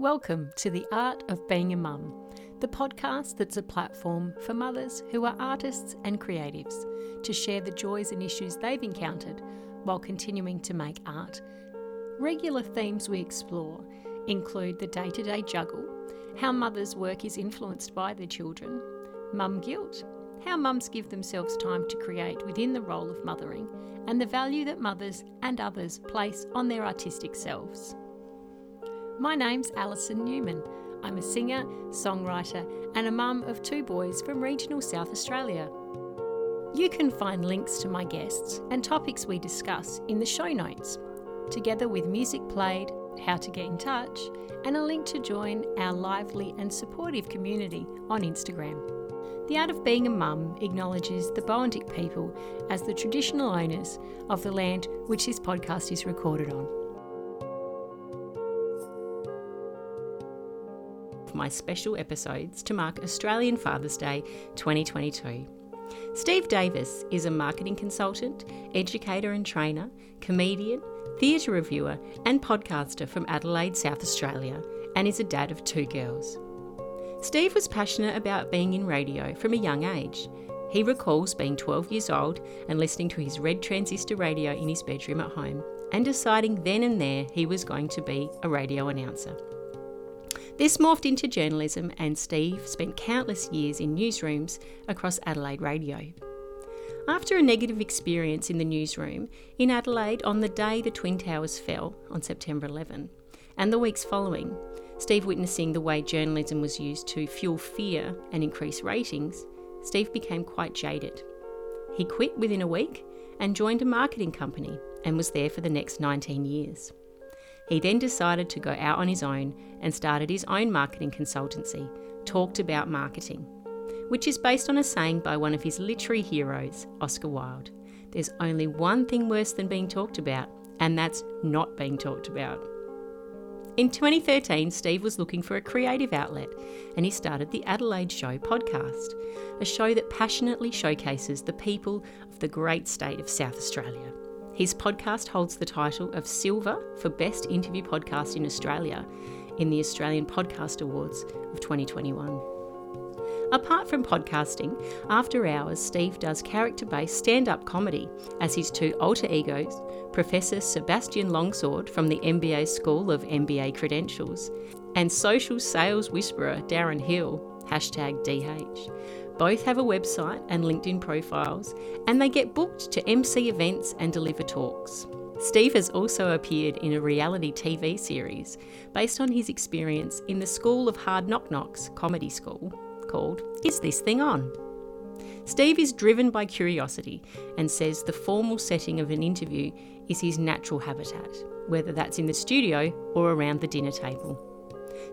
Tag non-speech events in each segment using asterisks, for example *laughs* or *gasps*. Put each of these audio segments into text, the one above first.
Welcome to The Art of Being a Mum, the podcast that's a platform for mothers who are artists and creatives to share the joys and issues they've encountered while continuing to make art. Regular themes we explore include the day to day juggle, how mothers' work is influenced by their children, mum guilt, how mums give themselves time to create within the role of mothering, and the value that mothers and others place on their artistic selves. My name's Alison Newman. I'm a singer, songwriter, and a mum of two boys from regional South Australia. You can find links to my guests and topics we discuss in the show notes, together with music played, how to get in touch, and a link to join our lively and supportive community on Instagram. The Art of Being a Mum acknowledges the Boandik people as the traditional owners of the land which this podcast is recorded on. My special episodes to mark Australian Father's Day 2022. Steve Davis is a marketing consultant, educator and trainer, comedian, theatre reviewer, and podcaster from Adelaide, South Australia, and is a dad of two girls. Steve was passionate about being in radio from a young age. He recalls being 12 years old and listening to his red transistor radio in his bedroom at home and deciding then and there he was going to be a radio announcer. This morphed into journalism, and Steve spent countless years in newsrooms across Adelaide radio. After a negative experience in the newsroom in Adelaide on the day the Twin Towers fell on September 11, and the weeks following, Steve witnessing the way journalism was used to fuel fear and increase ratings, Steve became quite jaded. He quit within a week and joined a marketing company and was there for the next 19 years. He then decided to go out on his own and started his own marketing consultancy, Talked About Marketing, which is based on a saying by one of his literary heroes, Oscar Wilde. There's only one thing worse than being talked about, and that's not being talked about. In 2013, Steve was looking for a creative outlet and he started the Adelaide Show podcast, a show that passionately showcases the people of the great state of South Australia. His podcast holds the title of Silver for Best Interview Podcast in Australia in the Australian Podcast Awards of 2021. Apart from podcasting, after hours, Steve does character based stand up comedy as his two alter egos, Professor Sebastian Longsword from the MBA School of MBA Credentials, and social sales whisperer Darren Hill, hashtag DH. Both have a website and LinkedIn profiles, and they get booked to MC events and deliver talks. Steve has also appeared in a reality TV series based on his experience in the School of Hard Knock Knocks comedy school called Is This Thing On? Steve is driven by curiosity and says the formal setting of an interview is his natural habitat, whether that's in the studio or around the dinner table.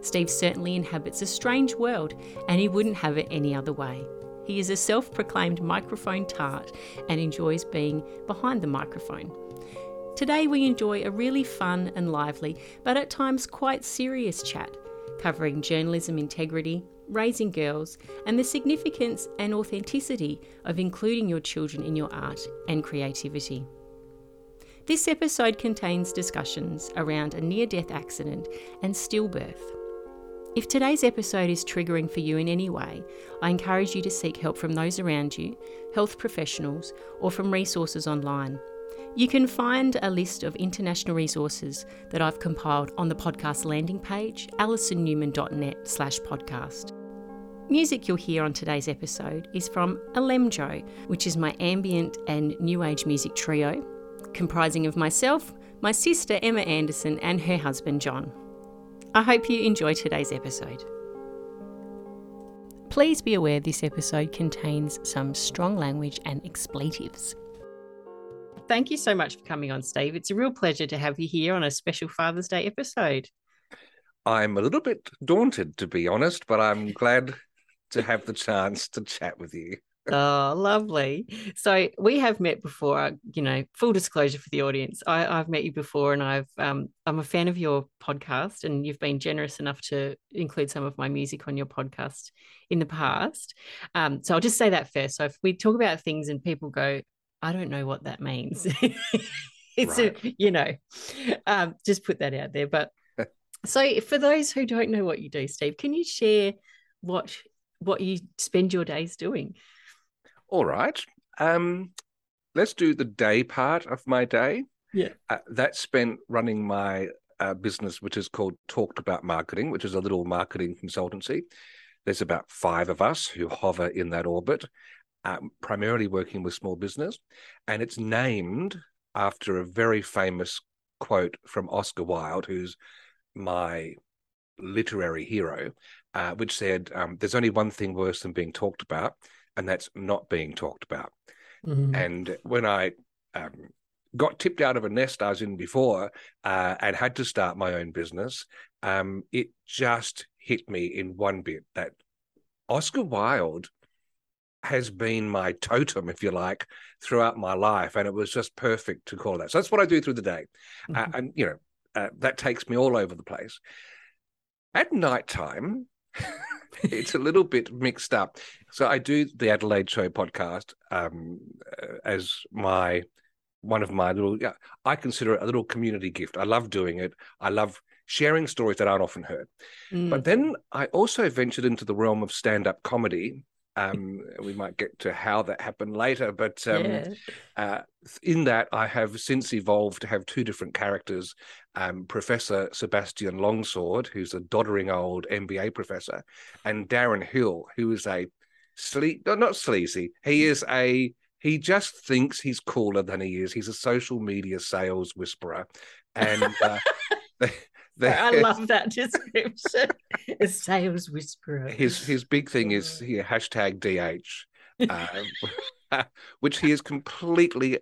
Steve certainly inhabits a strange world and he wouldn't have it any other way. He is a self proclaimed microphone tart and enjoys being behind the microphone. Today, we enjoy a really fun and lively, but at times quite serious chat, covering journalism integrity, raising girls, and the significance and authenticity of including your children in your art and creativity. This episode contains discussions around a near death accident and stillbirth. If today's episode is triggering for you in any way, I encourage you to seek help from those around you, health professionals, or from resources online. You can find a list of international resources that I've compiled on the podcast landing page, alisonnewman.net slash podcast. Music you'll hear on today's episode is from Alemjo, which is my ambient and new age music trio, comprising of myself, my sister Emma Anderson, and her husband John. I hope you enjoy today's episode. Please be aware this episode contains some strong language and expletives. Thank you so much for coming on, Steve. It's a real pleasure to have you here on a special Father's Day episode. I'm a little bit daunted, to be honest, but I'm glad to have the chance to chat with you. Oh, lovely. So we have met before, you know, full disclosure for the audience. I, have met you before and I've um, I'm a fan of your podcast and you've been generous enough to include some of my music on your podcast in the past. Um, so I'll just say that first. So if we talk about things and people go, I don't know what that means. *laughs* it's right. a, you know, um, just put that out there. But *laughs* So, for those who don't know what you do, Steve, can you share what what you spend your days doing? All right. Um, let's do the day part of my day. Yeah. Uh, that's spent running my uh, business, which is called Talked About Marketing, which is a little marketing consultancy. There's about five of us who hover in that orbit, um, primarily working with small business. And it's named after a very famous quote from Oscar Wilde, who's my literary hero, uh, which said, um, There's only one thing worse than being talked about, and that's not being talked about. Mm-hmm. And when I um, got tipped out of a nest I was in before uh, and had to start my own business, um, it just hit me in one bit that Oscar Wilde has been my totem, if you like, throughout my life. And it was just perfect to call that. So that's what I do through the day. Uh, mm-hmm. Uh, and, you know, uh, that takes me all over the place. At night time, *laughs* it's a little bit mixed up. So I do the Adelaide Show podcast um, uh, as my one of my little. Yeah, I consider it a little community gift. I love doing it. I love sharing stories that aren't often heard. Mm. But then I also ventured into the realm of stand up comedy um, *laughs* we might get to how that happened later, but um, yeah. uh, in that, I have since evolved to have two different characters um, Professor Sebastian Longsword, who's a doddering old MBA professor, and Darren Hill, who is a sleep, not sleazy, he is a he just thinks he's cooler than he is. He's a social media sales whisperer. And uh, *laughs* *laughs* I love that description. *laughs* a sales whisperer. His his big thing is here, hashtag DH, uh, which he is completely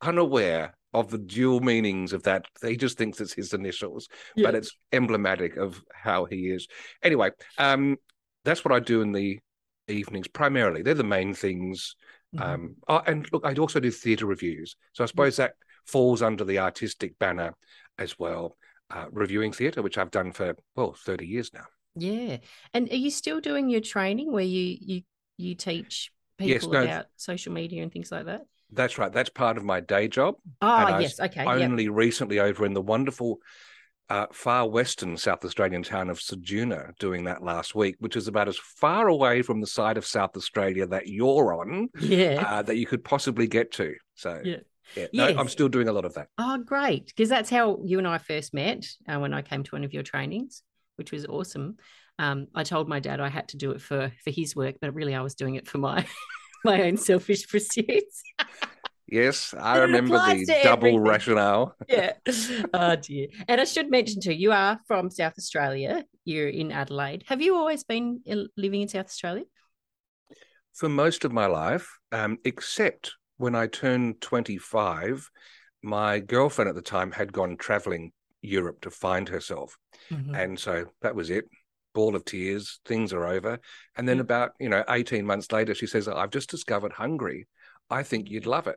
unaware of the dual meanings of that. He just thinks it's his initials, yeah. but it's emblematic of how he is. Anyway, um, that's what I do in the evenings primarily. They're the main things. Mm-hmm. Um, and look, I also do theatre reviews. So I suppose that falls under the artistic banner as well uh, reviewing theatre, which I've done for well thirty years now. Yeah, and are you still doing your training where you you you teach people yes, no, about social media and things like that? That's right. That's part of my day job. Oh, yes. Okay. Only yep. recently over in the wonderful uh, far western South Australian town of Ceduna doing that last week, which is about as far away from the side of South Australia that you're on yeah. Uh, that you could possibly get to. So, yeah. Yeah, no, yes. I'm still doing a lot of that. Oh, great. Because that's how you and I first met uh, when I came to one of your trainings, which was awesome. Um, I told my dad I had to do it for for his work, but really I was doing it for my *laughs* *laughs* my own selfish *laughs* pursuits. Yes, I remember the double everything. rationale. *laughs* yeah. Oh dear. And I should mention too, you are from South Australia. You're in Adelaide. Have you always been living in South Australia? For most of my life, um, except when I turned 25, my girlfriend at the time had gone traveling Europe to find herself. Mm-hmm. And so that was it. Ball of tears, things are over. And then about, you know, 18 months later, she says, I've just discovered Hungary. I think you'd love it.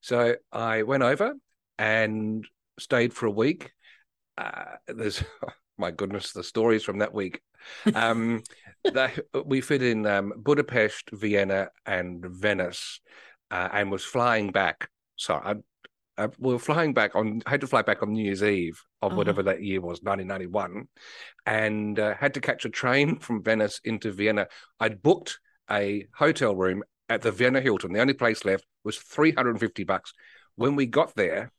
So I went over and stayed for a week. Uh, there's, oh, *laughs* my goodness, the stories from that week. *laughs* Um, that we fit in um, Budapest, Vienna, and Venice uh, and was flying back. Sorry, I, I, we were flying back on. Had to fly back on New Year's Eve of uh-huh. whatever that year was, 1991, and uh, had to catch a train *laughs* from Venice into Vienna. I'd booked a hotel room at the Vienna Hilton. The only place left was 350 bucks. When we got there,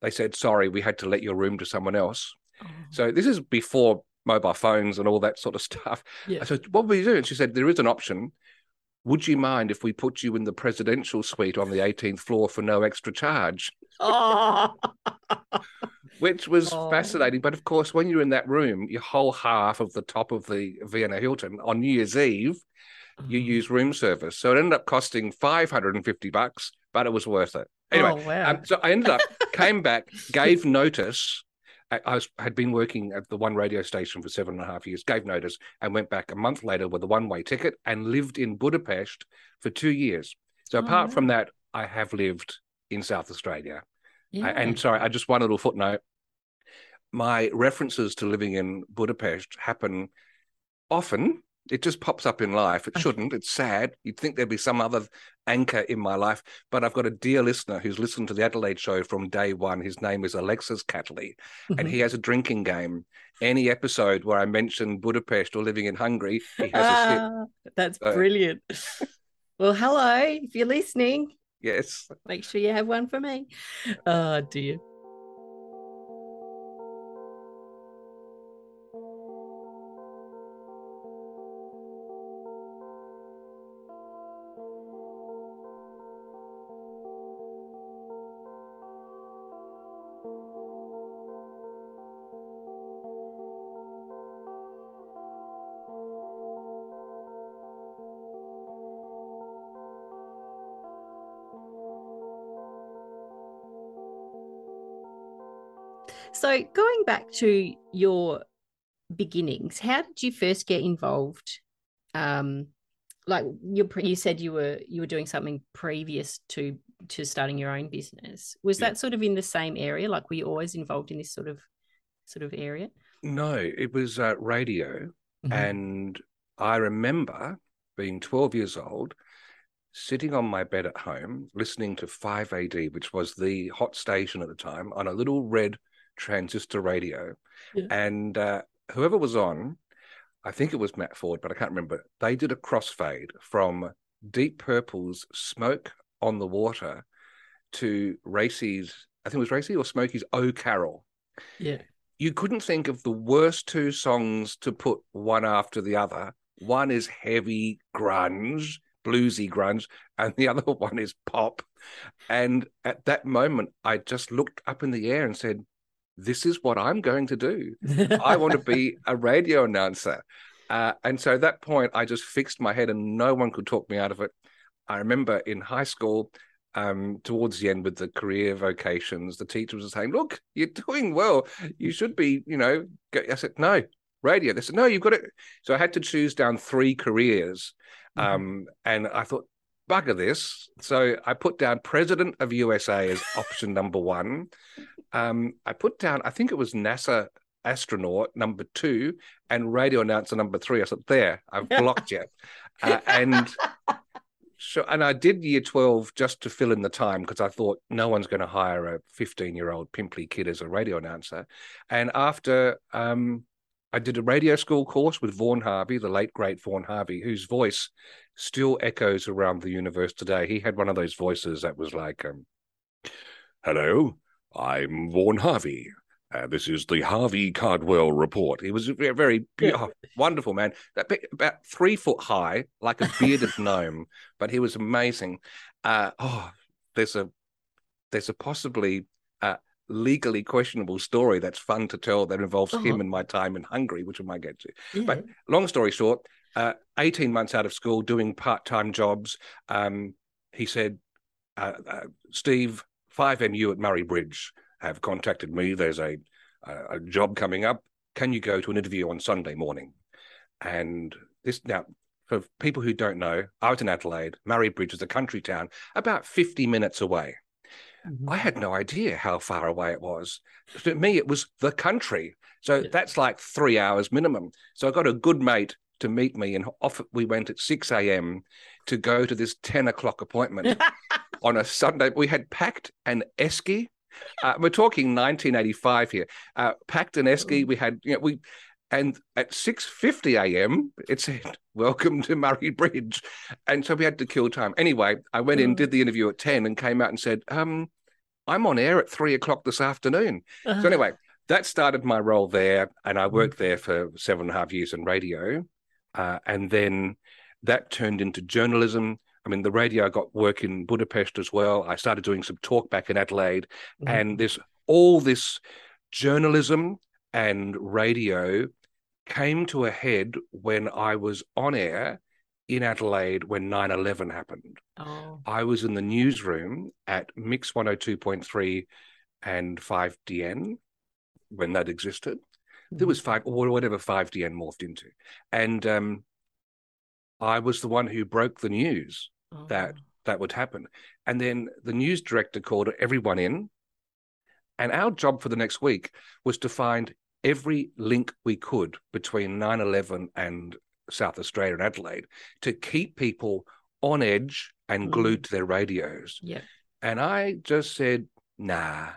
they said, "Sorry, we had to let your room to someone else." Oh. So this is before mobile phones and all that sort of *laughs* stuff. Yeah. I said, "What were you doing?" She said, "There is an option would you mind if we put you in the presidential suite on the 18th floor for no extra charge? Oh. *laughs* Which was oh. fascinating. But of course, when you're in that room, your whole half of the top of the Vienna Hilton on New Year's Eve, you mm. use room service. So it ended up costing 550 bucks, but it was worth it. Anyway, oh, wow. um, so I ended up, came *laughs* back, gave notice I, was, had been working at the one radio station for seven and a half years, gave notice, and went back a month later with a one way ticket and lived in Budapest for two years. So, oh, apart from that, I have lived in South Australia. Yeah. And sorry, I just one little footnote. My references to living in Budapest happen often It just pops up in life. It shouldn't. It's sad. You'd think there'd be some other anchor in my life, but I've got a dear listener who's listened to the Adelaide show from day one. His name is Alexis Catley, and Mm-hmm. he has a drinking game. Any episode where I mention Budapest or living in Hungary, he has a hit. Ah, that's So- brilliant. *laughs* well, hello. If you're listening, Yes. make sure you have one for me. *laughs* Oh, dear. So, going back to your beginnings, how did you first get involved? Um, like you, you said, you were you were doing something previous to to starting your own business. Was Yeah. that sort of in the same area? Like, were you always involved in this sort of sort of area? No, it was uh, radio. Mm-hmm. And I remember being 12 years old, sitting on my bed at home, listening to 5AD, which was the hot station at the time, on a little red transistor radio. Yeah. And uh, whoever was on, I think it was Matt Ford, but I can't remember, they did a crossfade from Deep Purple's Smoke on the Water to Racey's, I think it was Racey or Smokie's Oh Carol yeah. you couldn't think of the worst two songs to put one after the other. One is heavy grunge, bluesy grunge, and the other *laughs* one is pop. And at that moment, I just looked up in the air and said, This is what I'm going to do. *laughs* I want to be a radio announcer. Uh, and so at that point, I just fixed my head and no one could talk me out of it. I remember in high school, um, towards the end with the career vocations, the teachers were saying, Look, you're doing well. You should be, you know, go. I said, No, radio. They said, No, you've got it. So I had to choose down three careers. Mhm. Um, and I thought, bugger this. So I put down president of USA as option number one. Um, I put down, I think it was NASA astronaut number two and radio announcer number three. I said, there, I've *laughs* blocked you. Uh, and so, and I did year 12 just to fill in the time because I thought no one's going to hire a 15 year old pimply kid as a radio announcer. And after um, I did a radio school course with Vaughan Harvey, the late great Vaughan Harvey, whose voice still echoes around the universe today. He had one of those voices that was like, um, "Hello, I'm Vaughan Harvey. Uh, this is the Harvey Cardwell report." He was a very, oh, wonderful man, about three foot high, like a bearded *laughs* gnome, but he was amazing. Uh, oh, there's a there's a possibly legally questionable story that's fun to tell that involves Oh. him and my time in Hungary, which we might get to. Yeah. But long story short, uh, 18 months out of school doing part time jobs, um, he said, uh, uh, Steve, 5MU at Murray Bridge have contacted me. There's a, a, a job coming up. Can you go to an interview on Sunday morning? And this now, for people who don't know, I was in Adelaide. Murray Bridge is a country town about 50 minutes away. Mhm. I had no idea how far away it was. To me, it was the country. So Yeah. that's like three hours minimum. So I got a good mate to meet me, and off we went at 6 a.m. to go to this 10 o'clock appointment *laughs* on a Sunday. We had packed an esky. Uh, we're talking 1985 here. Uh, packed an esky. We had, you know, we, and at 6:50 a.m. it said, *laughs* "Welcome to Murray Bridge," and so we had to kill time. Anyway, I went in, Oh. did the interview at 10, and came out and said, um, "I'm on air at three o'clock this afternoon." So anyway, that started my role there, and I worked there for seven and a half years in radio, uh, and then that turned into journalism. I mean, the radio got work in Budapest as well. I started doing some talk back in Adelaide, Mhm. and this all this journalism and radio came to a head when I was on air in Adelaide when 9/11 happened. oh, I was in the newsroom at Mix 102.3 and 5DN when that existed. There was five or whatever 5DN morphed into. And um, I was the one who broke the news Oh. that that would happen. And then the news director called everyone in. And our job for the next week was to find every link we could between 9 11 and South Australia and Adelaide to keep people on edge and glued mm. to their radios. Yeah. And I just said, nah,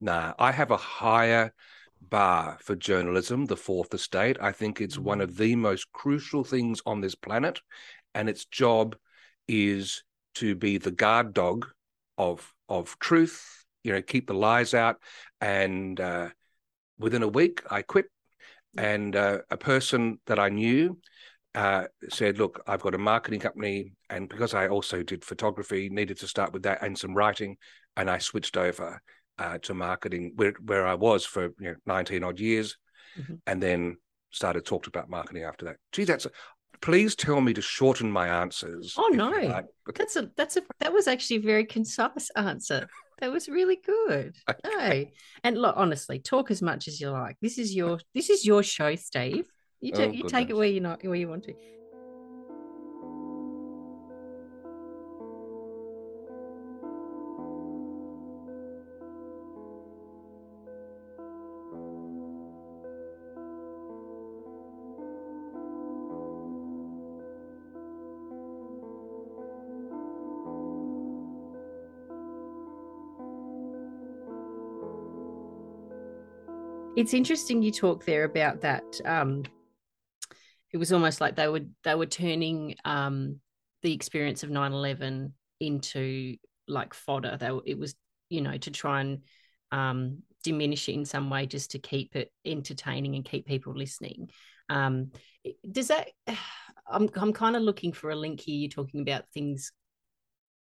nah, I have a higher bar for journalism, the fourth estate. I think it's mm. one of the most crucial things on this planet. And its job is to be the guard dog of of truth, you know, keep the lies out. And uh, within a week, I quit. And uh, a person that I knew uh, said, "Look, I've got a marketing company, and because I also did photography, needed to start with that and some writing, and I switched over uh, to marketing where where I was for you know, nineteen odd years, mm-hmm. and then started talked about marketing after that. Gee, that's a, please tell me to shorten my answers. Oh no, like. that's a that's a that was actually a very concise answer. That was really good. *laughs* Okay. No. And look, honestly, talk as much as you like. This is your this is your show, Steve. You, oh, you take it where you not where you want to. It's interesting you talk there about that um, it was almost like they were they were turning um, the experience of 9-11 into like fodder. They were, it was you know to try and um, diminish it in some way just to keep it entertaining and keep people listening. Um, does that *sighs* i'm, I'm kind of looking for a link here. You're talking about things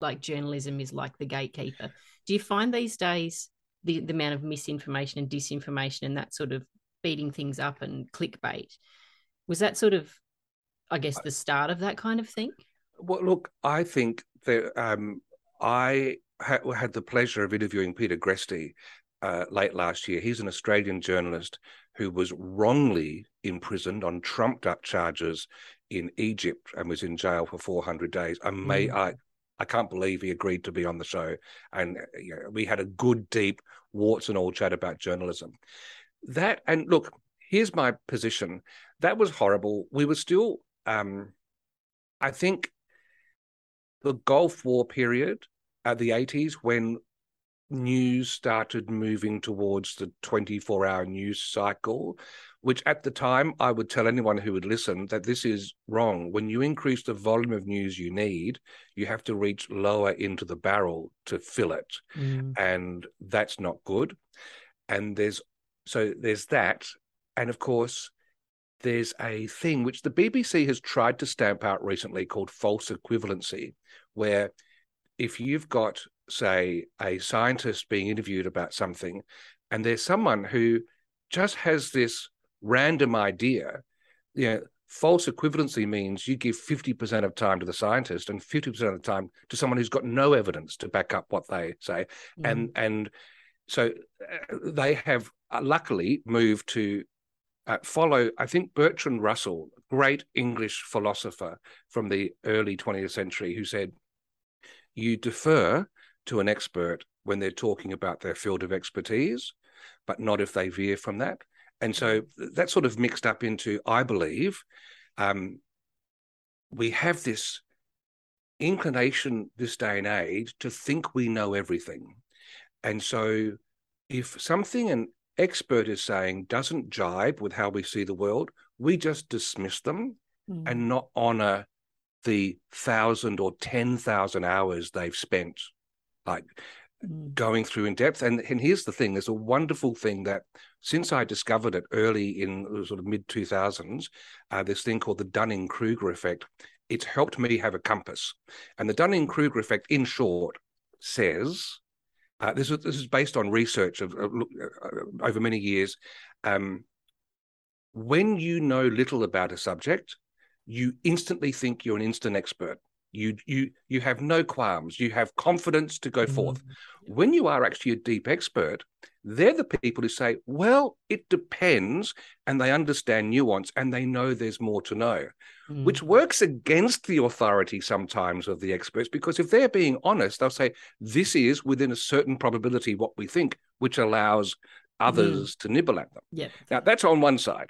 like journalism is like the gatekeeper. Do you find these days the, the amount of misinformation and disinformation and that sort of beating things up and clickbait was that sort of, I guess, the start of that kind of thing? Well, look, I think that um, I ha- had the pleasure of interviewing Peter Greste uh, late last year. He's an Australian journalist who was wrongly imprisoned on trumped up charges in Egypt and was in jail for 400 days. I may, mm. I, I can't believe he agreed to be on the show. And you know, we had a good, deep, warts and all chat about journalism. That, and look, here's my position that was horrible. We were still, um, I think, the Gulf War period, at the 80s, when news started moving towards the 24 hour news cycle, which at the time I would tell anyone who would listen that this is wrong. When you increase the volume of news you need, you have to reach lower into the barrel to fill it. Mm. And that's not good. And there's so there's that. And of course, there's a thing which the BBC has tried to stamp out recently called false equivalency, where if you've got, say, a scientist being interviewed about something, and there's someone who just has this random idea, you know, false equivalency means you give 50% of time to the scientist and 50% of the time to someone who's got no evidence to back up what they say. Mm. And and so uh, they have uh, luckily moved to uh, follow, I think Bertrand Russell, great English philosopher from the early 20th century, who said, You defer to an expert when they're talking about their field of expertise, but not if they veer from that. And so that sort of mixed up into, I believe, um, we have this inclination this day and age to think we know everything. And so if something an expert is saying doesn't jibe with how we see the world, we just dismiss them mm. and not honor the thousand or 10,000 hours they've spent like. Going through in depth. And, and here's the thing there's a wonderful thing that since I discovered it early in sort of mid 2000s, uh, this thing called the Dunning Kruger effect. It's helped me have a compass. And the Dunning Kruger effect, in short, says uh, this, is, this is based on research of, of uh, over many years. Um, when you know little about a subject, you instantly think you're an instant expert. You you you have no qualms. You have confidence to go mm-hmm. forth. When you are actually a deep expert, they're the people who say, "Well, it depends," and they understand nuance and they know there's more to know, mm. which works against the authority sometimes of the experts because if they're being honest, they'll say, "This is within a certain probability what we think," which allows others mm. to nibble at them. Yeah. Now that's on one side.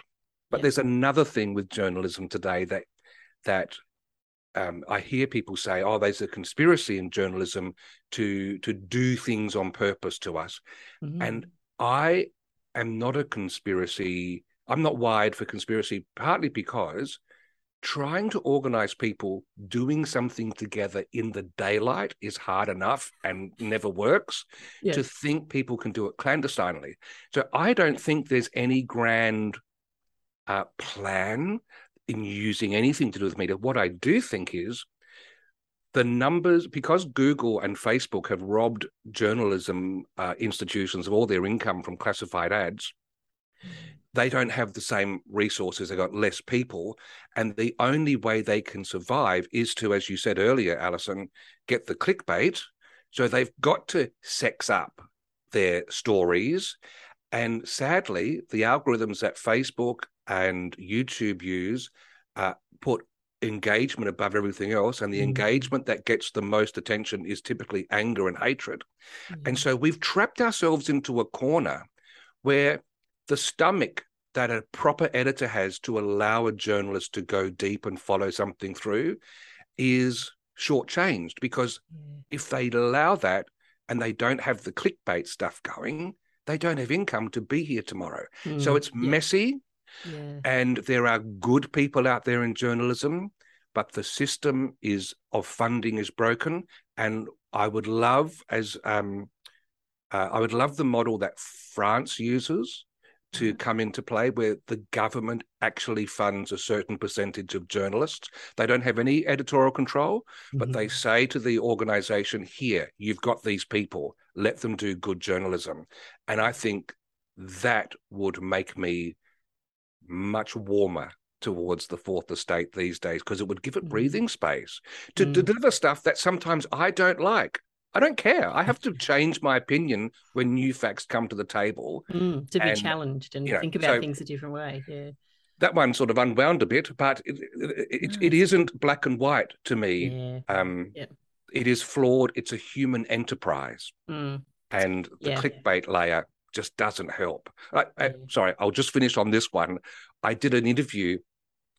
But there's another thing with journalism today that that um, I hear people say, "Oh, there's a conspiracy in journalism to to do things on purpose to us," mm-hmm. and I am not a conspiracy. I'm not wired for conspiracy, partly because trying to organize people doing something together in the daylight is hard enough and never works. Yes. To think people can do it clandestinely, so I don't think there's any grand uh, plan in using anything to do with media. What I do think is the numbers, because Google and Facebook have robbed journalism uh, institutions of all their income from classified ads, they don't have the same resources. They've got less people. And the only way they can survive is to, as you said earlier, Alison, get the clickbait. So they've got to sex up their stories. And sadly, the algorithms that Facebook and YouTube use uh, put engagement above everything else and the mm. engagement that gets the most attention is typically anger and hatred mm. and so we've trapped ourselves into a corner where the stomach that a proper editor has to allow a journalist to go deep and follow something through is shortchanged because mm. if they allow that and they don't have the clickbait stuff going they don't have income to be here tomorrow so mm. it's yeah. messy yeah. And there are good people out there in journalism, but the system is of funding is broken. And I would love as um, uh, I would love the model that France uses to mm-hmm. come into play where the government actually funds a certain percentage of journalists. They don't have any editorial control, mm-hmm. but they mm-hmm. say to the organization, here, you've got these people, let them do good journalism. And I think that would make me much warmer towards the fourth estate these days because it would give it mm. breathing space to, mm. deliver stuff that sometimes I don't like. I don't care. I have to *laughs* change my opinion when new facts come to the table. Mm, to be and, challenged and you know, think about so things a different way. Yeah. That one sort of unwound a bit, but it, it, it isn't black and white to me. Yeah. Um, yeah. It is flawed. It's a human enterprise. Mm. And the yeah. clickbait layer just doesn't help. I, I, sorry, I'll just finish on this one. I did an interview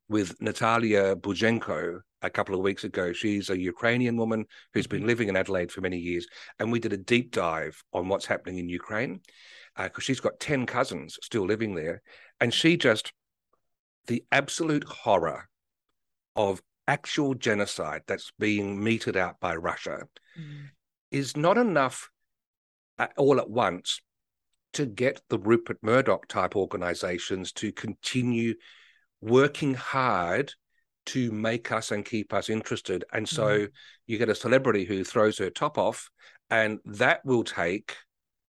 with Natalia Bujenko a couple of weeks ago. She's a Ukrainian woman who's been mm-hmm. living in Adelaide for many years. And we did a deep dive on what's happening in Ukraine because uh, she's got 10 cousins still living there. And she just, the absolute horror of actual genocide that's being meted out by Russia mm. is not enough uh, all at once to get the Rupert Murdoch type organizations to continue working hard to make us and keep us interested. And so mm. you get a celebrity who throws her top off, and that will take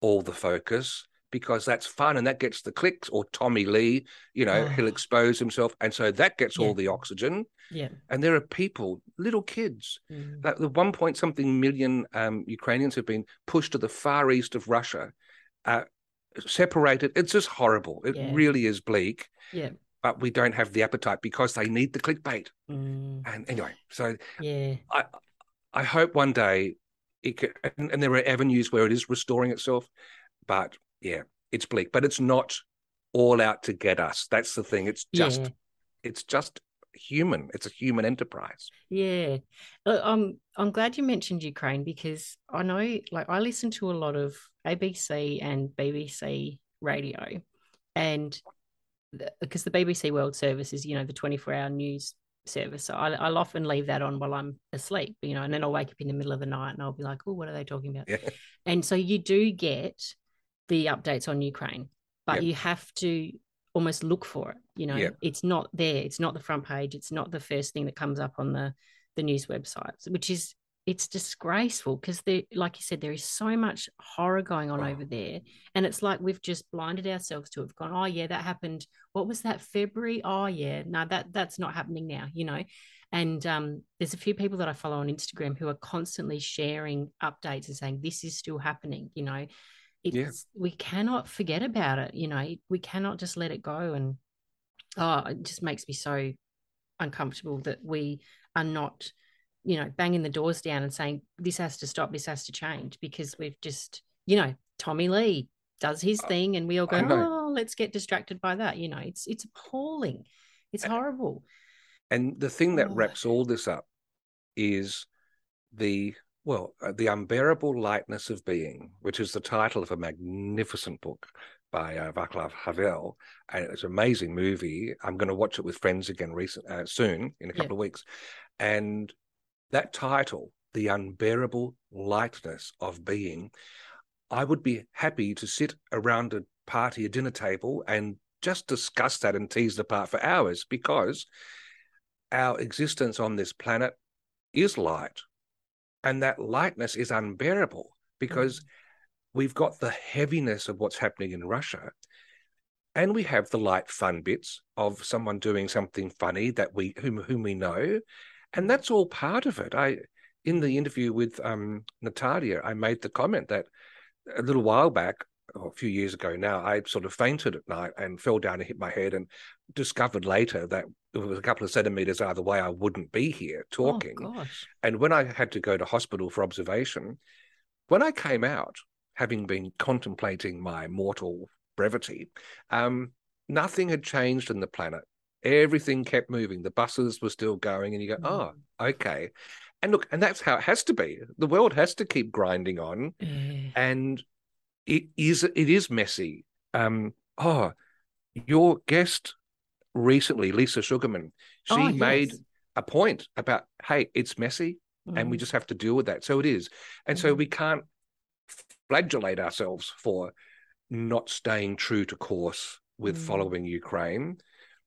all the focus because that's fun and that gets the clicks. Or Tommy Lee, you know, oh. he'll expose himself. And so that gets yeah. all the oxygen. Yeah. And there are people, little kids, mm. like the one point something million um, Ukrainians have been pushed to the far east of Russia. Uh, separated. It's just horrible. It yeah. really is bleak. Yeah. But we don't have the appetite because they need the clickbait. Mm. And anyway, so yeah, I I hope one day it can, and, and, there are avenues where it is restoring itself. But yeah, it's bleak. But it's not all out to get us. That's the thing. It's just yeah. it's just human. It's a human enterprise. Yeah, I'm I'm glad you mentioned Ukraine because I know, like, I listen to a lot of ABC and BBC radio, and because the, the BBC World Service is, you know, the 24 hour news service. So I, will often leave that on while I'm asleep, you know, and then I'll wake up in the middle of the night and I'll be like, oh, what are they talking about? Yeah. And so you do get the updates on Ukraine, but you have to almost look for it. You know, it's not there. It's not the front page. It's not the first thing that comes up on the the news websites, which is it's disgraceful because there, like you said, there is so much horror going on oh. over there, and it's like we've just blinded ourselves to it. We've gone, oh yeah, that happened. What was that February? Oh yeah, no, that that's not happening now. You know, and um, there's a few people that I follow on Instagram who are constantly sharing updates and saying this is still happening. You know, it's yeah. we cannot forget about it you know we cannot just let it go and oh it just makes me so uncomfortable that we are not you know banging the doors down and saying this has to stop this has to change because we've just you know tommy lee does his thing and we all go oh oh, let's get distracted by that. You know, it's it's appalling. It's horrible. And the thing that Oh. wraps all this up is the well, uh, the unbearable lightness of being, which is the title of a magnificent book by uh, Václav Havel, and it's an amazing movie. I'm going to watch it with friends again recent uh, soon in a Yeah. couple of weeks, and that title, the unbearable lightness of being, I would be happy to sit around a party, a dinner table, and just discuss that and tease apart for hours because our existence on this planet is light. And that lightness is unbearable because mm. we've got the heaviness of what's happening in Russia. And we have the light fun bits of someone doing something funny that we whom whom we know. And that's all part of it. I in the interview with um, Natalia, I made the comment that a little while back, or a few years ago now, I sort of fainted at night and fell down and hit my head and discovered later that it was a couple of centimeters either way, I wouldn't be here talking. Oh gosh. And when I had to go to hospital for observation, when I came out, having been contemplating my mortal brevity, um, nothing had changed in the planet. Everything kept moving. The buses were still going, and you go, oh, okay. And look, and that's how it has to be. The world has to keep grinding on, Yeah. and it is it is messy. Um, oh, your guest recently, Lisa Sugarman, she Oh, made a point about, hey, it's messy and we Mm. just have to deal with that. So it is. And so Mhm. we can't flagellate ourselves for not staying true to course with Mm. following Ukraine.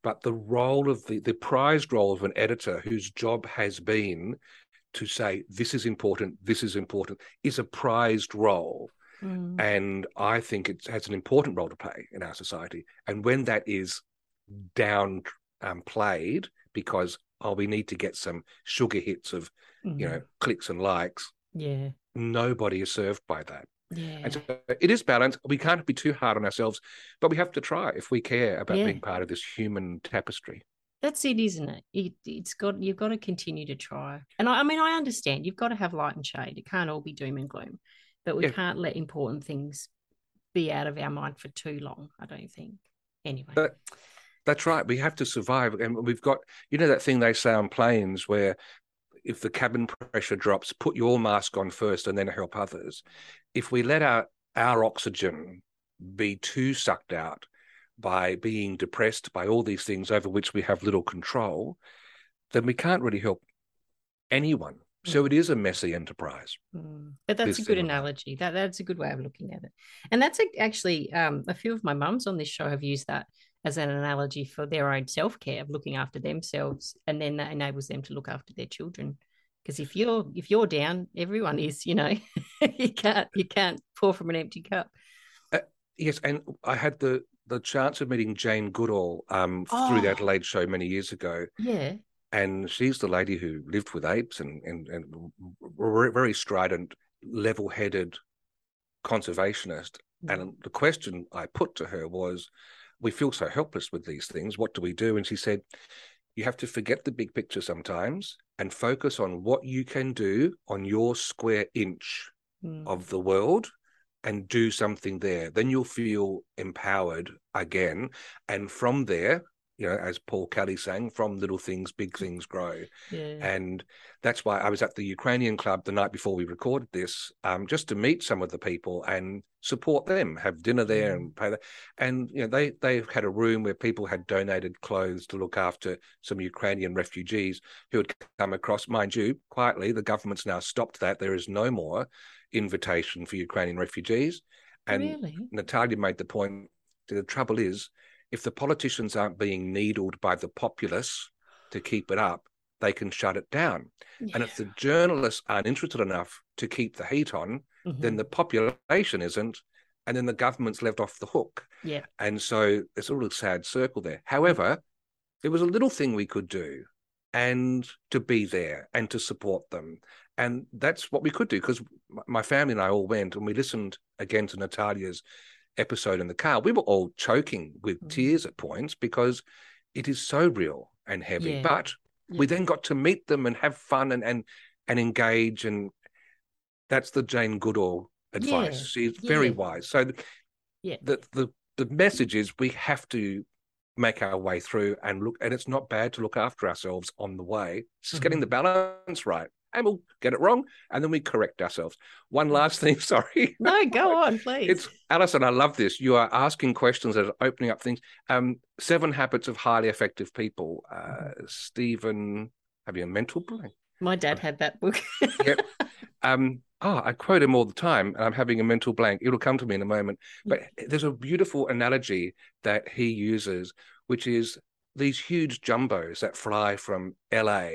But the role of the, the prized role of an editor whose job has been to say, this is important, this is important, is a prized role. Mm. And I think it has an important role to play in our society. And when that is down um, played because, oh, we need to get some sugar hits of you Mhm. know, clicks and likes. Yeah. Nobody is served by that. Yeah. And so it is balanced. We can't be too hard on ourselves, but we have to try if we care about Yeah. being part of this human tapestry. That's it, isn't it? it? It's got you've got to continue to try. And I, I mean, I understand you've got to have light and shade. It can't all be doom and gloom, but we Yeah. can't let important things be out of our mind for too long. I don't think. Anyway. But that's right. We have to survive. And we've got, you know, that thing they say on planes where if the cabin pressure drops, put your mask on first and then help others. If we let our, our oxygen be too sucked out by being depressed by all these things over which we have little control, then we can't really help anyone. So it is a messy enterprise. Mm. But that's a good thing analogy. That that's a good way of looking at it. And that's a, actually um, a few of my mums on this show have used that as an analogy for their own self care of looking after themselves, and then that enables them to look after their children. Because if you're if you're down, everyone is. You know, *laughs* you can't you can't pour from an empty cup. Yes, and I had the the chance of meeting Jane Goodall um, through Oh. the Adelaide show many years ago, Yeah. and she's the lady who lived with apes and and, and very strident, level-headed conservationist. And the question I put to her was, "We feel so helpless with these things. What do we do?" And she said, "You have to forget the big picture sometimes and focus on what you can do on your square inch Mm. of the world." And do something there, then you'll feel empowered again. And from there, you know, as Paul Kelly sang, from little things, big things grow. yeah. And that's why I was at the Ukrainian club the night before we recorded this, um, just to meet some of the people and support them, have dinner there and pay that. And you know, they they had a room where people had donated clothes to look after some Ukrainian refugees who had come across. Mind you, quietly, the government's now stopped that. There is no more invitation for Ukrainian refugees. And really? Natalia made the point the trouble is, if the politicians aren't being needled by the populace to keep it up, they can shut it down. And if the journalists aren't interested enough to keep the heat on, then Mhm. the population isn't, and then the government's left off the hook. yeah. And so it's a real sad circle there. However, there was a little thing we could do and to be there and to support them. And that's what we could do because my family and I all went and we listened again to Natalia's episode in the car. We were all choking with Mm. tears at points because it is so real and heavy. Yeah. But we then got to meet them and have fun and and, and engage. And that's the Jane Goodall advice. Yeah. She's very Yeah. wise. So Yeah. the the the message is we have to make our way through and look and it's not bad to look after ourselves on the way it's just mm-hmm. getting the balance right and we'll get it wrong and then we correct ourselves. One last thing *laughs* sorry. No go on please. It's alison i love this. You are asking questions that are opening up things. Um seven habits of highly effective people uh stephen have you a mental blank? My dad had that book. *laughs* yep. Um oh, I quote him all the time, and I'm having a mental blank. It'll come to me in a moment. But there's a beautiful analogy that he uses, which is these huge jumbos that fly from LA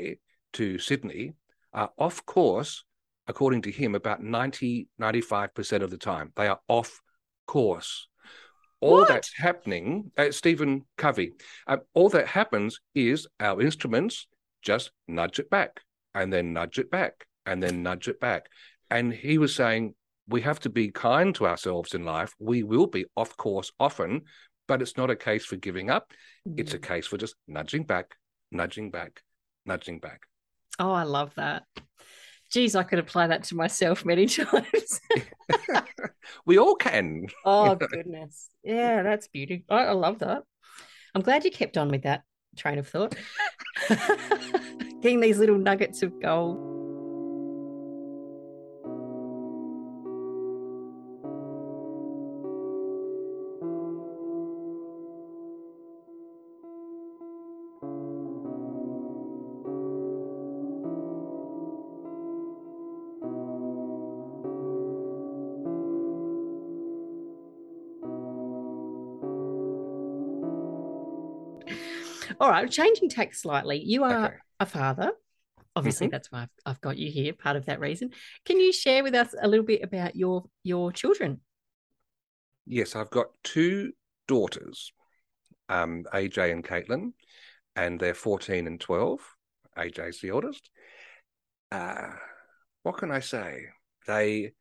to Sydney are off course, according to him, about 90, 95% of the time. They are off course. All what? that's happening, uh, Stephen Covey, uh, all that happens is our instruments just nudge it back and then nudge it back and then nudge it back. And he was saying, we have to be kind to ourselves in life. We will be off course often, but it's not a case for giving up. It's a mm. case for just nudging back, nudging back, nudging back. Oh, I love that. Geez, I could apply that to myself many *laughs* times. *laughs* we all can. *laughs* Oh, goodness. Yeah, that's beauty. I, I love that. I'm glad you kept on with that train of thought. Getting these little nuggets of gold. All right, changing tack slightly. You are okay. a father. Obviously, mm-hmm. that's why I've, I've got you here. Part of that reason. Can you share with us a little bit about your your children? Yes, I've got two daughters, um, AJ and Caitlin, and they're 14 and 12. AJ's the oldest. Uh, what can I say? They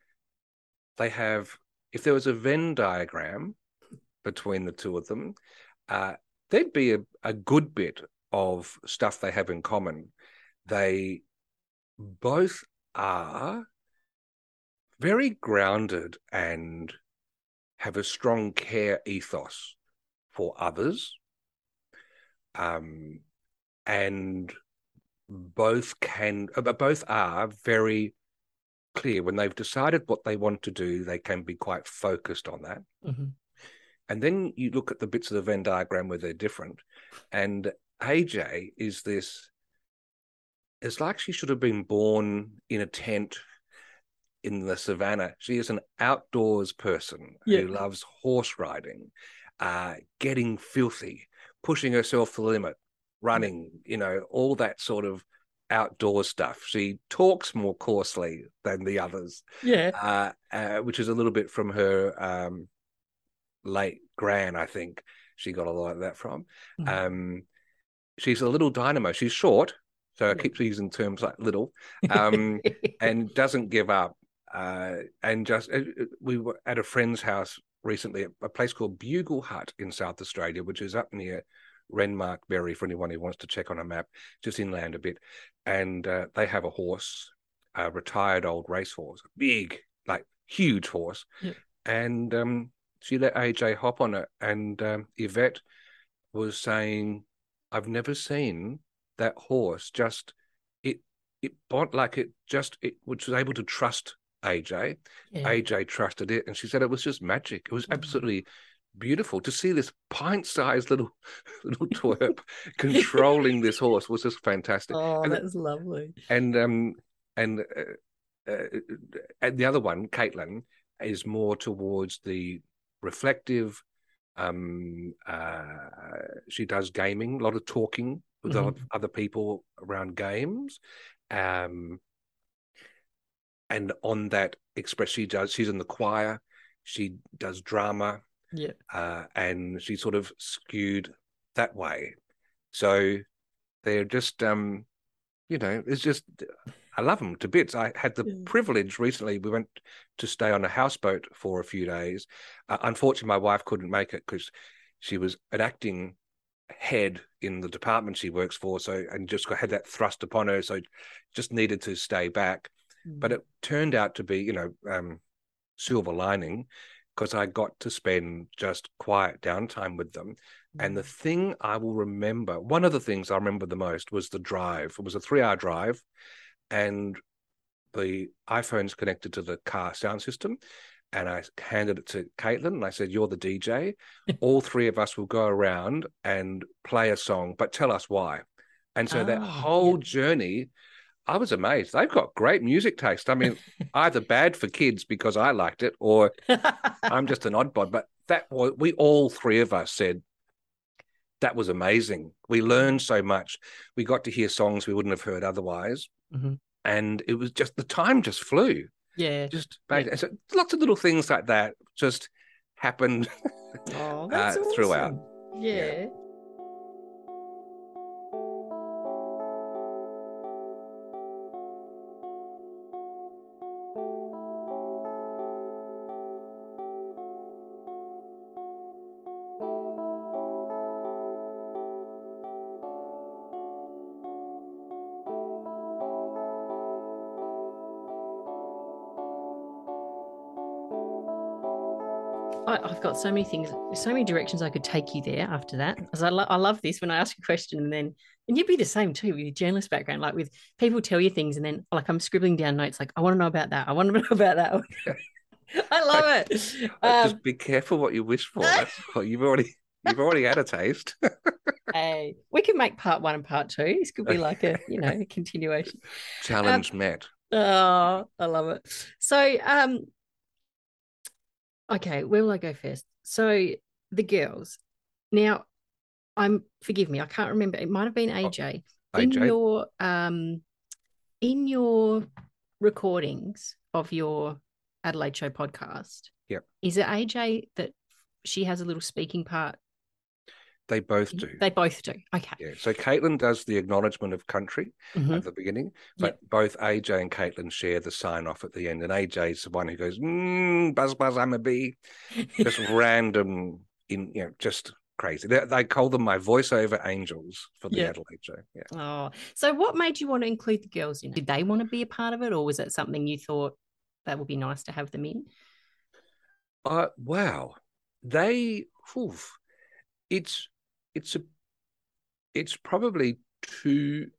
they have if there was a Venn diagram between the two of them, uh, there'd be a, a good bit of stuff they have in common. They both are very grounded and have a strong care ethos for others. Um, and both can, uh, both are very clear when they've decided what they want to do, they can be quite focused on that. Mm-hmm. And then you look at the bits of the Venn diagram where they're different. And AJ is this, it's like she should have been born in a tent in the savannah. She is an outdoors person yeah. who loves horse riding, uh, getting filthy, pushing herself to the limit, running, you know, all that sort of outdoor stuff. She talks more coarsely than the others. Yeah. Uh, uh, which is a little bit from her um, late Gran, I think she got a lot of that from. Mm-hmm. Um, she's a little dynamo. She's short, so I keep using terms like little, *laughs* um, and doesn't give up. Uh, and just uh, uh, we were at a friend's house recently, a place called Bugle Hut in South Australia, which is up near Renmark Berri for anyone who wants to check on a map, just inland a bit. And uh, they have a horse, a retired old racehorse, big, like huge horse. Yeah. And um, she let AJ hop on it, and um, Yvette was saying, "I've never seen that horse just it it bought like it just it which was able to trust AJ. Yeah. AJ trusted it, and she said it was just magic. It was mm-hmm. absolutely." beautiful to see this pint-sized little *laughs* little *laughs* twerp controlling this horse was just fantastic. Oh, and, that's lovely. And um and uh, uh, and the other one, Caitlin, is more towards the reflective. Um, uh, she does gaming, a lot of talking with mm-hmm. other people around games. Um, and on that express, she does. She's in the choir. She does drama. Yeah. Uh, and she's sort of skewed that way. So they're just, um, you know, it's just I love them to bits. I had the yeah. privilege recently. We went to stay on a houseboat for a few days. Uh, unfortunately, my wife couldn't make it because she was an acting head in the department she works for. So and just had that thrust upon her. So just needed to stay back. Mm. But it turned out to be, you know, um, silver lining. because I got to spend just quiet downtime with them. And the thing I will remember, one of the things I remember the most was the drive. It was a three hour drive, and the iPhone's connected to the car sound system. And I handed it to Caitlin and I said, You're the DJ. *laughs* All three of us will go around and play a song, but tell us why. And so that Oh, whole yeah. journey, I was amazed. They've got great music taste. I mean, *laughs* either bad for kids because I liked it, or I'm just an oddbod. But that was we all three of us said that was amazing. We learned so much. We got to hear songs we wouldn't have heard otherwise, Mhm. and it was just the time just flew. yeah. Just amazing. So lots of little things like that just happened. Oh, *laughs* uh, that's throughout. awesome. Yeah. Got so many things, so many directions I could take you there after that. Because I, lo- I love this when I ask a question and then, and you'd be the same too with your journalist background, like with people tell you things and then, like, I'm scribbling down notes, like, I want to know about that. I want to *laughs* know about that. *laughs* I love it. *laughs* Um, just be careful what you wish for. What you've already you've already had a taste. hey, we can make part one and part two. This could be like a, you know, a continuation. Challenge met. Oh, I love it. So, um, okay, where will I go first? So the girls. Now, I'm forgive me, I can't remember. It might have been AJ. In AJ. your um in your recordings of your Adelaide Show podcast. Yep. Is it AJ that she has a little speaking part? They both do. They both do. Okay. Yeah. So Caitlin does the acknowledgement of country Mhm. at the beginning, but both AJ and Caitlin share the sign off at the end. And AJ's the one who goes, mm, buzz, buzz, I'm a bee. *laughs* Just random, in you know, just crazy. They, they call them my voiceover angels for the Yeah. Adelaide show. Yeah. Oh, so what made you want to include the girls in? Did they want to be a part of it, or was it something you thought that would be nice to have them in? Uh, wow. They, oof, it's, it's a, it's probably two,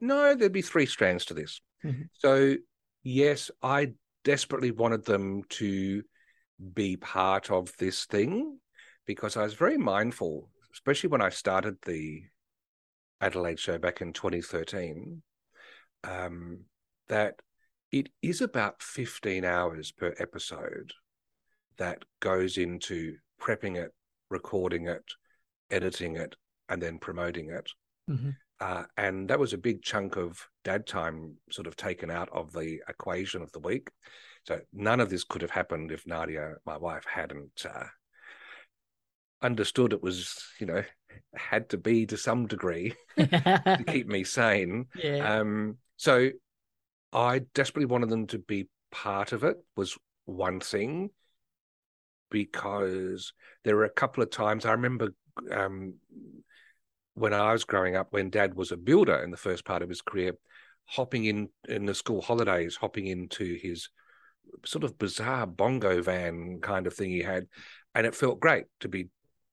no, there'd be three strands to this. Mhm. So, yes, I desperately wanted them to be part of this thing because I was very mindful, especially when I started the Adelaide show back in 2013, um, that it is about 15 hours per episode that goes into prepping it, recording it, editing it, and then promoting it. Mhm. Uh, and that was a big chunk of dad time sort of taken out of the equation of the week. So none of this could have happened if Nadia, my wife, hadn't uh, understood it was, you know, had to be to some degree *laughs* to *laughs* keep me sane. yeah. Um, so I desperately wanted them to be part of it was one thing because there were a couple of times I remember um, when I was growing up, when Dad was a builder in the first part of his career, hopping in in the school holidays, hopping into his sort of bizarre bongo van kind of thing he had, and it felt great to be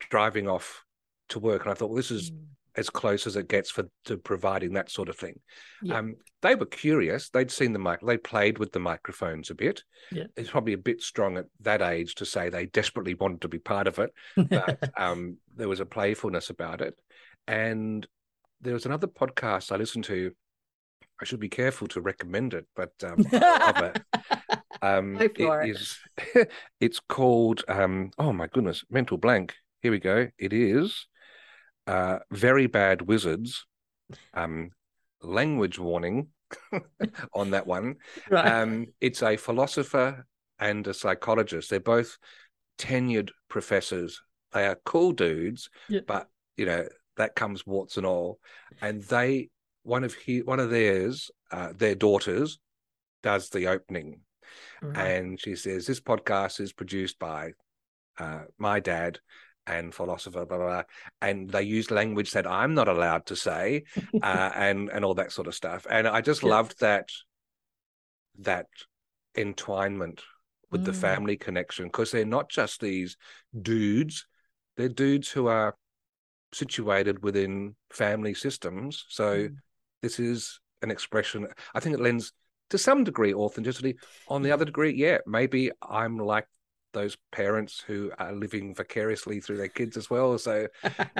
driving off to work. And I thought, well, this is Mm. As close as it gets for to providing that sort of thing. Yeah. Um, they were curious. They'd seen the mic. They played with the microphones a bit. Yeah. It's probably a bit strong at that age to say they desperately wanted to be part of it, but *laughs* um, there was a playfulness about it. And there was another podcast I listened to. I should be careful to recommend it, but um, I it. *laughs* Um, Go for it it. is. *laughs* it's called. Um, oh my goodness, mental blank. Here we go. It is uh, very bad wizards. Um, language warning *laughs* on that one. right. Um, it's a philosopher and a psychologist. They're both tenured professors. They are cool dudes, Yeah. but you know that comes warts and all. And they, one of he, one of theirs, uh, their daughters, does the opening, right. and she says this podcast is produced by uh, my dad and philosopher, blah, blah, blah. and they use language that I'm not allowed to say, *laughs* uh, and and all that sort of stuff. And I just Yeah. loved that that entwinement with mm. the family connection because they're not just these dudes, they're dudes who are situated within family systems. So mm. this is an expression. I think it lends to some degree authenticity. On the other degree, yeah, maybe I'm like those parents who are living vicariously through their kids as well. So,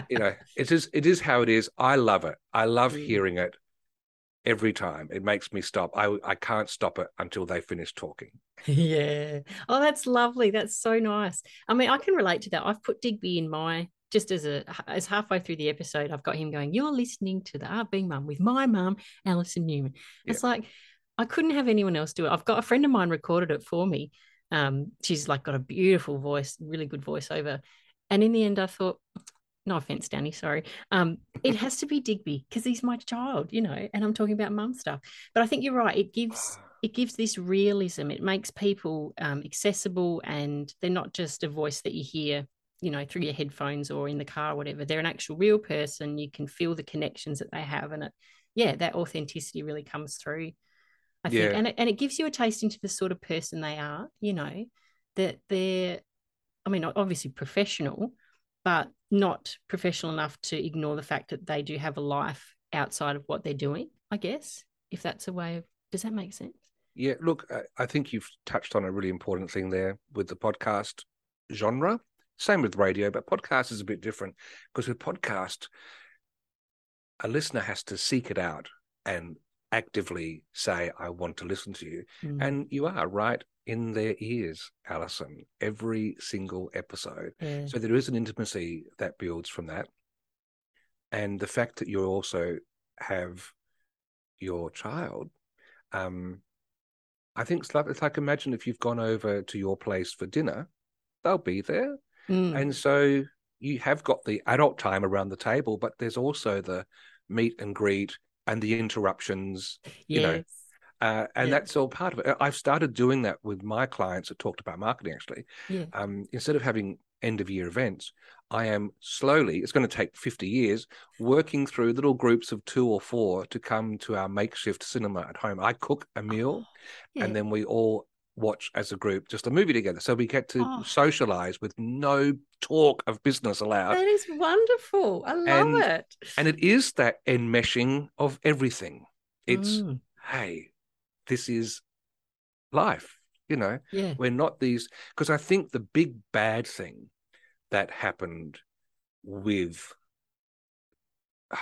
you know, *laughs* it is it is how it is. I love it. I love mm. hearing it every time. It makes me stop. I I can't stop it until they finish talking. *laughs* Yeah. Oh, that's lovely. That's so nice. I mean, I can relate to that. I've put Digby in my just as a as halfway through the episode, I've got him going, You're listening to the Being Mum with my mum, Alison Newman. Yeah. It's like I couldn't have anyone else do it. I've got a friend of mine recorded it for me. Um, she's like got a beautiful voice, really good voiceover. And in the end, I thought, no offense, Danny, sorry. Um, it has to be Digby because he's my child, you know, and I'm talking about mum stuff. But I think you're right. It gives *sighs* it gives this realism. It makes people um, accessible, and they're not just a voice that you hear you know through your headphones or in the car or whatever they're an actual real person you can feel the connections that they have and it yeah that authenticity really comes through i think and it, and it gives you a taste into the sort of person they are you know that they're i mean obviously professional but not professional enough to ignore the fact that they do have a life outside of what they're doing i guess if that's a way of does that make sense? Yeah look i think you've touched on a really important thing there with the podcast genre. Same with radio, but podcast is a bit different because with podcast, a listener has to seek it out and actively say, I want to listen to you. Mm. And you are right in their ears, Alison, every single episode. Yeah. So there is an intimacy that builds from that. And the fact that you also have your child, um, I think it's like, it's like imagine if you've gone over to your place for dinner, they'll be there. Mm. And so you have got the adult time around the table, but there's also the meet and greet and the interruptions, yes. you know. Uh, and yeah. that's all part of it. I've started doing that with my clients that talked about marketing actually. Yeah. Um, instead of having end of year events, I am slowly, it's going to take 50 years, working through little groups of two or four to come to our makeshift cinema at home. I cook a meal *gasps* yeah. and then we all watch as a group just a movie together. So we get to oh. socialize with no talk of business allowed. That is wonderful. I love and, it. And it is that enmeshing of everything. It's, mm. hey, this is life. You know, yeah. we're not these, because I think the big bad thing that happened with *sighs*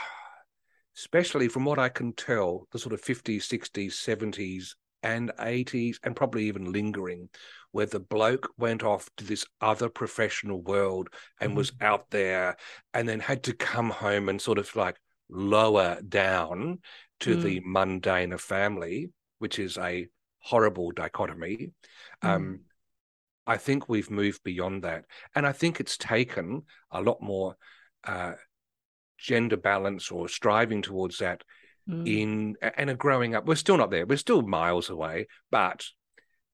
especially from what I can tell, the sort of 50s, 60s, 70s and 80s and probably even lingering where the bloke went off to this other professional world and mm-hmm. was out there and then had to come home and sort of like lower down to mm. the mundane of family which is a horrible dichotomy mm. um, i think we've moved beyond that and i think it's taken a lot more uh, gender balance or striving towards that mm. in and are growing up. We're still not there. We're still miles away, but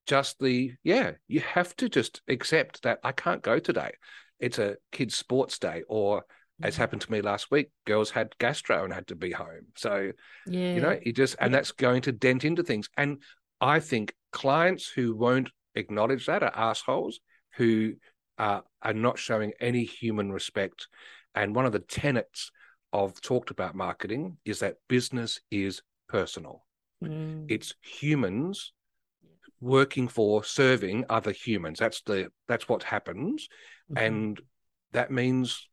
just the yeah, you have to just accept that I can't go today. It's a kids' sports day, or as happened to me last week, girls had gastro and had to be home. So yeah, you know, you just and that's going to dent into things. And I think clients who won't acknowledge that are assholes who uh, are not showing any human respect. And one of the tenets of talked about marketing is that business is personal. Mm. It's humans working for serving other humans. That's the that's what happens. Mm-hmm. And that means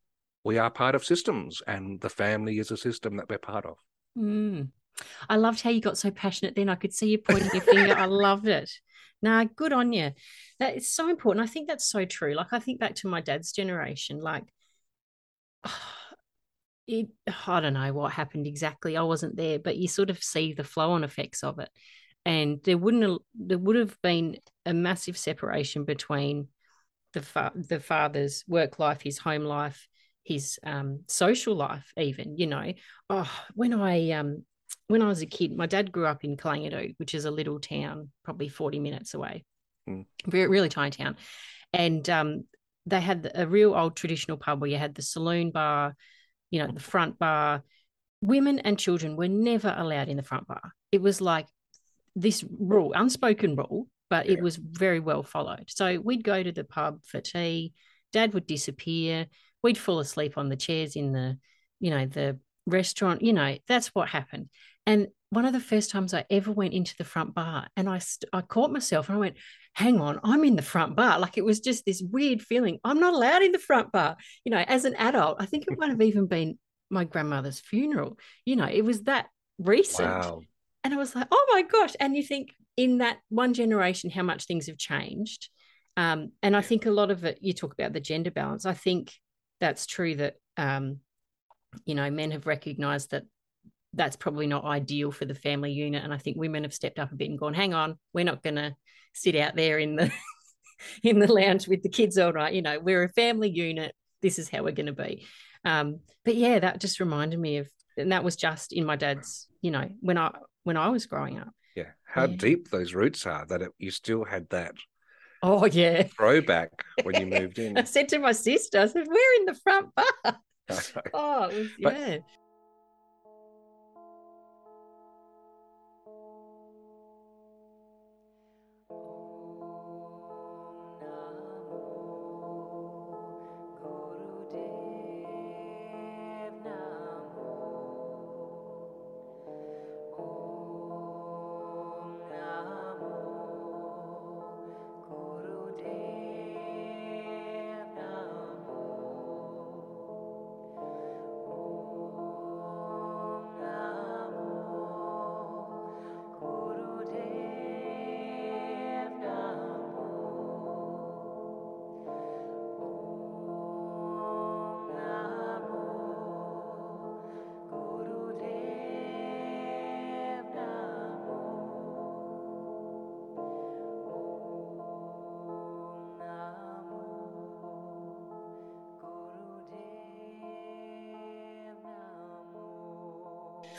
we are part of systems and the family is a system that we're part of. Mm. I loved how you got so passionate then. I could see you pointing your finger. I loved it. Nah, good on you. That is so important. I think that's so true. Like I think back to my dad's generation, like *sighs* oh, it, I don't know what happened exactly. I wasn't there, but you sort of see the flow on effects of it. And there wouldn't there would have been a massive separation between the fa- the father's work life, his home life, his um, social life, even. You know, oh, when I um, when I was a kid, my dad grew up in Kalangadoo, which is a little town, probably forty minutes away, mm. very really tiny town, and um, they had a real old traditional pub where you had the saloon bar you know, mm. the front bar. Women and children were never allowed in the front bar. It was like this rule, unspoken rule, but yeah. it was very well followed. So we'd go to the pub for tea. Dad would disappear. We'd fall asleep on the chairs in the, you know, the restaurant. You know, that's what happened. And one of the first times I ever went into the front bar, and I st- I caught myself and I went, "Hang on, I'm in the front bar." Like it was just this weird feeling. I'm not allowed in the front bar. You know, as an adult, I think it might have even been my grandmother's funeral. You know, it was that recent. Wow. And I was like, "Oh my gosh!" And you think in that one generation, how much things have changed. Um, and I think a lot of it, you talk about the gender balance. I think that's true that um, you know men have recognized that that's probably not ideal for the family unit. And I think women have stepped up a bit and gone, hang on, we're not going to sit out there in the *laughs* in the lounge with the kids all night. You know, we're a family unit. This is how we're going to be. Um, but yeah, that just reminded me of, and that was just in my dad's. You know, when I when I was growing up. Yeah, how yeah. deep those roots are that it, you still had that. Oh yeah, throwback when you *laughs* moved in. I said to my sister, I said, "We're in the front bar." *laughs* oh, it was, but,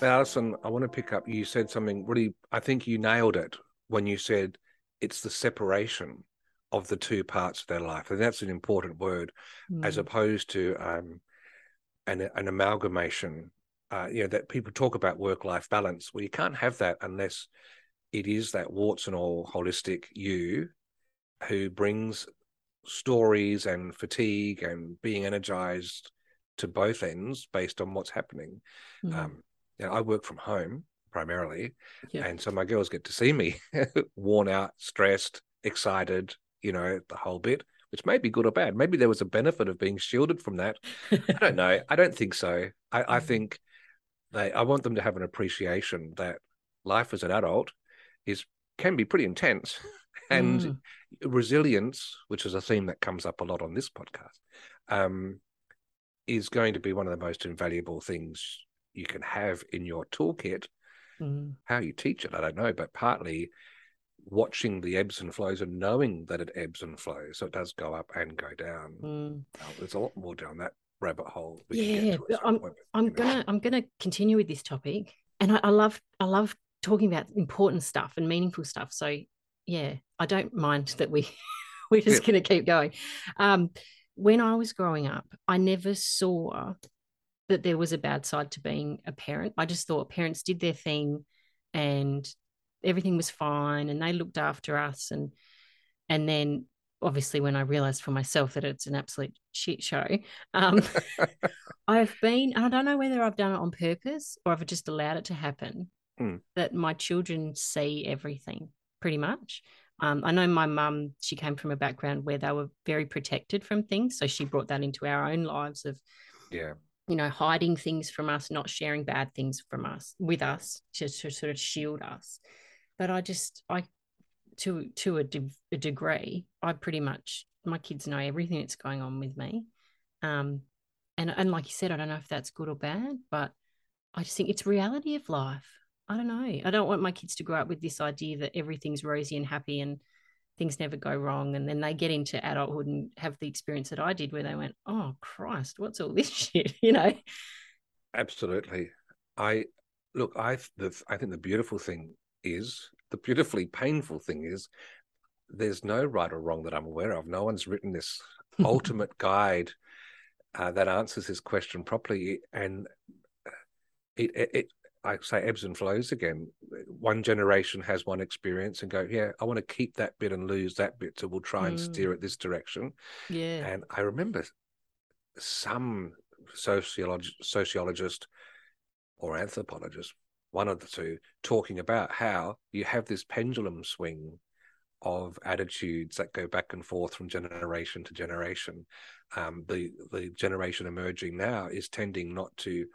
Alison, I want to pick up. You said something really, I think you nailed it when you said it's the separation of the two parts of their life. And that's an important word mm. as opposed to um, an, an amalgamation. Uh, you know, that people talk about work life balance. Well, you can't have that unless it is that warts and all holistic you who brings stories and fatigue and being energized to both ends based on what's happening. Mm. Um, you know, I work from home primarily, yeah. and so my girls get to see me *laughs* worn out, stressed, excited, you know, the whole bit, which may be good or bad. Maybe there was a benefit of being shielded from that. I don't know. *laughs* I don't think so. I, I mm. think they. I want them to have an appreciation that life as an adult is can be pretty intense, *laughs* and mm. resilience, which is a theme that comes up a lot on this podcast, um, is going to be one of the most invaluable things you can have in your toolkit. Mm. How you teach it, I don't know, but partly watching the ebbs and flows and knowing that it ebbs and flows. So it does go up and go down. Mm. there's a lot more down that rabbit hole. yeah, I'm, point, I'm gonna know. I'm gonna continue with this topic, and I, I love I love talking about important stuff and meaningful stuff. So yeah, I don't mind that we *laughs* we're just yeah. going to keep going. Um, when I was growing up, I never saw that there was a bad side to being a parent. I just thought parents did their thing and everything was fine and they looked after us and and then obviously when I realized for myself that it's an absolute shit show, um, *laughs* *laughs* I've been, and I don't know whether I've done it on purpose or I've just allowed it to happen, mm. that my children see everything pretty much. Um, I know my mum, she came from a background where they were very protected from things. So she brought that into our own lives of, yeah, you know, hiding things from us, not sharing bad things from us with us to, to sort of shield us. But I just, I, to to a, de- a degree, I pretty much my kids know everything that's going on with me, um, and and like you said, I don't know if that's good or bad, but I just think it's reality of life. I don't know. I don't want my kids to grow up with this idea that everything's rosy and happy and things never go wrong and then they get into adulthood and have the experience that I did where they went oh christ what's all this *laughs* shit? *laughs* You know? Absolutely. I look I the, I think the beautiful thing is the beautifully painful thing is there's no right or wrong that I'm aware of. No one's written this *laughs* ultimate guide uh, that answers this question properly and it, it, it I say ebbs and flows again. one generation has one experience and go, yeah, I want to keep that bit and lose that bit, so we'll try and Mm. steer it this direction. Yeah. And I remember some sociolog- sociologist or anthropologist, one of the two, talking about how you have this pendulum swing of attitudes that go back and forth from generation to generation. Um, the the generation emerging now is tending not to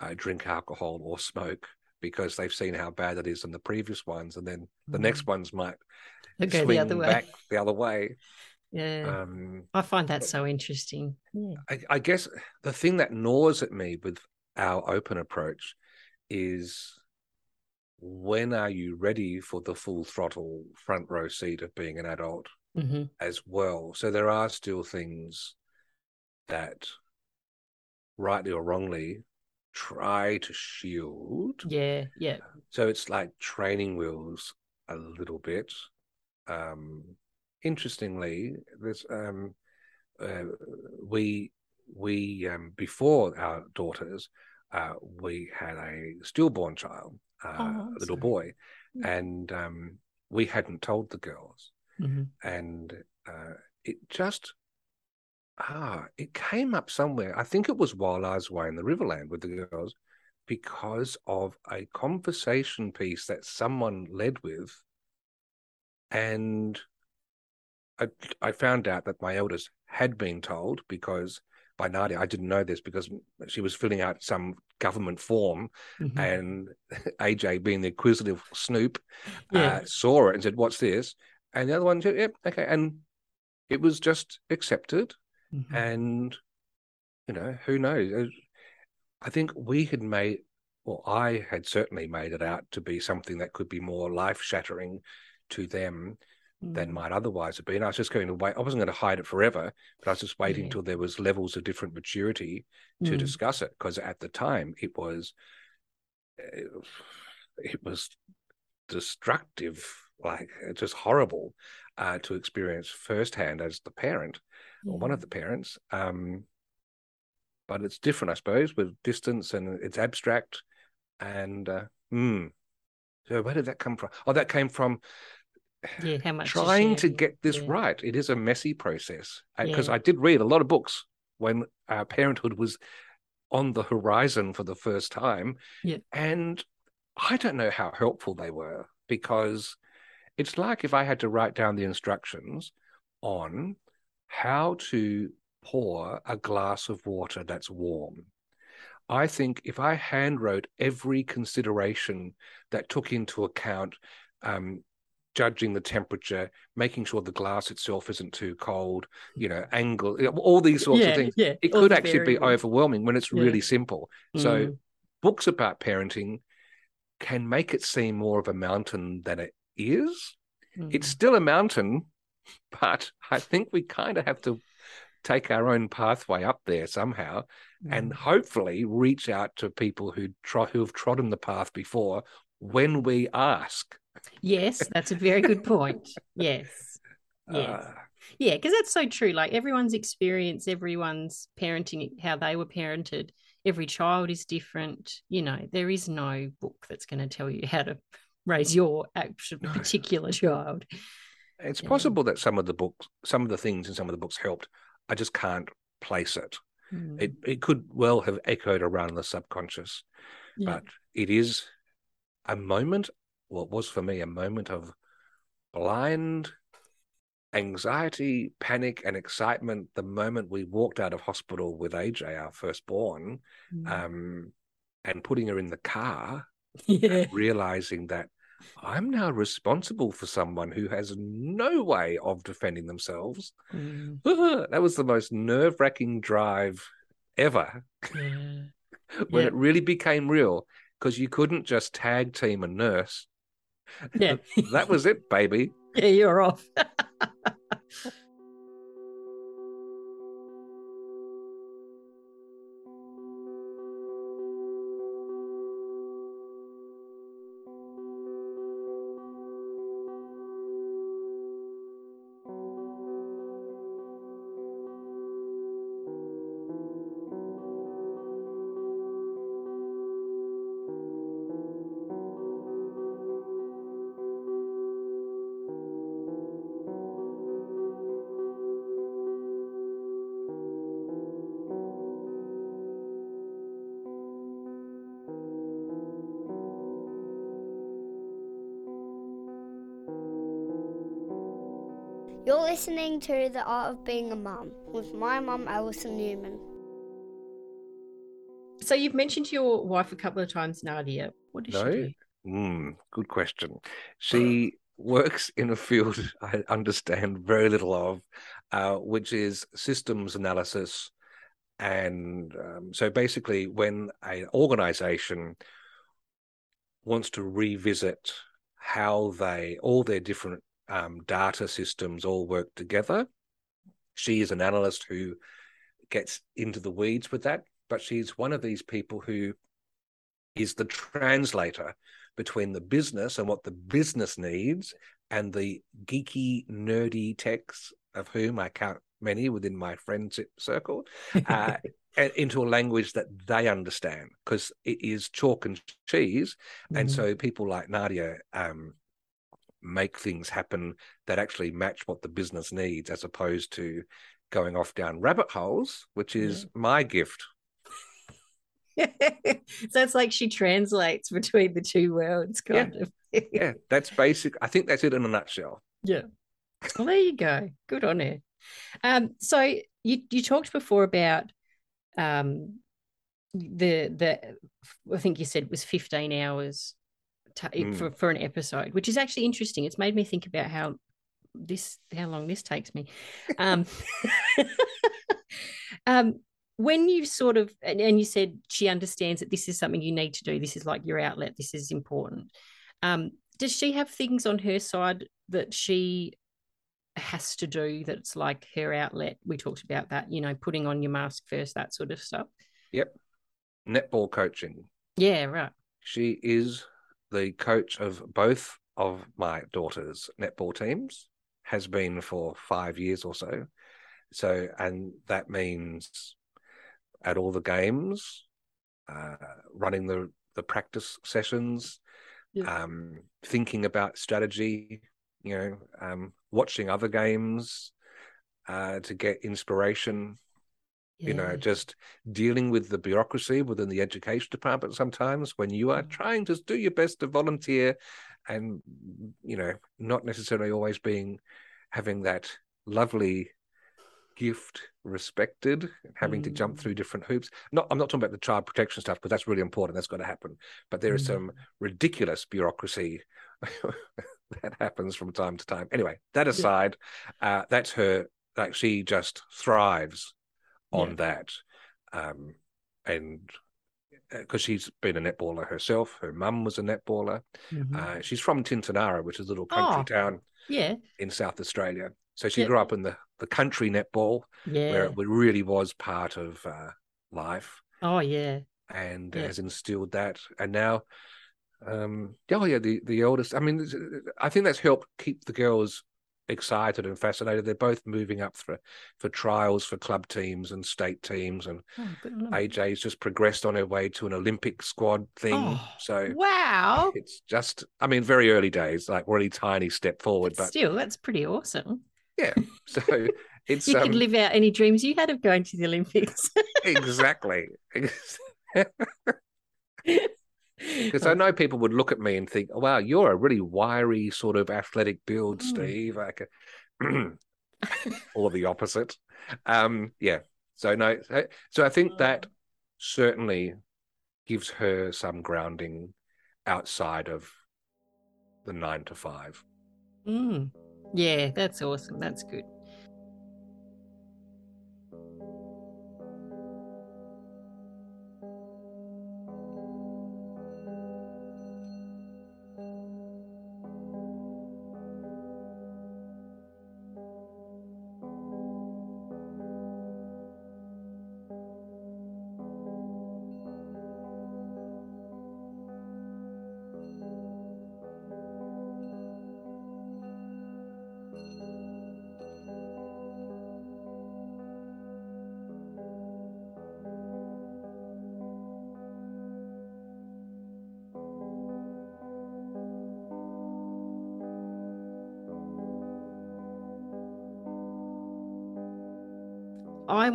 uh, drink alcohol or smoke because they've seen how bad it is in the previous ones, and then the next ones might go swing the other way. back the other way. Yeah. Um, I find that so interesting. Yeah. I, I guess the thing that gnaws at me with our open approach is when are you ready for the full throttle front row seat of being an adult hmm as well? So there are still things that, rightly or wrongly, try to shield. Yeah. Yeah. So it's like training wheels a little bit. Um, interestingly, there's um, uh, we we um, before our daughters, uh, we had a stillborn child, uh, Oh, a little boy, Mm. and um, we hadn't told the girls, hmm and uh, it just ah, it came up somewhere. I think it was while I was away in the Riverland with the girls, because of a conversation piece that someone led with, and I I found out that my eldest had been told because by Nadia, I didn't know this because she was filling out some government form, hmm and *laughs* AJ, being the inquisitive snoop, Yeah. uh, saw it and said, "What's this?" And the other one said, "Yep, okay," and it was just accepted. Mhm. And you know, who knows? Uh, I think we had made, well, I had certainly made it out to be something that could be more life shattering to them than Mm. might otherwise have been. I was just going to wait. I wasn't going to hide it forever, but I was just waiting Yeah. till there was levels of different maturity to Mm. discuss it because at the time it was it, it was destructive like just horrible uh, to experience firsthand as the parent or one of the parents um but it's different i suppose with distance and it's abstract and uh hmm. so where did that come from oh that came from Yeah. How much? trying to get this Yeah. right. It is a messy process because Yeah. I did read a lot of books when uh, parenthood was on the horizon for the first time. Yeah. And I don't know how helpful they were because it's like if I had to write down the instructions on how to pour a glass of water that's warm. I think if I handwrote every consideration that took into account um, judging the temperature, making sure the glass itself isn't too cold, you know, angle, all these sorts yeah, of things. Yeah. It could actually be overwhelming when it's Yeah. really simple. So, Mm. books about parenting can make it seem more of a mountain than it is. It's Mm. still a mountain, *laughs* but I think we kind of have to take our own pathway up there somehow and Mm. hopefully reach out to people who try who've trodden the path before when we ask. Yes, that's a very good point. Yes. *laughs* Yes. Uh, Yeah, because that's so true. Like everyone's experience, everyone's parenting, how they were parented, every child is different. You know, there is no book that's going to tell you how to raise your actual No. particular child. It's Yeah. possible that some of the books, some of the things in some of the books helped. I just can't place it. Mm. It it could well have echoed around the subconscious, Yeah. but it is a moment. Well, it was for me a moment of blind anxiety, panic, and excitement. The moment we walked out of hospital with AJ, our firstborn, Mm. um, and putting her in the car, *laughs* yeah. realizing that I'm now responsible for someone who has no way of defending themselves. Mm. *laughs* that was the most nerve wracking drive ever Yeah. *laughs* when Yeah. it really became real because you couldn't just tag team a nurse. Yeah. *laughs* that was it, baby. yeah, you're off. You're listening to The Art of Being a Mum with my mum, Alison Newman. So you've mentioned your wife a couple of times, Nadia. What does No? she do? Mm, good question. She *laughs* works in a field *laughs* I understand very little of, uh, which is systems analysis. And um, so basically, when an organization wants to revisit how they, all their different um, data systems all work together, she is an analyst who gets into the weeds with that. But she's one of these people who is the translator between the business and what the business needs and the geeky, nerdy techs of whom I count many within my friendship circle uh, *laughs* into a language that they understand because it is chalk and cheese. And Mhm. so people like Nadia um, make things happen that actually match what the business needs as opposed to going off down rabbit holes, which is my gift. *laughs* so it's like she translates between the two worlds, kind of. Yeah, that's basic. I think that's it in a nutshell. Yeah. Well, there you go. Good on her. Um, so you you talked before about um the the I think you said it was 15 hours to, Mm. for for an episode, which is actually interesting. It's made me think about how this how long this takes me. Um, *laughs* um when you sort of and, and you said she understands that this is something you need to do this is like your outlet this is important um does she have things on her side that she has to do that's like her outlet we talked about that you know putting on your mask first that sort of stuff Yep. Netball coaching. yeah right She is the coach of both of my daughter's netball teams, has been for five years or so. So, and that means at all the games, uh, running the, the practice sessions, Yeah. um, thinking about strategy, you know, um, watching other games uh, to get inspiration you know just dealing with the bureaucracy within the education department sometimes when you are Mm. trying to do your best to volunteer and you know not necessarily always being having that lovely gift respected having to jump Mm. through different hoops not i'm not talking about the child protection stuff because that's really important that's got to happen but there is Mm. some ridiculous bureaucracy *laughs* that happens from time to time anyway that aside uh that's her like she just thrives on Yeah. that um and because she's been a netballer herself her mum was a netballer. Mhm. uh, she's from tintinara which is a little country Oh. town yeah. in south australia. So she grew up in the the country netball yeah. where it really was part of uh, life. Oh yeah. And has instilled that. And now um oh yeah the the eldest i mean i think that's helped keep the girls excited and fascinated. They're both moving up for for trials for club teams and state teams and oh, good on 'em. aj's just progressed on her way to an olympic squad thing. Oh, so wow. *laughs* it's just i mean very early days like really tiny step forward but but still that's pretty awesome. Yeah, *laughs* so it's you um, could live out any dreams you had of going to the olympics. Exactly *laughs* Because I know people would look at me and think, oh, "Wow, you're a really wiry sort of athletic build, Mm. Steve." Like, *laughs* *clears throat* or the opposite. Um, yeah. So no. so- So I think that certainly gives her some grounding outside of the nine to five. Mm. Yeah, that's awesome. That's good.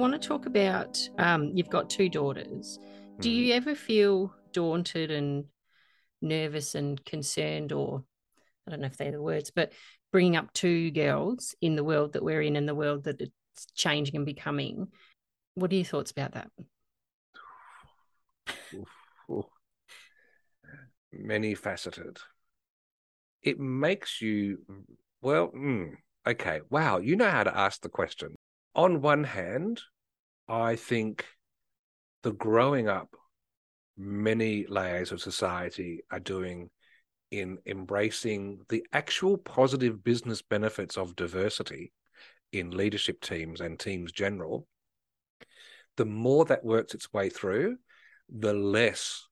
Want to talk about um, you've got two daughters. Do Mhm. you ever feel daunted and nervous and concerned or I don't know if they're the words, but bringing up two girls in the world that we're in and the world that it's changing and becoming. What are your thoughts about that? *sighs* Many faceted. It makes you, well, mm, okay, wow, you know how to ask the question. On one hand, I think the growing up many layers of society are doing in embracing the actual positive business benefits of diversity in leadership teams and teams general, the more that works its way through, the less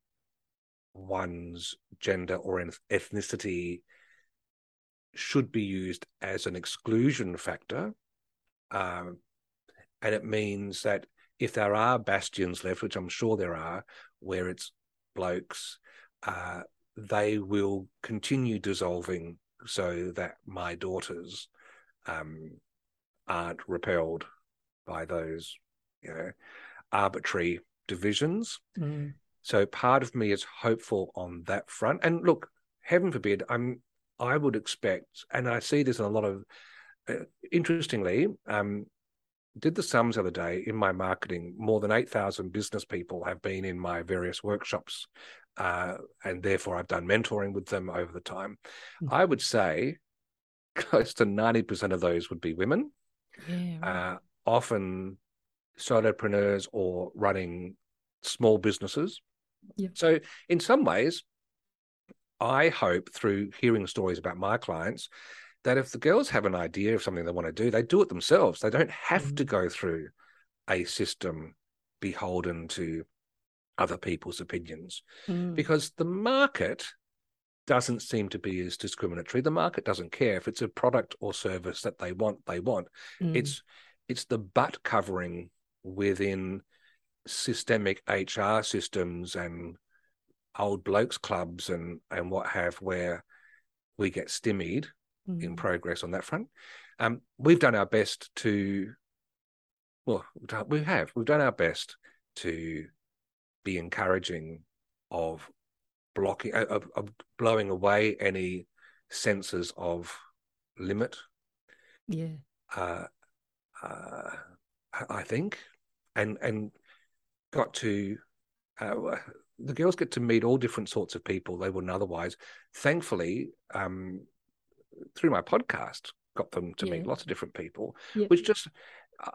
one's gender or ethnicity should be used as an exclusion factor. Um, and it means that if there are bastions left, which I'm sure there are, where it's blokes, uh, they will continue dissolving so that my daughters um, aren't repelled by those, you know, arbitrary divisions. Mm. So part of me is hopeful on that front. And look, heaven forbid, I'm I would expect, and I see this in a lot of, uh, interestingly, um, did the sums the other day in my marketing. More than eight thousand business people have been in my various workshops, uh, and therefore I've done mentoring with them over the time. Mm-hmm. I would say *laughs* close to ninety percent of those would be women, yeah, right. uh, often solopreneurs or running small businesses. Yeah. So in some ways, I hope through hearing stories about my clients that if the girls have an idea of something they want to do, they do it themselves. They don't have mm. to go through a system beholden to other people's opinions mm. because the market doesn't seem to be as discriminatory. The market doesn't care if it's a product or service that they want, they want. Mm. It's it's the butt covering within systemic HR systems and old blokes clubs and and what have where we get stymied mm. in progress on that front. Um, we've done our best to, well, we have we've done our best to be encouraging of blocking of, of blowing away any senses of limit. Yeah. Uh, uh, I think, and and got to uh, the girls get to meet all different sorts of people they wouldn't otherwise. Thankfully, um, through my podcast, got them to yeah. meet lots of different people, yeah. which just,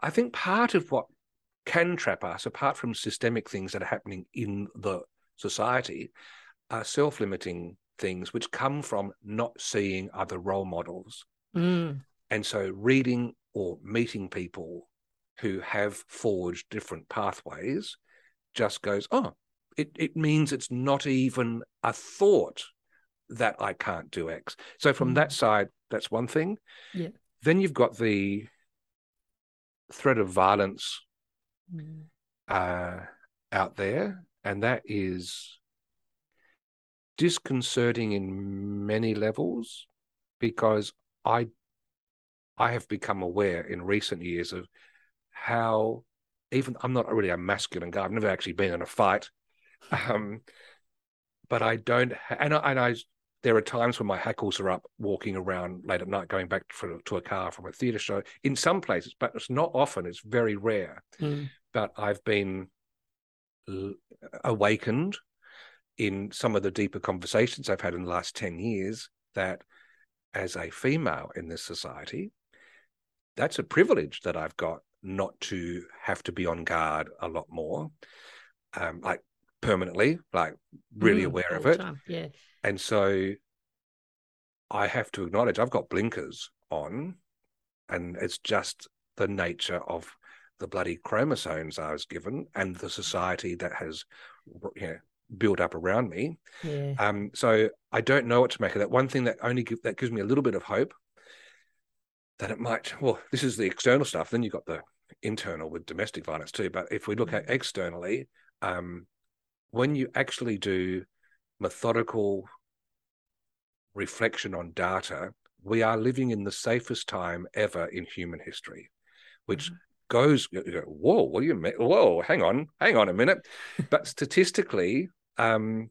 I think part of what can trap us, apart from systemic things that are happening in the society, are self limiting things which come from not seeing other role models. Mm. And so reading or meeting people who have forged different pathways just goes, oh, it, it means it's not even a thought that I can't do X. So from mm. that side, that's one thing. Yeah. Then you've got the threat of violence mm. uh, out there, and that is disconcerting in many levels because I I have become aware in recent years of how even I'm not really a masculine guy. I've never actually been in a fight, *laughs* um, but I don't. And I, and I there are times when my hackles are up walking around late at night going back for, to a car from a theatre show in some places but it's not often it's very rare mm. but i've been l- awakened in some of the deeper conversations i've had in the last 10 years that as a female in this society that's a privilege that i've got not to have to be on guard a lot more um, like permanently like really mm, aware of it time. yeah and so I have to acknowledge I've got blinkers on, and it's just the nature of the bloody chromosomes I was given and the society that has you know built up around me. Yeah. Um, so I don't know what to make of that. One thing that only give, that gives me a little bit of hope that it might. Well, this is the external stuff. Then you've got the internal with domestic violence too. But if we look at mm. externally, um, when you actually do methodical reflection on data, we are living in the safest time ever in human history, which mm-hmm. goes, whoa, what do you mean? Whoa, hang on, hang on a minute. but statistically, um,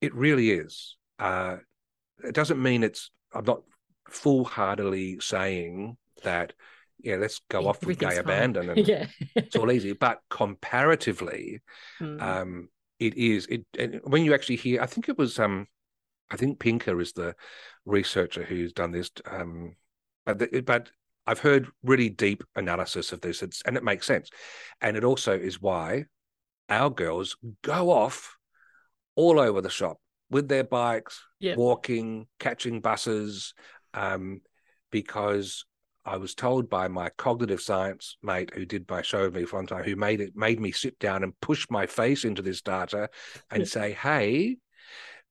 it really is. Uh, it doesn't mean it's I'm not foolhardily saying that yeah, let's go off with gay fine. abandon and *laughs* yeah. it's all easy. But comparatively, mm. um, it is it when you actually hear, I think it was um, I think Pinker is the researcher who's done this. Um, but the, but I've heard really deep analysis of this, it's, and it makes sense, and it also is why our girls go off all over the shop with their bikes, yep. walking, catching buses, um, because I was told by my cognitive science mate who did my show with me one time, who made it made me sit down and push my face into this data and *laughs* say, "Hey,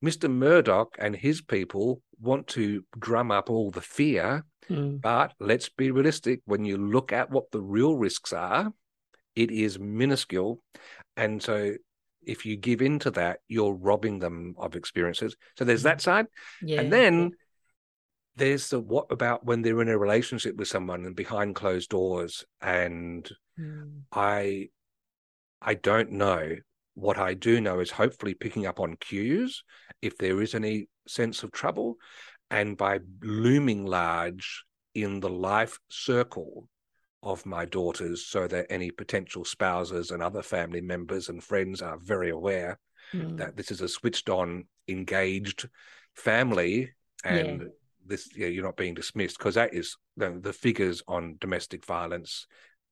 Mr. Murdoch and his people want to drum up all the fear, mm. but let's be realistic. When you look at what the real risks are, it is minuscule, and so." If you give in to that, you're robbing them of experiences. So there's that side. Yeah. And then there's the what about when they're in a relationship with someone and behind closed doors and mm. i i don't know what i do know is hopefully picking up on cues if there is any sense of trouble and by looming large in the life circle of my daughters so that any potential spouses and other family members and friends are very aware mm. that this is a switched on engaged family and yeah this you know, you're not being dismissed because that is the, the, figures on domestic violence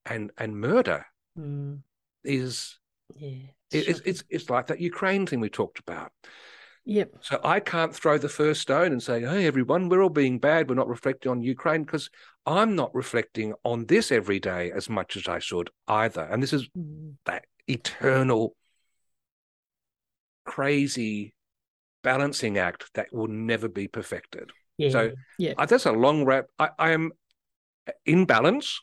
and and murder mm. is yeah it's, it's it's like that Ukraine thing we talked about. Yep. So I can't throw the first stone and say, "Hey, everyone, we're all being bad. We're not reflecting on Ukraine," because I'm not reflecting on this every day as much as I should either. And this is mm. that eternal, crazy balancing act that will never be perfected. Yeah, so yeah, that's a long wrap. I, I am in balance,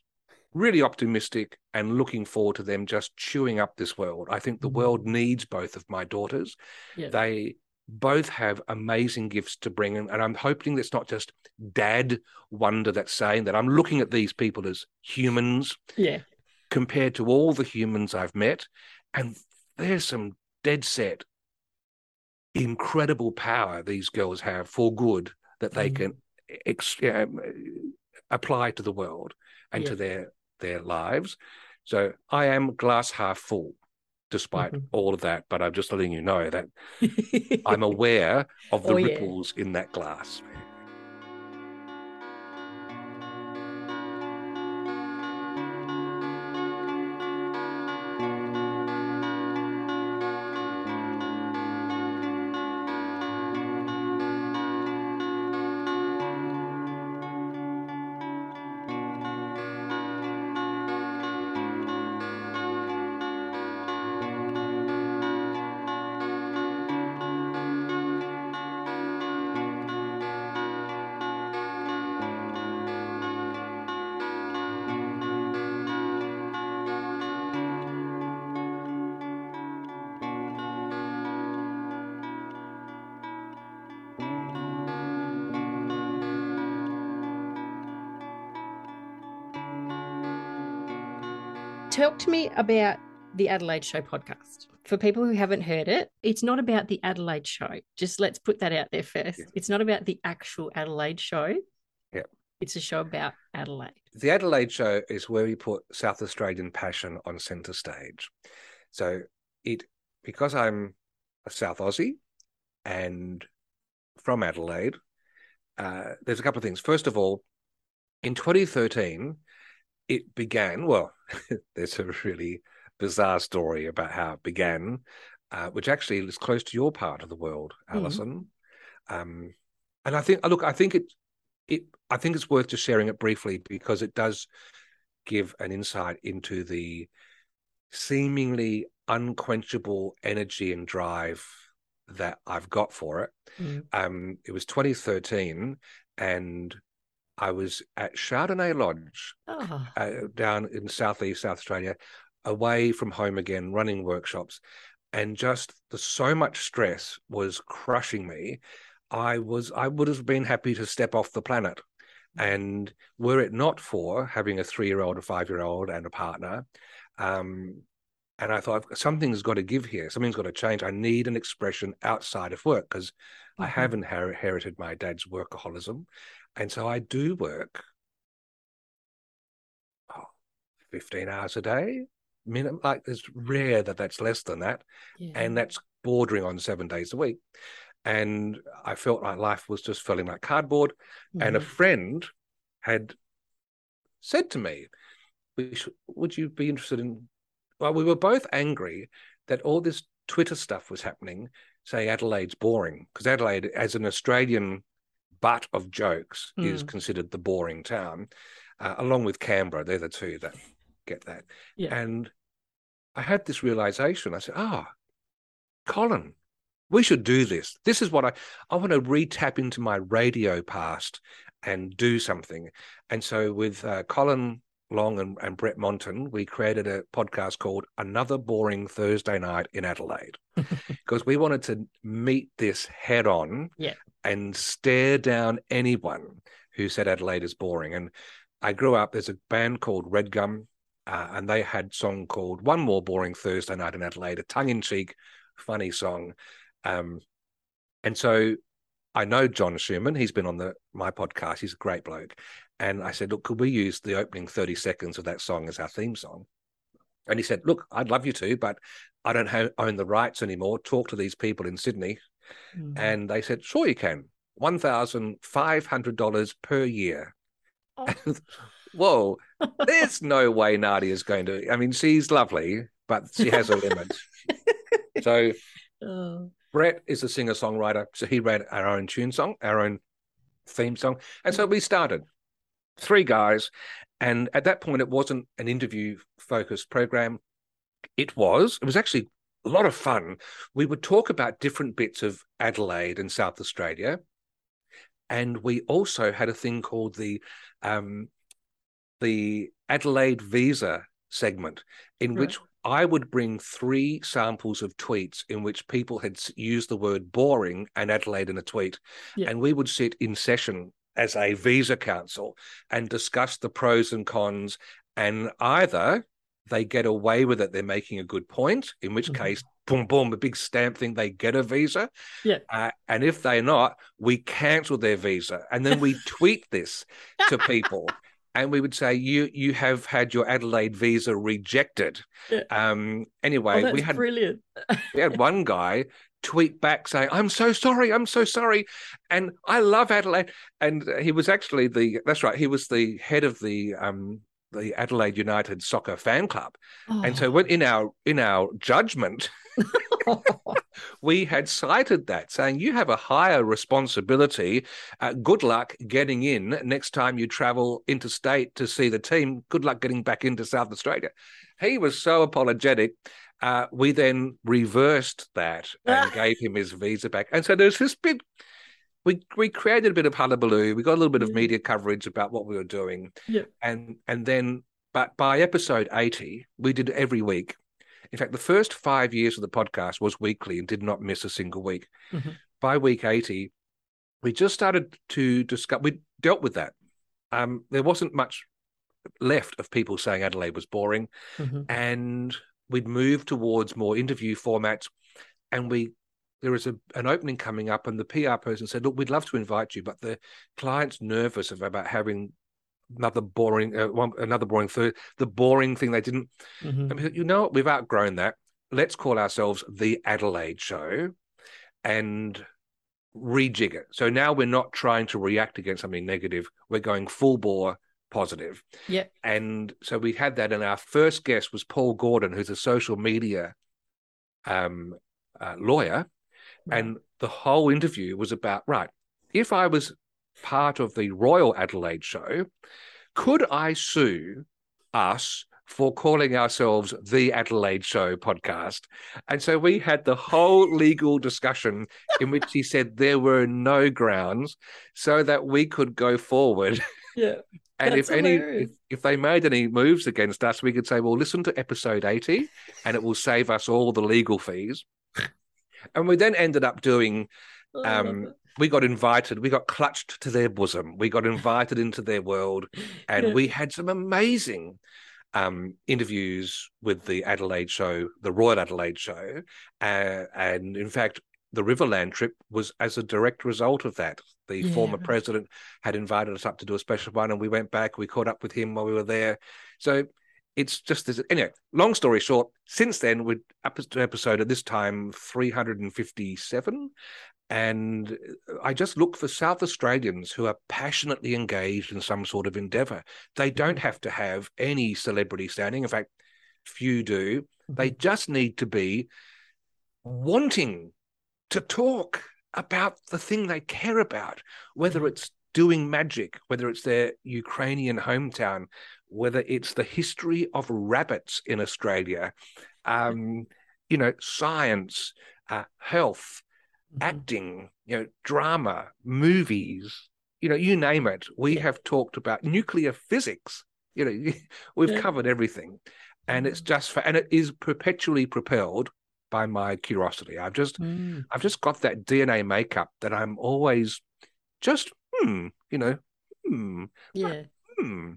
really optimistic, and looking forward to them just chewing up this world. I think the mm-hmm. world needs both of my daughters. Yeah. They both have amazing gifts to bring, and, and I'm hoping that's not just dad wonder that's saying that. I'm looking at these people as humans. Yeah. Compared to all the humans I've met, and there's some dead set incredible power these girls have for good that they mm. can ex- um, apply to the world and yeah. to their their lives. So I am glass half full, despite mm-hmm. all of that. But I'm just letting you know that *laughs* I'm aware of the oh, ripples yeah. in that glass. To me about the Adelaide Show podcast. For people who haven't heard it, it's not about the Adelaide Show. Just let's put that out there first. Yeah. It's not about the actual Adelaide Show. Yeah. It's a show about Adelaide. The Adelaide Show is where we put South Australian passion on centre stage. So it because I'm a South Aussie and from Adelaide, uh, there's a couple of things. First of all, in 2013, it began, well, *laughs* there's a really bizarre story about how it began, uh, which actually is close to your part of the world, mm-hmm. Alison. Mm-hmm. Um, and I think, look, I think it, it, I think it's worth just sharing it briefly because it does give an insight into the seemingly unquenchable energy and drive that I've got for it. Mm. Um, it was 2013, and I was at Chardonnay Lodge oh. uh, down in southeast South Australia, away from home again, running workshops, and just the so much stress was crushing me. I was I would have been happy to step off the planet. And were it not for having a three year old, a five year old, and a partner, um, And I thought something's got to give here. Something's got to change. I need an expression outside of work because mm-hmm. I have inherited my dad's workaholism. And so I do work oh, 15 hours a day. Minimum, like it's rare that that's less than that. Yeah. And that's bordering on seven days a week. And I felt like life was just feeling like cardboard. Mm-hmm. And a mm-hmm. friend had said to me, Would you be interested in? Well, we were both angry that all this Twitter stuff was happening, saying Adelaide's boring, because Adelaide, as an Australian butt of jokes, mm. is considered the boring town, uh, along with Canberra. They're the two that get that. Yeah. And I had this realization. I said, Ah, oh, Colin, we should do this. This is what I I want to re-tap into my radio past and do something. And so with uh, Colin Long and, and Brett Monton, we created a podcast called Another Boring Thursday Night in Adelaide *laughs* because we wanted to meet this head on yeah. and stare down anyone who said Adelaide is boring. And I grew up, there's a band called Red Gum, uh, and they had a song called One More Boring Thursday Night in Adelaide, a tongue in cheek, funny song. Um, and so I know John Schumann. He's been on the my podcast. He's a great bloke. And I said, look, could we use the opening 30 seconds of that song as our theme song? And he said, look, I'd love you to, but I don't have, own the rights anymore. Talk to these people in Sydney. Mm-hmm. And they said, sure, you can. $1,500 per year. Oh. *laughs* Whoa, there's no way Nadia's going to. I mean, she's lovely, but she has a limit. *laughs* so oh. Brett is a singer songwriter, so he wrote our own tune song, our own theme song, and so we started three guys. And at that point, it wasn't an interview focused program. It was. It was actually a lot of fun. We would talk about different bits of Adelaide and South Australia, and we also had a thing called the um, the Adelaide Visa segment, in right. which I would bring three samples of tweets in which people had used the word boring and Adelaide in a tweet. Yeah. And we would sit in session as a visa council and discuss the pros and cons. And either they get away with it, they're making a good point, in which mm-hmm. case, boom, boom, a big stamp thing, they get a visa. Yeah. Uh, and if they're not, we cancel their visa. And then we *laughs* tweet this to people and we would say you you have had your Adelaide visa rejected. Yeah. Um, anyway, oh, we had brilliant. we had *laughs* one guy tweet back saying, "I'm so sorry, I'm so sorry," and I love Adelaide. And he was actually the that's right, he was the head of the um, the Adelaide United soccer fan club, oh. and so when in our in our judgment. *laughs* we had cited that, saying you have a higher responsibility. Uh, good luck getting in next time you travel interstate to see the team. Good luck getting back into South Australia. He was so apologetic. Uh, we then reversed that and *laughs* gave him his visa back. And so there's this bit. We we created a bit of hullabaloo. We got a little bit of media coverage about what we were doing. Yeah. And and then, but by episode eighty, we did every week in fact, the first five years of the podcast was weekly and did not miss a single week. Mm-hmm. By week 80, we just started to discuss, we dealt with that. Um, there wasn't much left of people saying Adelaide was boring. Mm-hmm. And we'd move towards more interview formats. And we there was a, an opening coming up, and the PR person said, "Look, we'd love to invite you, but the client's nervous about having another boring uh, one, another boring third the boring thing they didn't mm-hmm. I mean, you know we've outgrown that let's call ourselves the adelaide show and rejig it so now we're not trying to react against something negative we're going full bore positive yeah and so we had that and our first guest was paul gordon who's a social media um, uh, lawyer and the whole interview was about right if i was part of the Royal Adelaide show, could I sue us for calling ourselves the Adelaide Show podcast. And so we had the whole legal discussion in which he said there were no grounds so that we could go forward. *laughs* Yeah. and if any if, if, they made any moves against us, we could say, well, listen to episode 80 and it will save us all the legal fees. and we then ended up doing um, we got invited, we got clutched to their bosom, we got invited into their world, and yeah. we had some amazing um, interviews with the Adelaide show, the Royal Adelaide show, uh, and in fact, the Riverland trip was as a direct result of that. The yeah. former president had invited us up to do a special one, and we went back. We caught up with him while we were there. So it's just this. Anyway, long story short, since then, we're up to episode at this time 357. And I just look for South Australians who are passionately engaged in some sort of endeavor. They don't have to have any celebrity standing. In fact, few do. They mm-hmm. just need to be wanting to talk about the thing they care about, whether mm-hmm. it's doing magic, whether it's their Ukrainian hometown, whether it's the history of rabbits in Australia, um, you know, science, uh, health, mm-hmm. acting, you know, drama, movies, you know, you name it. We have talked about nuclear physics. You know, *laughs* we've yeah. covered everything, and it's mm. just for, and it is perpetually propelled by my curiosity. I've just, mm. I've just got that DNA makeup that I'm always just, hmm, you know, hmm, yeah, hmm,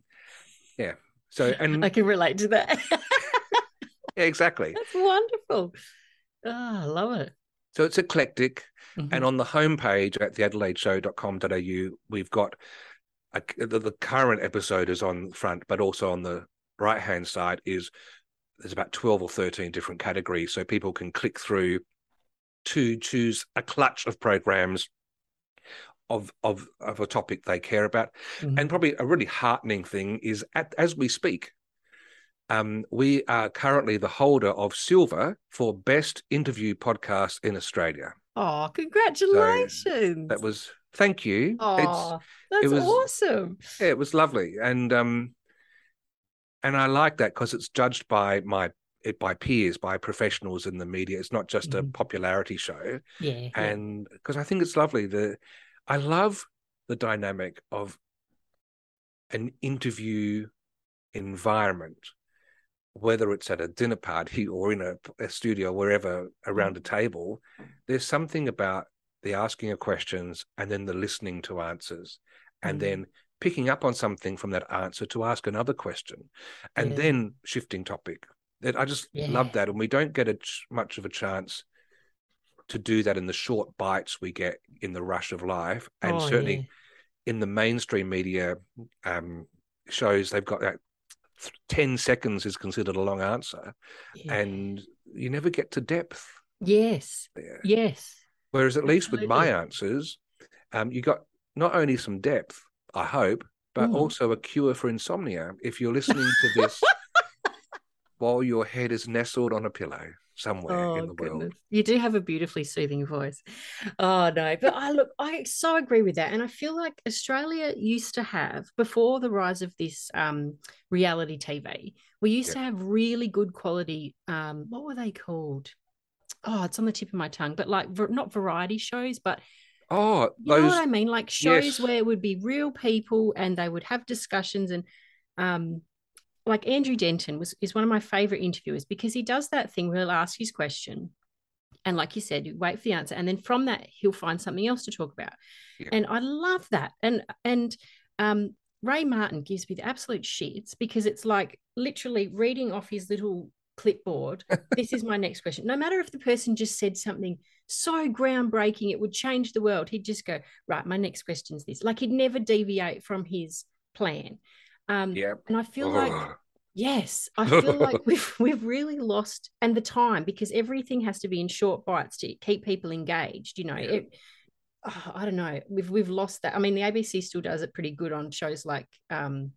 yeah. So, and *laughs* I can relate to that. *laughs* yeah, exactly. That's wonderful. Oh, I love it. So it's eclectic. Mm-hmm. And on the homepage at theadelaideShow.com.au, we've got a, the, the current episode is on front, but also on the right hand side is there's about 12 or 13 different categories. So people can click through to choose a clutch of programs of of of a topic they care about. Mm-hmm. And probably a really heartening thing is at, as we speak, um, we are currently the holder of silver for best interview podcast in Australia. Oh, congratulations! So that was thank you. Oh, that's it was, awesome. Yeah, it was lovely, and um, and I like that because it's judged by my by peers, by professionals in the media. It's not just mm. a mm-hmm. popularity show. Yeah, and because yeah. I think it's lovely. The I love the dynamic of an interview environment whether it's at a dinner party *laughs* or in a, a studio, wherever around a mm. table, there's something about the asking of questions and then the listening to answers, and mm. then picking up on something from that answer to ask another question, and yeah. then shifting topic. That I just yeah. love that, and we don't get a, much of a chance to do that in the short bites we get in the rush of life, and oh, certainly yeah. in the mainstream media um, shows, they've got that 10 seconds is considered a long answer and you never get to depth yes there. yes whereas at Absolutely. least with my answers um, you got not only some depth i hope but mm. also a cure for insomnia if you're listening to *laughs* this while your head is nestled on a pillow somewhere oh, in the goodness. world. You do have a beautifully soothing voice. Oh no, but I look, I so agree with that, and I feel like Australia used to have before the rise of this um, reality TV. We used to have really good quality. Um, what were they called? Oh, it's on the tip of my tongue, but like not variety shows, but Oh, you know what I mean? Like shows yes. where it would be real people and they would have discussions and um like Andrew Denton was is one of my favorite interviewers because he does that thing where he'll ask his question and like you said you wait for the answer and then from that he'll find something else to talk about yeah. and i love that and and um, ray martin gives me the absolute shits because it's like literally reading off his little clipboard this is my next question no matter if the person just said something so groundbreaking it would change the world he'd just go right my next question is this like he'd never deviate from his plan um, yeah. And I feel like, yes, I *laughs* feel like we've we've really lost and the time because everything has to be in short bites to keep people engaged. You know, it, oh, I don't know. We've we've lost that. I mean, the ABC still does it pretty good on shows like um,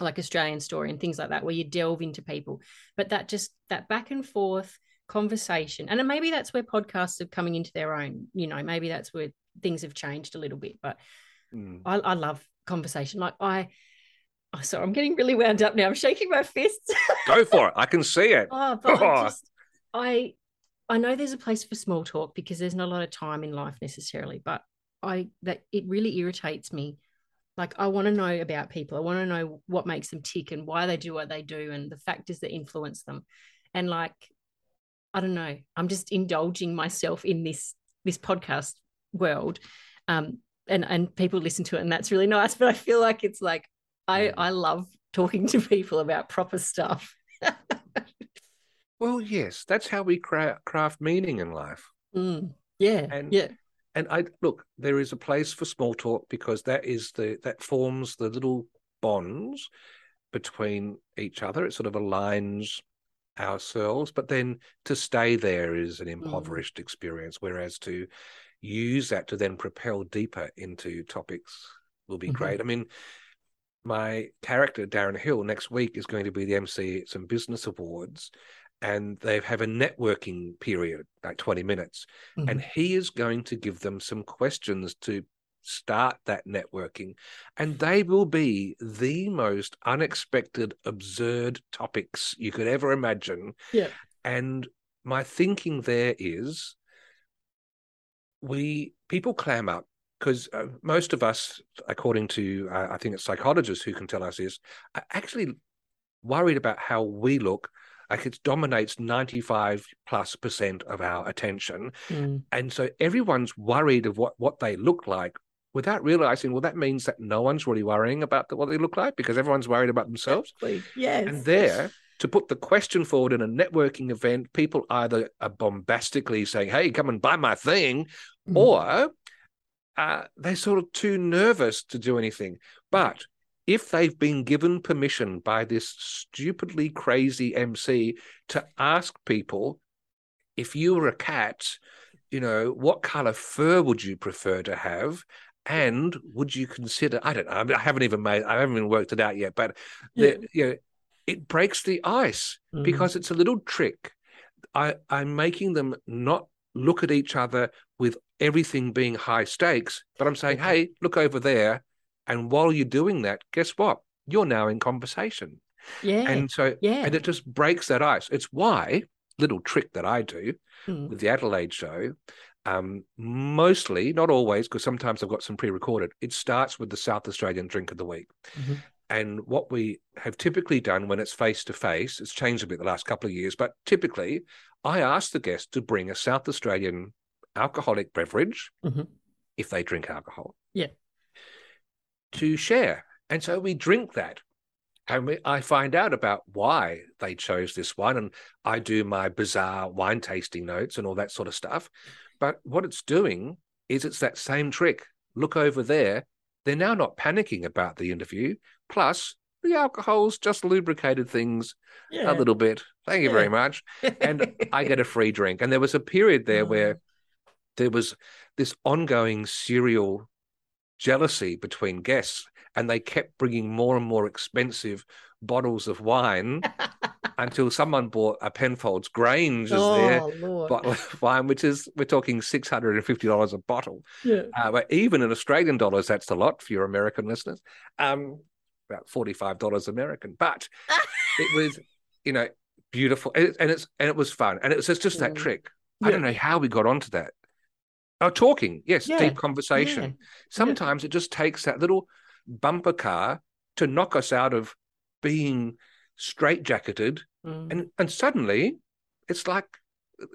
like Australian Story and things like that, where you delve into people. But that just that back and forth conversation, and maybe that's where podcasts are coming into their own. You know, maybe that's where things have changed a little bit. But mm. I, I love conversation. Like I Oh, so I'm getting really wound up now. I'm shaking my fists. *laughs* Go for it. I can see it. Oh, but oh. I *laughs* just I I know there's a place for small talk because there's not a lot of time in life necessarily, but I that it really irritates me. Like I want to know about people. I want to know what makes them tick and why they do what they do and the factors that influence them. And like I don't know, I'm just indulging myself in this this podcast world. Um and and people listen to it and that's really nice, *laughs* but I feel like it's like I I love talking to people about proper stuff. *laughs* well, yes, that's how we cra- craft meaning in life. Mm, yeah, and, yeah. And I look, there is a place for small talk because that is the that forms the little bonds between each other. It sort of aligns ourselves, but then to stay there is an mm. impoverished mm. experience. Whereas to use that to then propel deeper into topics will be mm-hmm. great. I mean, my character Darren Hill next week is going to be the MC at some business awards, and they have a networking period, like 20 minutes. Mm-hmm. And he is going to give them some questions to start that networking. And they will be the most unexpected, absurd topics you could ever imagine. Yeah. And my thinking there is we people clam up because uh, most of us, according to uh, I think it's psychologists who can tell us this, are actually worried about how we look. Like it dominates 95 plus percent of our attention. Mm. And so everyone's worried of what, what they look like without realizing, well, that means that no one's really worrying about the, what they look like because everyone's worried about themselves. Yes. And there, to put the question forward in a networking event, people either are bombastically saying, hey, come and buy my thing, mm. or uh, they're sort of too nervous to do anything. But if they've been given permission by this stupidly crazy MC to ask people, if you were a cat, you know, what color fur would you prefer to have? And would you consider? I don't know. I haven't even made. I haven't even worked it out yet. But yeah. the, you know, it breaks the ice mm-hmm. because it's a little trick. I, I'm making them not look at each other with everything being high stakes, but I'm saying, hey, look over there. And while you're doing that, guess what? You're now in conversation. Yeah. And so, yeah. and it just breaks that ice. It's why, little trick that I do mm. with the Adelaide show, um, mostly, not always, because sometimes I've got some pre recorded, it starts with the South Australian drink of the week. Mm-hmm. And what we have typically done when it's face to face, it's changed a bit the last couple of years, but typically I ask the guest to bring a South Australian alcoholic beverage mm-hmm. if they drink alcohol. Yeah. To share. And so we drink that. And we, I find out about why they chose this one. And I do my bizarre wine tasting notes and all that sort of stuff. But what it's doing is it's that same trick. Look over there. They're now not panicking about the interview. Plus, the alcohol's just lubricated things yeah. a little bit. Thank you yeah. very much. And I get a *laughs* free drink. And there was a period there oh. where there was this ongoing serial jealousy between guests, and they kept bringing more and more expensive bottles of wine *laughs* until someone bought a Penfolds Grange as oh, their Lord. bottle of *laughs* wine, which is we're talking six hundred and fifty dollars a bottle. Yeah, uh, but even in Australian dollars, that's a lot for your American listeners. Um, about forty five dollars American, but *laughs* it was you know beautiful, and, it's and it was fun, and it was just, just that mm. trick. Yeah. I don't know how we got onto that. Oh, talking, yes, yeah. deep conversation. Yeah. Sometimes yeah. it just takes that little bumper car to knock us out of being straitjacketed, mm. and and suddenly it's like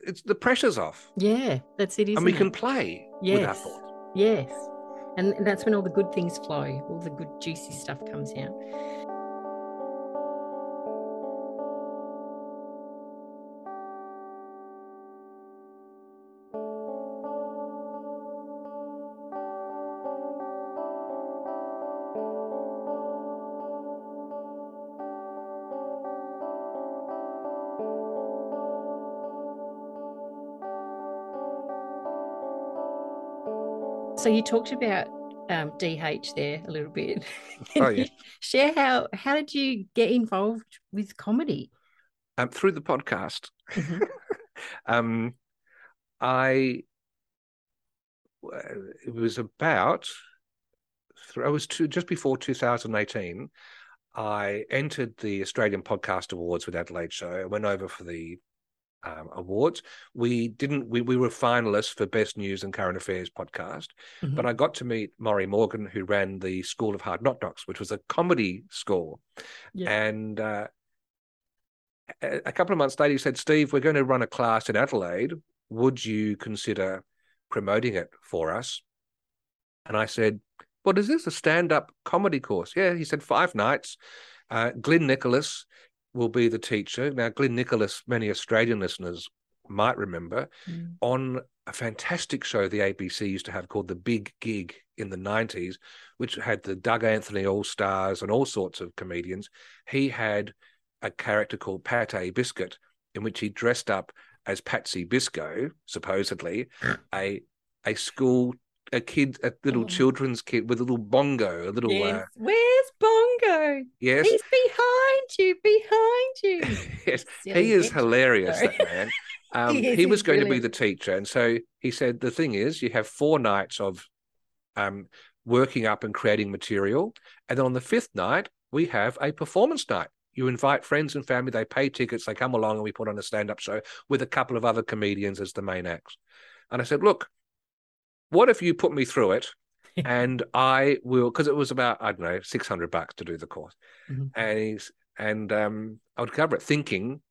it's the pressure's off. Yeah, that's it. and we it? can play yes. with our thoughts. Yes, and that's when all the good things flow. All the good juicy stuff comes out. So you talked about um, DH there a little bit. *laughs* oh, yeah. share how how did you get involved with comedy? Um, through the podcast. Mm-hmm. *laughs* um, I it was about I was two, just before 2018. I entered the Australian Podcast Awards with Adelaide Show. I went over for the um, awards. We didn't. We, we were finalists for Best News and Current Affairs podcast, mm-hmm. but I got to meet Maury Morgan, who ran the School of Hard Knock Knocks, which was a comedy school, yeah. and. Uh, a couple of months later, he said, "Steve, we're going to run a class in Adelaide. Would you consider promoting it for us?" And I said, "What is this? A stand-up comedy course?" Yeah, he said, five nights Uh, Glyn Nicholas will be the teacher. Now, Glyn Nicholas, many Australian listeners might remember, mm. on a fantastic show the ABC used to have called The Big Gig in the 90s, which had the Doug Anthony All Stars and all sorts of comedians. He had a character called Pate Biscuit, in which he dressed up as Patsy Biscoe, supposedly, a a school a kid, a little oh. children's kid with a little bongo, a little. Yes. Uh, Where's Bongo? Yes, he's behind you, behind you. *laughs* yes, Silly he is hilarious. That man. *laughs* Um, he, is, he was going brilliant. to be the teacher, and so he said the thing is, you have four nights of um, working up and creating material, and then on the fifth night we have a performance night. You invite friends and family, they pay tickets, they come along, and we put on a stand-up show with a couple of other comedians as the main acts. And I said, look, what if you put me through it *laughs* and I will because it was about I don't know six hundred bucks to do the course, mm-hmm. and he's and um, I would cover it thinking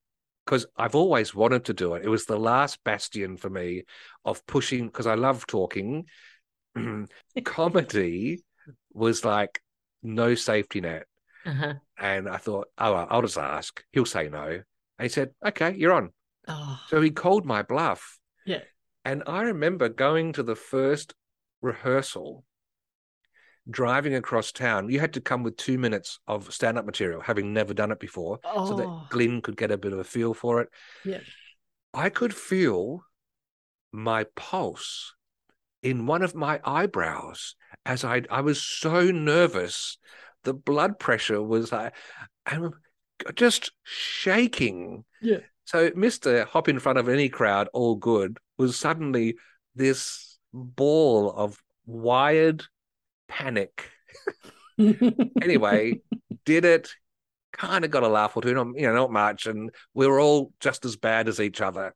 because I've always wanted to do it. It was the last bastion for me of pushing because I love talking. *clears throat* Comedy was like no safety net, uh-huh. and I thought, oh, I'll just ask. He'll say no. And he said, "Okay, you're on." Oh. So he called my bluff. Yeah. And I remember going to the first rehearsal, driving across town. You had to come with two minutes of stand up material, having never done it before, oh. so that oh. Glyn could get a bit of a feel for it. Yeah. I could feel my pulse in one of my eyebrows as I I was so nervous. The blood pressure was uh, like, I'm just shaking. Yeah. So Mr. Hop in front of any crowd, all good, was suddenly this ball of wired panic. *laughs* anyway, did it, kind of got a laugh or two, you know, not much. And we were all just as bad as each other.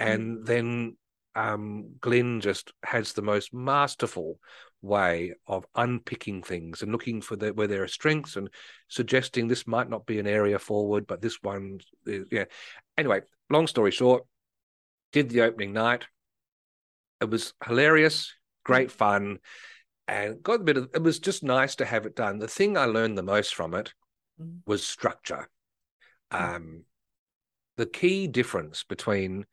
And mm. then um, Glyn just has the most masterful way of unpicking things and looking for the, where there are strengths and suggesting this might not be an area forward, but this one is, yeah. Anyway, long story short, did the opening night. It was hilarious, great fun, and got a bit of. It was just nice to have it done. The thing I learned the most from it mm. was structure. Mm. Um, the key difference between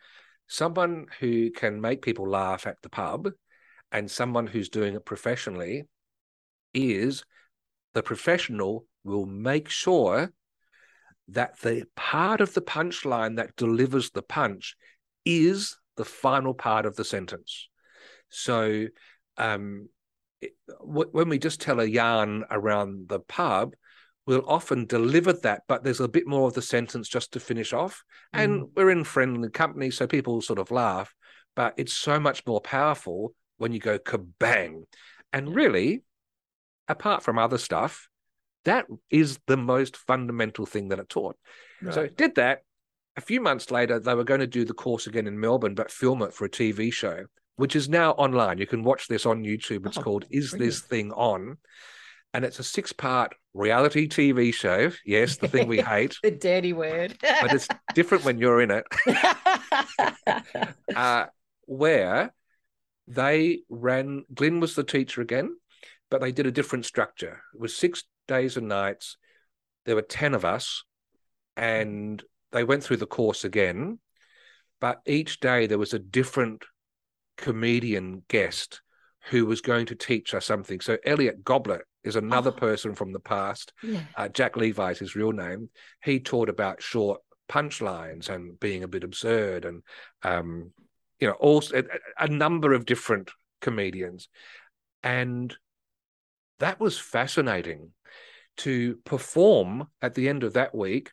someone who can make people laugh at the pub and someone who's doing it professionally is the professional will make sure that the part of the punchline that delivers the punch is the final part of the sentence. So um, it, w- when we just tell a yarn around the pub, we'll often deliver that, but there's a bit more of the sentence just to finish off. Mm. And we're in friendly company, so people sort of laugh, but it's so much more powerful when you go kabang. And really, apart from other stuff, that is the most fundamental thing that it taught. Right. So did that. A few months later, they were going to do the course again in Melbourne, but film it for a TV show, which is now online. You can watch this on YouTube. It's oh, called Is brilliant. This Thing On? And it's a six part reality TV show. Yes, the thing we *laughs* hate. the dirty word. but it's different when you're in it. *laughs* uh, where they ran, Glyn was the teacher again, but they did a different structure. It was six days and nights. There were 10 of us, and they went through the course again. But each day there was a different comedian guest who was going to teach us something. So Elliot Goblet is another oh. person from the past. Yeah. Uh, Jack Levi is his real name. He taught about short punchlines and being a bit absurd and um, you know also a, a number of different comedians and that was fascinating to perform at the end of that week,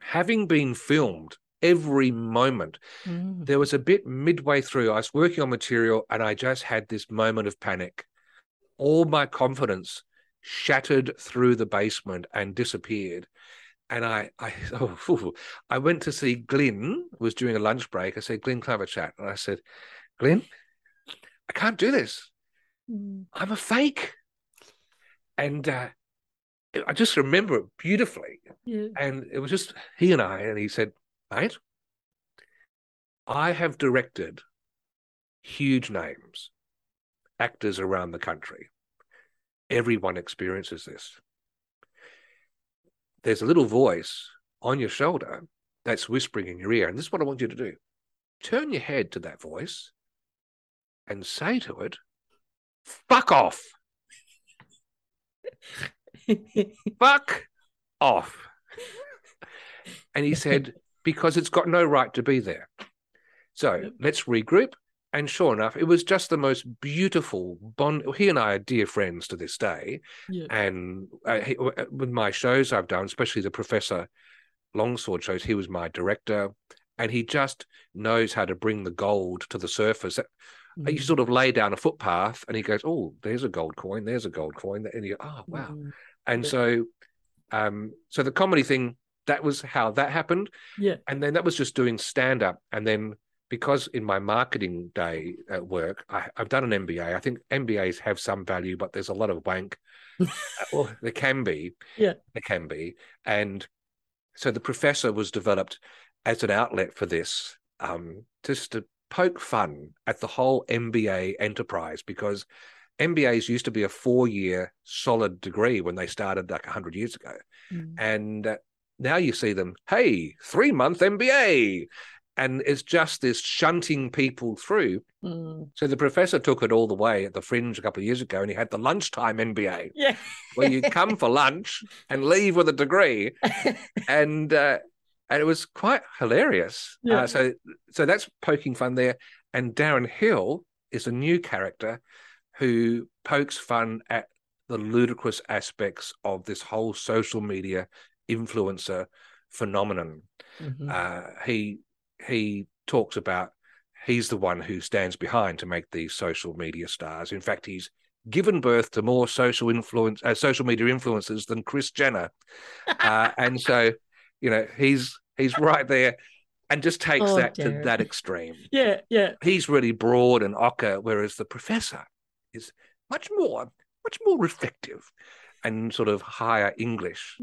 having been filmed every moment. Mm. There was a bit midway through, I was working on material and I just had this moment of panic. All my confidence shattered through the basement and disappeared. And I, I, *laughs* oh, I went to see Glyn. Was during a lunch break. I said, "Glyn, can I have a chat?" And I said, "Glyn, I can't do this. Mm. I'm a fake." And uh, I just remember it beautifully. Yeah. And it was just he and I, and he said, mate, I have directed huge names, actors around the country. Everyone experiences this. There's a little voice on your shoulder that's whispering in your ear. And this is what I want you to do turn your head to that voice and say to it, fuck off. *laughs* fuck off. And he said, *laughs* because it's got no right to be there. So let's regroup. And sure enough, it was just the most beautiful bond. He and I are dear friends to this day. Yeah. And uh, he, uh, with my shows I've done, especially the Professor Longsword shows, he was my director. And he just knows how to bring the gold to the surface. Mm. You sort of lay down a footpath and he goes, Oh, there's a gold coin, there's a gold coin. And you go, Oh, wow. Mm. And Yeah. so, um, so the comedy thing, that was how that happened. Yeah. And then that was just doing stand up. And then because in my marketing day at work, I, I've done an MBA. I think MBAs have some value, but there's a lot of wank. *laughs* Well, there can be. Yeah. There can be. And so the professor was developed as an outlet for this, um, just to poke fun at the whole MBA enterprise because MBAs used to be a four year solid degree when they started like 100 years ago. Mm. And uh, now you see them, hey, three month MBA. And it's just this shunting people through. Mm. So the professor took it all the way at the fringe a couple of years ago and he had the lunchtime MBA Yeah. where you come for lunch and leave with a degree. *laughs* And, uh, and it was quite hilarious. Yeah. Uh, so, so that's poking fun there. And Darren Hill is a new character who pokes fun at the ludicrous aspects of this whole social media influencer phenomenon. Mhm. Uh, he he talks about he's the one who stands behind to make these social media stars. In fact, he's given birth to more social influence, uh, social media influencers than Kris Jenner, uh, *laughs* and so you know he's he's right there, and just takes Oh, that to that extreme. *laughs* yeah. Yeah. He's really broad and ochre, whereas the professor is much more much more reflective and sort of higher English.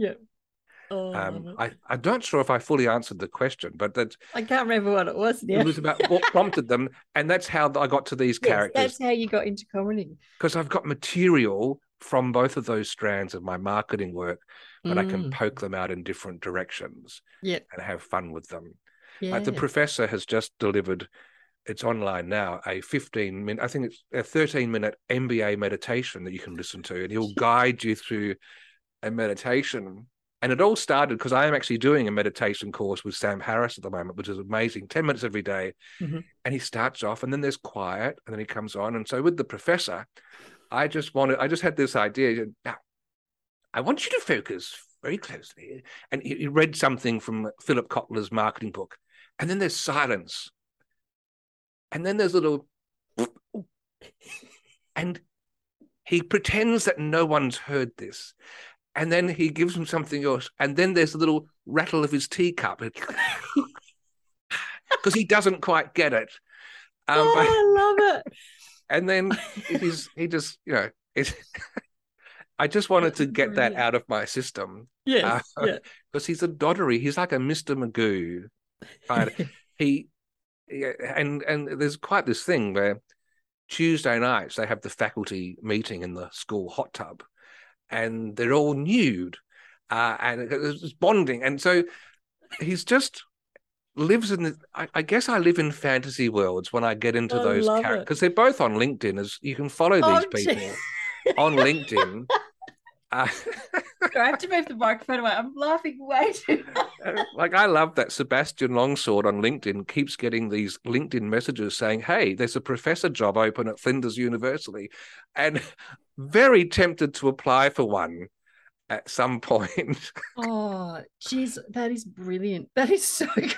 Oh, I Um, I, I'm not sure if I fully answered the question, but that I can't remember what it was now. it was about what prompted them, and that's how I got to these Yes, characters that's how you got into comedy. because I've got material from both of those strands of my marketing work, but I can Mm. poke them out in different directions Yeah. and have fun with them. Yeah. Like the professor has just delivered. It's online now. A 15 minute, I think it's a 13 minute MBA meditation that you can listen to, and he'll *laughs* guide you through a meditation. And it all started because I am actually doing a meditation course with Sam Harris at the moment, which is amazing 10 minutes every day. Mhm. And he starts off, and then there's quiet, and then he comes on. And so with the professor, I just wanted, I just had this idea. Now, I want you to focus very closely. And he, he read something from Philip Kotler's marketing book. And then there's silence. And then there's a little, *laughs* and he pretends that no one's heard this. And then he gives him something else. And then there's a little rattle of his teacup *laughs* because he doesn't quite get it. Um, oh, but- I love it. *laughs* and then he's he just you know it *laughs* I just wanted to get that out of my system Yes. Uh, yeah. because he's a doddery. He's like a Mr. Magoo. Kind of- he yeah, and and there's quite this thing where Tuesday nights they have the faculty meeting in the school hot tub, and they're all nude, uh, and it's bonding, and so he's just lives in the I, I guess I live in fantasy worlds when I get into I those characters because they're both on LinkedIn as you can follow Oh, these people on LinkedIn. Uh, *laughs* I have to move the microphone away. I'm laughing way too much. *laughs* Like I love that Sebastian Longsword on LinkedIn keeps getting these LinkedIn messages saying, "Hey, there's a professor job open at Flinders University," and very tempted to apply for one at some point. *laughs* Oh, jeez, that is brilliant. That is so *laughs* good.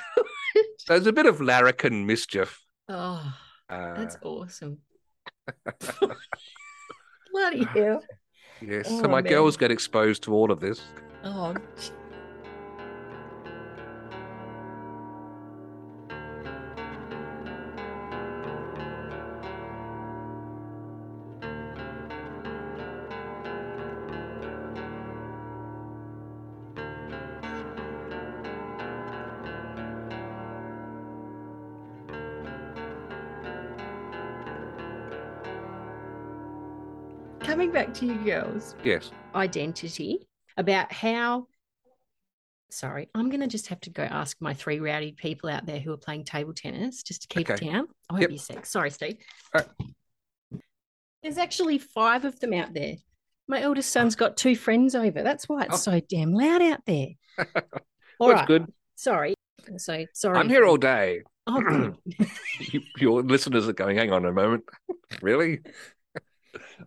There's a bit of larrikin mischief. Oh, Uh, that's awesome. *laughs* Bloody hell. yes, oh, so my man. girls get exposed to all of this. Oh, coming back to you girls, Yes, identity, about how sorry, I'm going to just have to go ask my three rowdy people out there who are playing table tennis just to keep Okay. it down. I won't Yep. a sec. Sorry, Steve. Right. There's actually five of them out there. My eldest son's got two friends over. That's why it's Oh. so damn loud out there. *laughs* All right. good. Sorry. So sorry. I'm here all day. Oh, *clears throat* your listeners are going, hang on a moment. *laughs* really?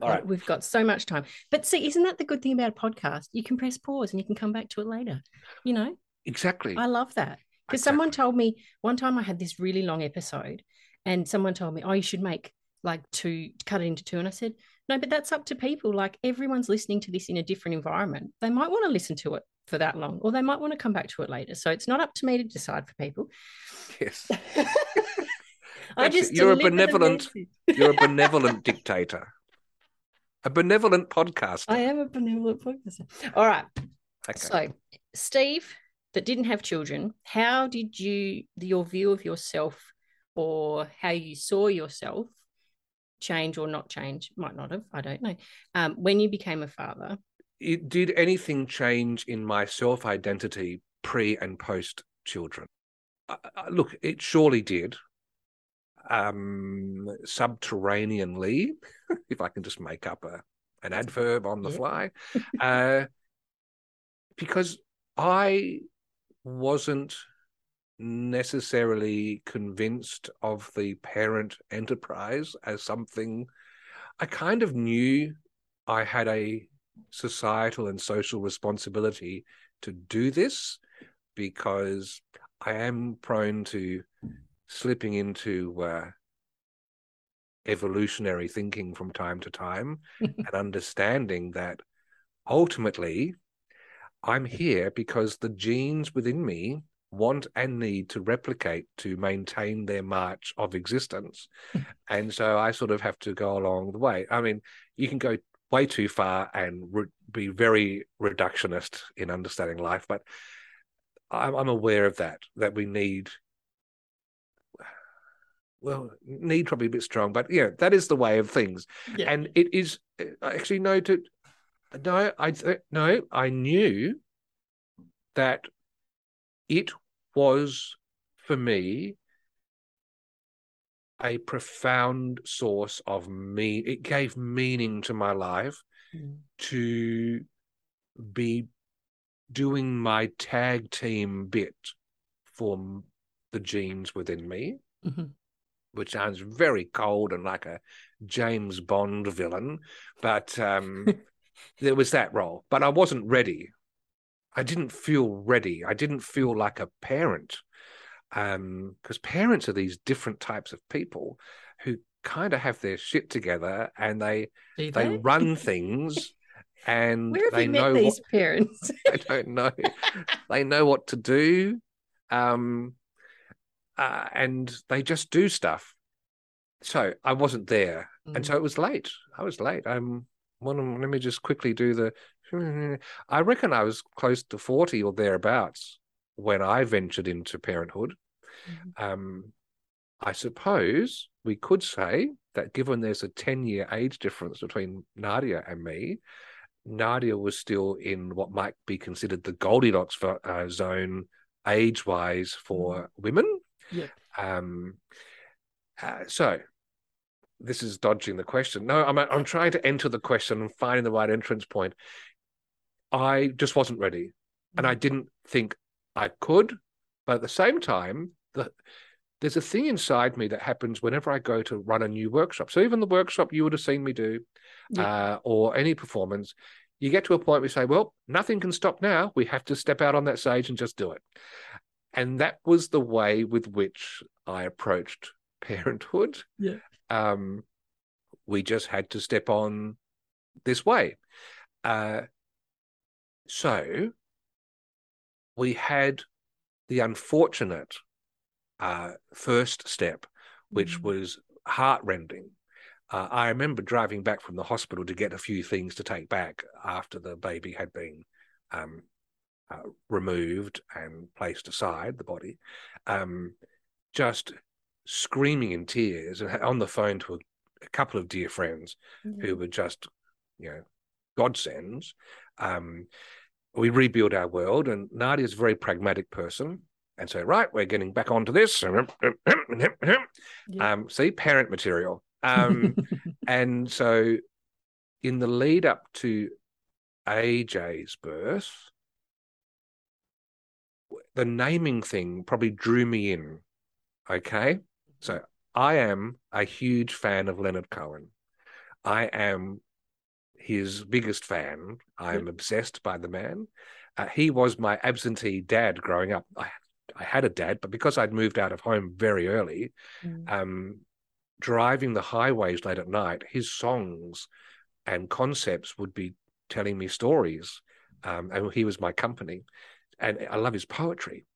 All right. We've got so much time. But see, isn't that the good thing about a podcast? You can press pause and you can come back to it later. You know, Exactly. I love that. Because someone told me one time I had this really long episode and someone told me, oh, you should make like two, cut it into two. And I said, no, but that's up to people. Like everyone's listening to this in a different environment. They might want to listen to it for that long or they might want to come back to it later. So it's not up to me to decide for people. Yes. *laughs* I it. just You're a benevolent- You're a benevolent dictator. A benevolent podcaster. I am a benevolent podcaster. All right. Okay. So, Steve, that didn't have children, how did you, your view of yourself or how you saw yourself change or not change? Might not have, I don't know. Um, when you became a father, it, did anything change in my self identity pre and post children? Uh, uh, look, it surely did. Um, subterraneanly, *laughs* if I can just make up a an adverb on the Yeah. fly, *laughs* uh, because I wasn't necessarily convinced of the parent enterprise as something. I kind of knew I had a societal and social responsibility to do this because I am prone to slipping into uh, evolutionary thinking from time to time *laughs* and understanding that ultimately I'm here because the genes within me want and need to replicate to maintain their march of existence. *laughs* and so I sort of have to go along the way. I mean, you can go way too far and re- be very reductionist in understanding life, but I'm, I'm aware of that, that we need. Well, need probably a bit strong, but yeah, that is the way of things, Yeah. and it is uh, actually no to no, I th- no, I knew that it was for me a profound source of me. It gave meaning to my life Mm. to be doing my tag team bit for the genes within me, Mhm. Which sounds very cold and like a James Bond villain, but um, *laughs* there was that role. But I wasn't ready. I didn't feel ready. I didn't feel like a parent, because parents are these different types of people who kind of have their shit together and they Do they run *laughs* things and Where have they you know met what, these parents? *laughs* I don't know. they know what to do, um, uh, and they just do stuff. So I wasn't there, and so it was late. I was late. Um, one, let me just quickly do the. *laughs* I reckon I was close to forty or thereabouts when I ventured into parenthood. Mhm. Um, I suppose we could say that given there's a 10 year age difference between Nadia and me, Nadia was still in what might be considered the Goldilocks uh, zone age wise for women. Yeah. Um, uh, so this is dodging the question. No, I'm, I'm trying to enter the question and finding the right entrance point. I just wasn't ready and I didn't think I could. But at the same time, the, there's a thing inside me that happens whenever I go to run a new workshop. So even the workshop you would have seen me do, uh, or any performance, you get to a point where you say, "Well, nothing can stop now. We have to step out on that stage and just do it." And that was the way with which I approached parenthood. Yeah. Um, we just had to step on this way. Uh, so we had the unfortunate uh, first step, which Mhm. was heartrending. Uh, I remember driving back from the hospital to get a few things to take back after the baby had been um, uh, removed and placed aside, the body, um, just screaming in tears and on the phone to a, a couple of dear friends who were just, you know, godsends. Um, we rebuild our world, and Nadia's a very pragmatic person. And so, right, we're getting back onto this. *clears throat* Um, see, parent material. Um, *laughs* and so, in the lead up to AJ's birth, the naming thing probably drew me in. Okay. So I am a huge fan of Leonard Cohen. I am his biggest fan. I am obsessed by the man. Uh, he was my absentee dad growing up. I, I had a dad, but because I'd moved out of home very early, mm. um, driving the highways late at night, his songs and concepts would be telling me stories. Um, and he was my company. And I love his poetry.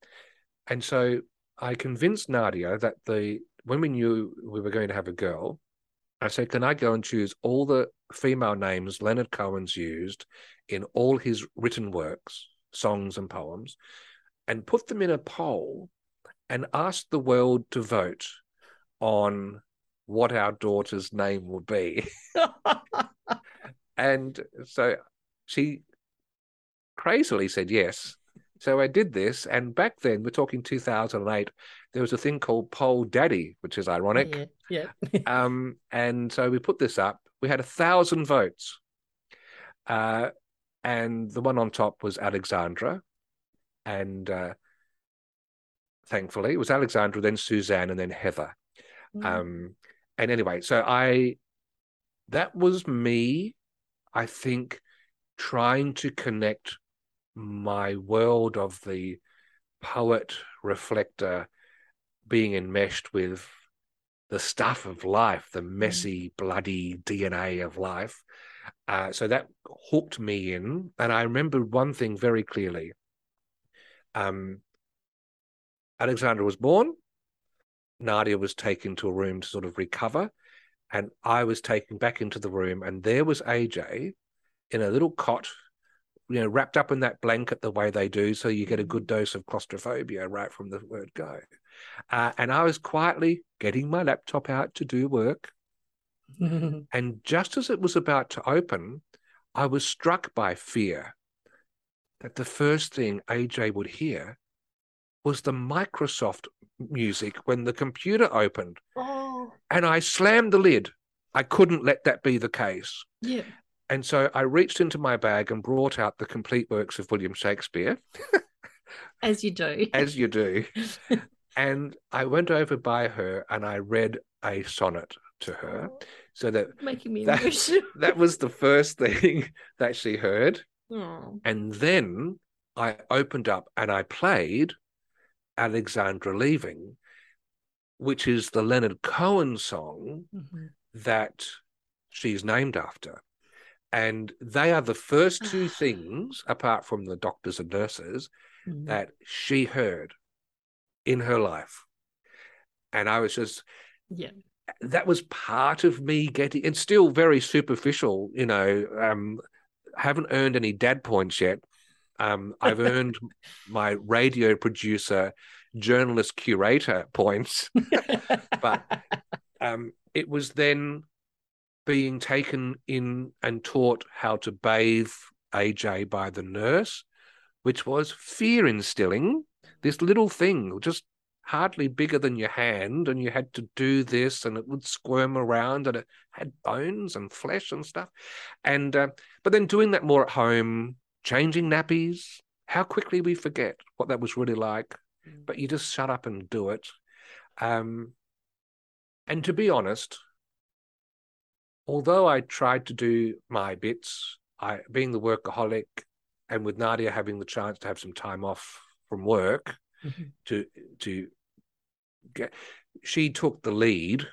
And so I convinced Nadia that the when we knew we were going to have a girl, I said, Can I go and choose all the female names Leonard Cohen's used in all his written works, songs and poems, and put them in a poll and ask the world to vote on what our daughter's name would be? *laughs* and so she crazily said yes. So I did this, and back then, we're talking 2008, there was a thing called Poll Daddy, which is ironic. Yeah. yeah. *laughs* um, and so we put this up. We had a thousand votes. Uh, and the one on top was Alexandra. And uh, thankfully, it was Alexandra, then Suzanne, and then Heather. Mm. Um, and anyway, so I, that was me, I think, trying to connect my world of the poet reflector being enmeshed with the stuff of life, the mm. messy, bloody DNA of life. Uh, so that hooked me in. And I remember one thing very clearly. Um, Alexandra was born. Nadia was taken to a room to sort of recover. And I was taken back into the room, and there was AJ in a little cot you know, wrapped up in that blanket the way they do, so you get a good dose of claustrophobia right from the word go. Uh, and I was quietly getting my laptop out to do work. *laughs* and just as it was about to open, I was struck by fear that the first thing AJ would hear was the Microsoft music when the computer opened. Oh. And I slammed the lid. I couldn't let that be the case. Yeah. And so I reached into my bag and brought out the complete works of William Shakespeare. *laughs* As you do. *laughs* As you do. *laughs* and I went over by her and I read a sonnet to her. So that making me that, that was the first thing that she heard. Oh. And then I opened up and I played Alexandra Leaving, which is the Leonard Cohen song mm-hmm. that she's named after. And they are the first two *sighs* things, apart from the doctors and nurses, mm. that she heard in her life. And I was just, yeah, that was part of me getting, and still very superficial, you know. Um, haven't earned any dad points yet. Um, I've earned *laughs* my radio producer, journalist, curator points, *laughs* but um, it was then being taken in and taught how to bathe AJ by the nurse, which was fear instilling. This little thing, just hardly bigger than your hand, and you had to do this, and it would squirm around, and it had bones and flesh and stuff. And uh, but then doing that more at home, changing nappies. How quickly we forget what that was really like. Mm. But you just shut up and do it. Um, and to be honest, although I tried to do my bits, I being the workaholic and with Nadia having the chance to have some time off from work mm-hmm. to to get she took the lead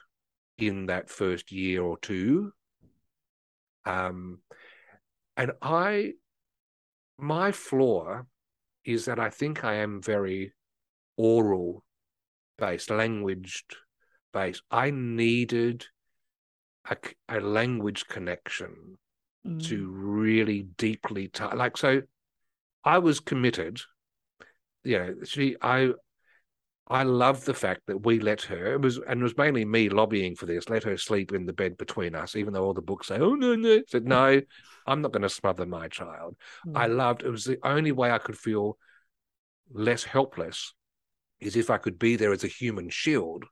in that first year or two. Um and I my flaw is that I think I am very oral based, languaged based. I needed a, a language connection mm. to really deeply t- like so i was committed you know she i I love the fact that we let her. It was and it was mainly me lobbying for this. Let her sleep in the bed between us, even though all the books say, "Oh no, no." I said no. I'm not going to smother my child. Mm. I loved. It was the only way I could feel less helpless, is if I could be there as a human shield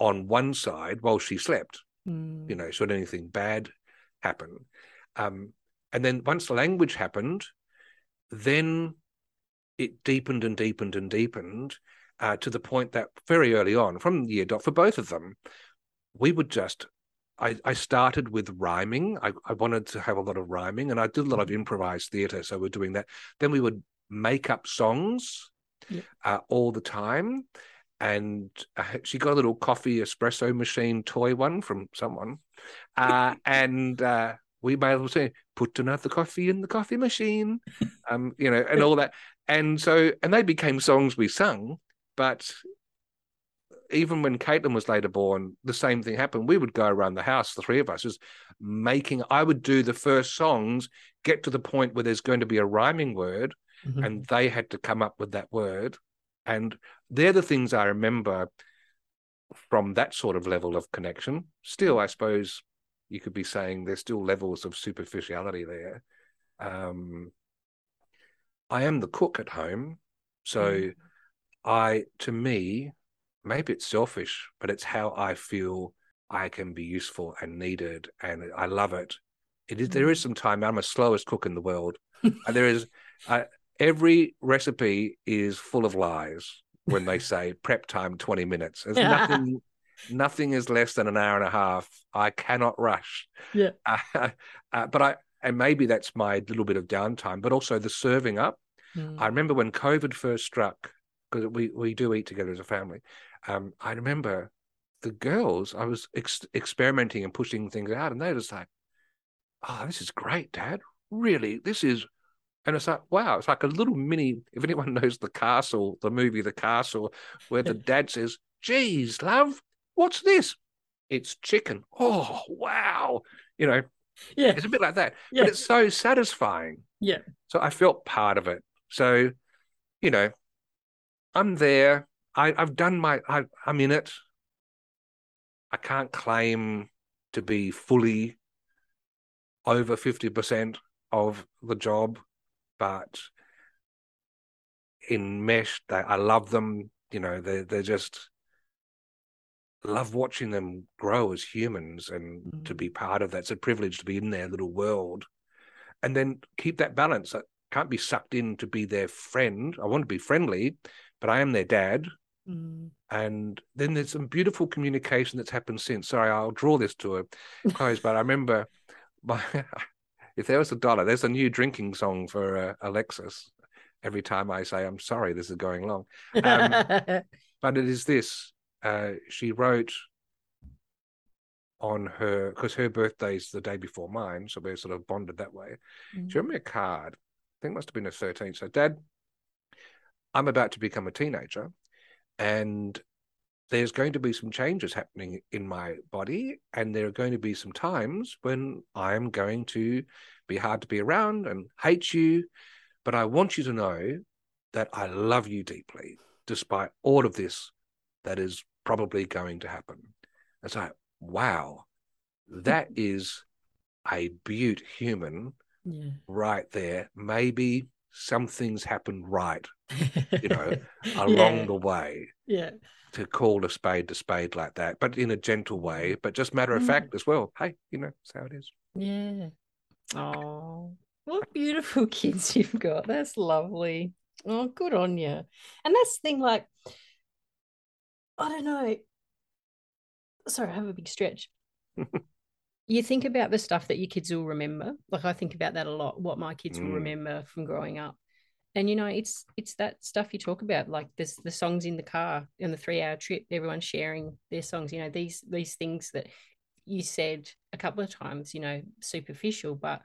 on one side while she slept. Mm. You know, should anything bad happen, um, and then once language happened, then it deepened and deepened and deepened uh, to the point that very early on, from year dot for both of them, we would just. I, I started with rhyming. I, I wanted to have a lot of rhyming, and I did a lot of mm-hmm. improvised theatre. So we're doing that. Then we would make up songs yeah. uh, all the time. And she got a little coffee espresso machine toy one from someone, uh, *laughs* and uh, we might as well say, "Put another coffee in the coffee machine," *laughs* um, you know, and all that. And so, and they became songs we sung. But even when Caitlin was later born, the same thing happened. We would go around the house, the three of us, just making. I would do the first songs, get to the point where there's going to be a rhyming word, mm-hmm. and they had to come up with that word. And they're the things I remember from that sort of level of connection. Still, I suppose you could be saying there's still levels of superficiality there. Um, I am the cook at home, so. Mm I, to me, maybe it's selfish, but it's how I feel I can be useful and needed, and I love it. It is. There is mm. some time. I'm the slowest cook in the world. *laughs* and there is uh, every recipe is full of lies when they say *laughs* prep time 20 minutes. There's nothing. nothing is less than an hour and a half. I cannot rush. Yeah. *laughs* Uh, uh, but I and maybe that's my little bit of downtime, but also the serving up. Mm. I remember when COVID first struck, because we we do eat together as a family. Um, I remember the girls. I was ex- experimenting and pushing things out, and they were just like, "Oh, this is great, Dad! Really, this is." And it's like, wow, it's like a little mini. If anyone *laughs* knows the castle, the movie The Castle, where the dad says, "Geez, love, what's this?" It's chicken. Oh, wow! You know, yeah, it's a bit like that, yeah. but it's so satisfying. Yeah. So I felt part of it. So, you know, I'm there. I, I've done my. I, I'm in it. I can't claim to be fully over fifty percent of the job, but in mesh, they, I love them. You know, they they're just love watching them grow as humans and mm-hmm. to be part of that. It's a privilege to be in their little world, and then keep that balance. I can't be sucked in to be their friend. I want to be friendly, but I am their dad. Mm. And then there's some beautiful communication that's happened since. Sorry, I'll draw this to a close, but I remember *laughs* my, if there was a dollar, there's a new drinking song for uh, Alexis. Every time I say, I'm sorry, this is going long. Um, *laughs* but it is this. Uh, she wrote on her, because her birthday's the day before mine, so we're sort of bonded that way. Mm. She wrote me a card. I think it must have been a 13. So, Dad, I'm about to become a teenager and there's going to be some changes happening in my body and there are going to be some times when i'm going to be hard to be around and hate you but i want you to know that i love you deeply despite all of this that is probably going to happen it's like wow that *laughs* is a beaut human yeah. right there maybe something's happened right, you know, *laughs* along yeah. the way. Yeah. To call a spade a spade like that, but in a gentle way, but just matter of mm. fact as well. Hey, you know, that's how it is. Yeah. Oh, what beautiful *laughs* kids you've got. That's lovely. Oh, good on you. And that's the thing, like, I don't know. Sorry, I have a big stretch. *laughs* you think about the stuff that your kids will remember. Like I think about that a lot. What my kids mm. will remember from growing up, and you know, it's it's that stuff you talk about. Like there's the songs in the car in the three hour trip. Everyone's sharing their songs. You know, these these things that you said a couple of times. You know, superficial, but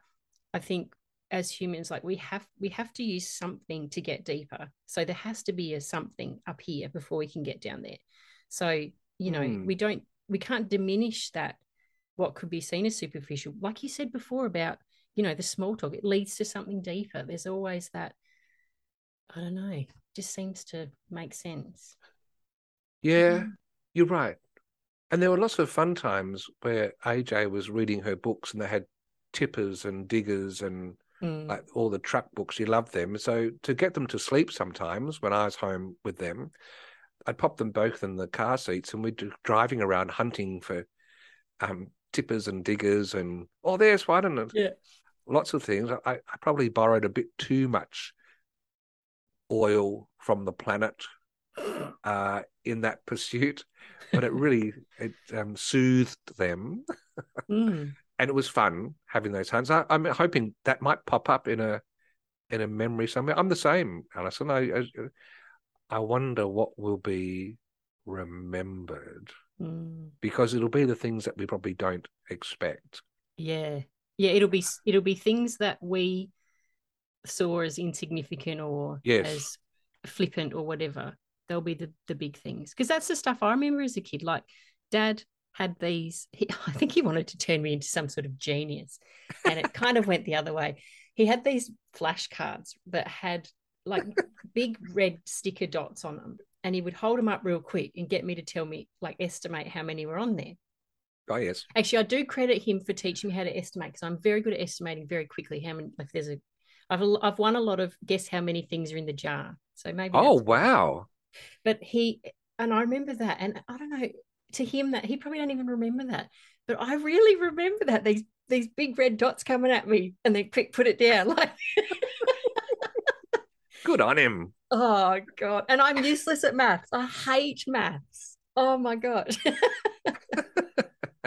I think as humans like we have we have to use something to get deeper so there has to be a something up here before we can get down there so you know mm. we don't we can't diminish that what could be seen as superficial. Like you said before about, you know, the small talk, it leads to something deeper. There's always that, I don't know, just seems to make sense. Yeah, you're right. And there were lots of fun times where AJ was reading her books and they had tippers and diggers and Mm. like all the truck books. She loved them. So to get them to sleep sometimes when I was home with them, I'd pop them both in the car seats and we'd be driving around hunting for um, tippers and diggers and oh, there's one and Yeah. lots of things. I, I probably borrowed a bit too much oil from the planet uh, in that pursuit, but it really *laughs* it um, soothed them, Mm. and it was fun having those hunts. I, I'm hoping that might pop up in a in a memory somewhere. I'm the same, Alison. I I, I wonder what will be remembered Mm. because it'll be the things that we probably don't expect. Yeah. Yeah, it'll be it'll be things that we saw as insignificant or Yes. as flippant or whatever. They'll be the the big things. Because that's the stuff I remember as a kid. Like dad had these he, *laughs* I think he wanted to turn me into some sort of genius. And it kind of went the other way. He had these flashcards that had like *laughs* big red sticker dots on them. And he would hold them up real quick and get me to tell me, like, estimate how many were on there. Oh yes, Actually, I do credit him for teaching me how to estimate because I'm very good at estimating very quickly how many. Like, there's a, I've I've won a lot of guess how many things are in the jar. So maybe. oh wow, But he and I remember that, and I don't know to him that he probably don't even remember that, but I really remember that these these big red dots coming at me, and then quick put it down like. *laughs* good on him. Oh god! And I'm useless at maths. I hate maths. Oh my god. *laughs*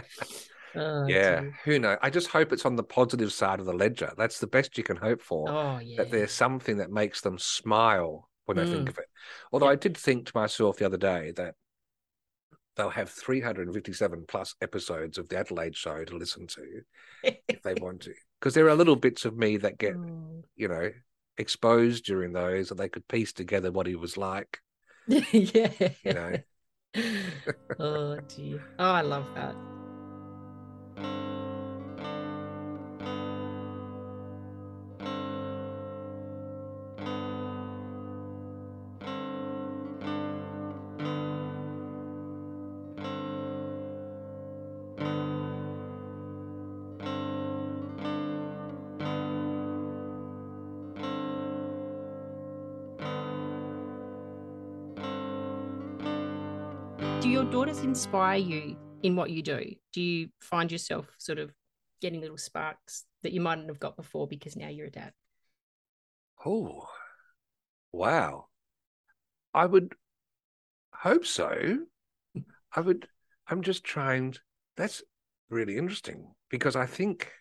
*laughs* Oh, yeah, dear. who knows? I just hope it's on the positive side of the ledger. That's the best you can hope for. Oh yeah. That there's something that makes them smile when they think Mm. of it. Although Yeah. I did think to myself the other day that they'll have 357 plus episodes of the Adelaide show to listen to if they want to. Because there are little bits of me that get, Oh. you know, exposed during those and they could piece together what he was like. *laughs* yeah. You know. *laughs* oh dear. Oh, I love that. Do inspire you in what you do? Do you find yourself sort of getting little sparks that you mightn't have got before because now you're a dad? Oh, wow. I would hope so. I would, I'm just trying, that's really interesting because I think,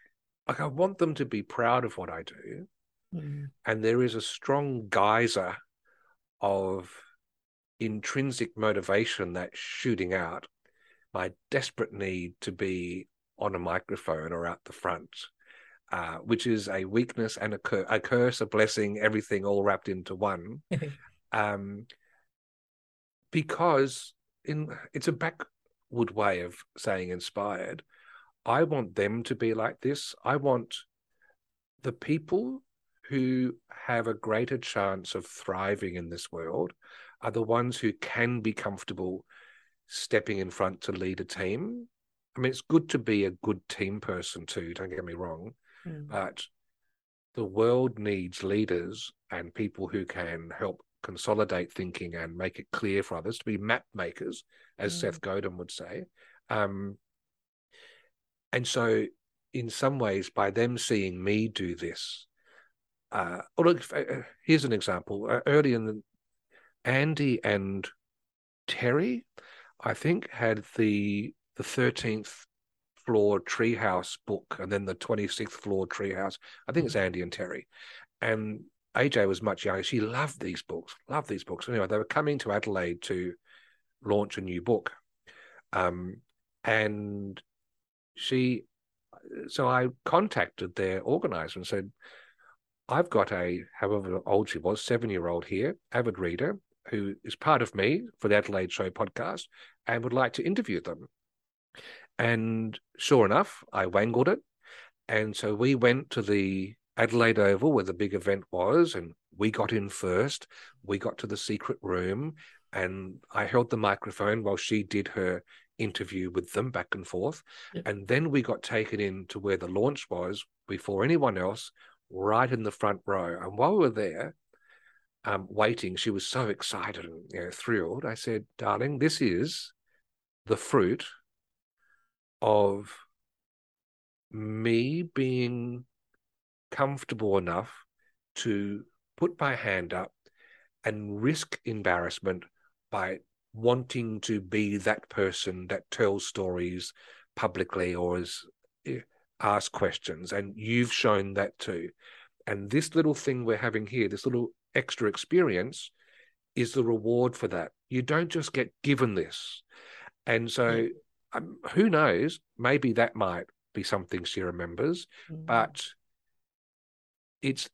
like, I want them to be proud of what I do. Mm. And there is a strong geyser of intrinsic motivation that's shooting out. My desperate need to be on a microphone or out the front, uh, which is a weakness and a, cur- a curse, a blessing, everything all wrapped into one. *laughs* um, because in it's a backward way of saying inspired. I want them to be like this. I want the people who have a greater chance of thriving in this world are the ones who can be comfortable stepping in front to lead a team. I mean, it's good to be a good team person too, don't get me wrong, Mm. but the world needs leaders and people who can help consolidate thinking and make it clear for others to be map makers, as Mm. Seth Godin would say. Um, and so, in some ways, by them seeing me do this, uh, or look, uh, here's an example. Uh, early in the, Andy and Terry, I think, had the the thirteenth floor treehouse book, and then the twenty sixth floor treehouse. I think it's Andy and Terry, and AJ was much younger. She loved these books, loved these books. Anyway, they were coming to Adelaide to launch a new book, um, and she. So I contacted their organizer and said, I've got a, however old she was, seven year old here, avid reader, who is part of me for the Adelaide Show podcast and would like to interview them. And sure enough, I wangled it. And so we went to the Adelaide Oval where the big event was, and we got in first. We got to the secret room. and I held the microphone while she did her interview with them back and forth. Yep. And then we got taken in to where the launch was before anyone else, right in the front row. And while we were there, um, waiting, she was so excited and you know, thrilled. I said, darling, this is the fruit of me being comfortable enough to put my hand up and risk embarrassment by wanting to be that person that tells stories publicly or is eh, ask questions. And you've shown that too. And this little thing we're having here this little extra experience is the reward for that. You don't just get given this. And so um, who knows? Maybe that might be something she remembers Mm. but it's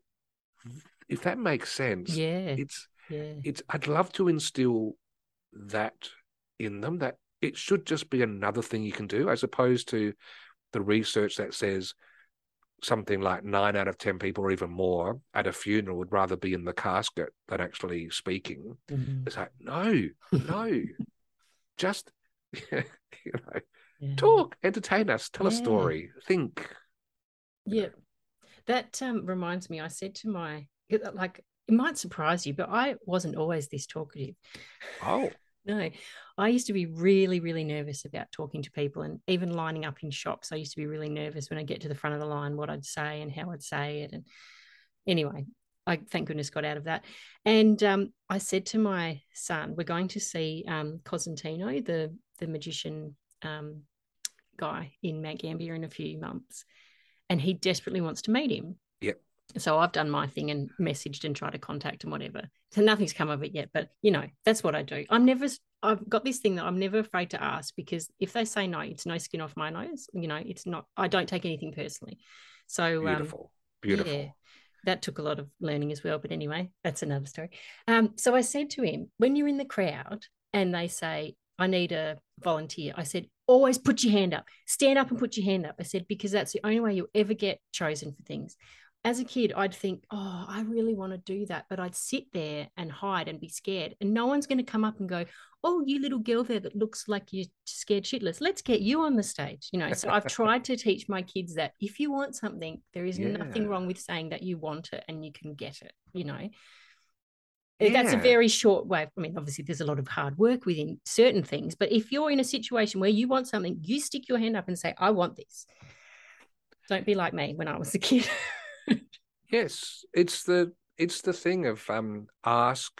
if that makes sense yeah, it's yeah, it's I'd love to instill that in them that it should just be another thing you can do as opposed to the research that says something like nine out of ten people or even more at a funeral would rather be in the casket than actually speaking. Mhm. It's like, no, *laughs* no. just *laughs* you know, Yeah. talk, entertain us, tell a story, think. Yeah. That um, reminds me, I said to my, like, it might surprise you, but I wasn't always this talkative. Oh, No, I used to be really, really nervous about talking to people and even lining up in shops. I used to be really nervous when I get to the front of the line, what I'd say and how I'd say it. And anyway, I thank goodness got out of that. And um, I said to my son, we're going to see um, Cosentino, the the magician um, guy in Mount Gambier in a few months, and he desperately wants to meet him. So I've done my thing and messaged and tried to contact and whatever. So nothing's come of it yet, but you know that's what I do. I'm never. I've got this thing that I'm never afraid to ask because if they say no, it's no skin off my nose. You know, it's not. I don't take anything personally. So um, beautiful, beautiful. yeah, that took a lot of learning as well. But anyway, that's another story. Um, so I said to him, when you're in the crowd and they say, I need a volunteer, I said, always put your hand up, stand up and put your hand up. I said, because that's the only way you'll ever get chosen for things. As a kid, I'd think, oh, I really want to do that. But I'd sit there and hide and be scared. And no one's going to come up and go, oh, you little girl there that looks like you're scared shitless. Let's get you on the stage. You know, so I've *laughs* tried to teach my kids that if you want something, there is nothing wrong with saying that you want it and you can get it, you know. Eh, that's a very short way. I mean, obviously, there's a lot of hard work within certain things, but if you're in a situation where you want something, you stick your hand up and say, I want this. Don't be like me when I was a kid. *laughs* Yes, it's the it's the thing of um ask.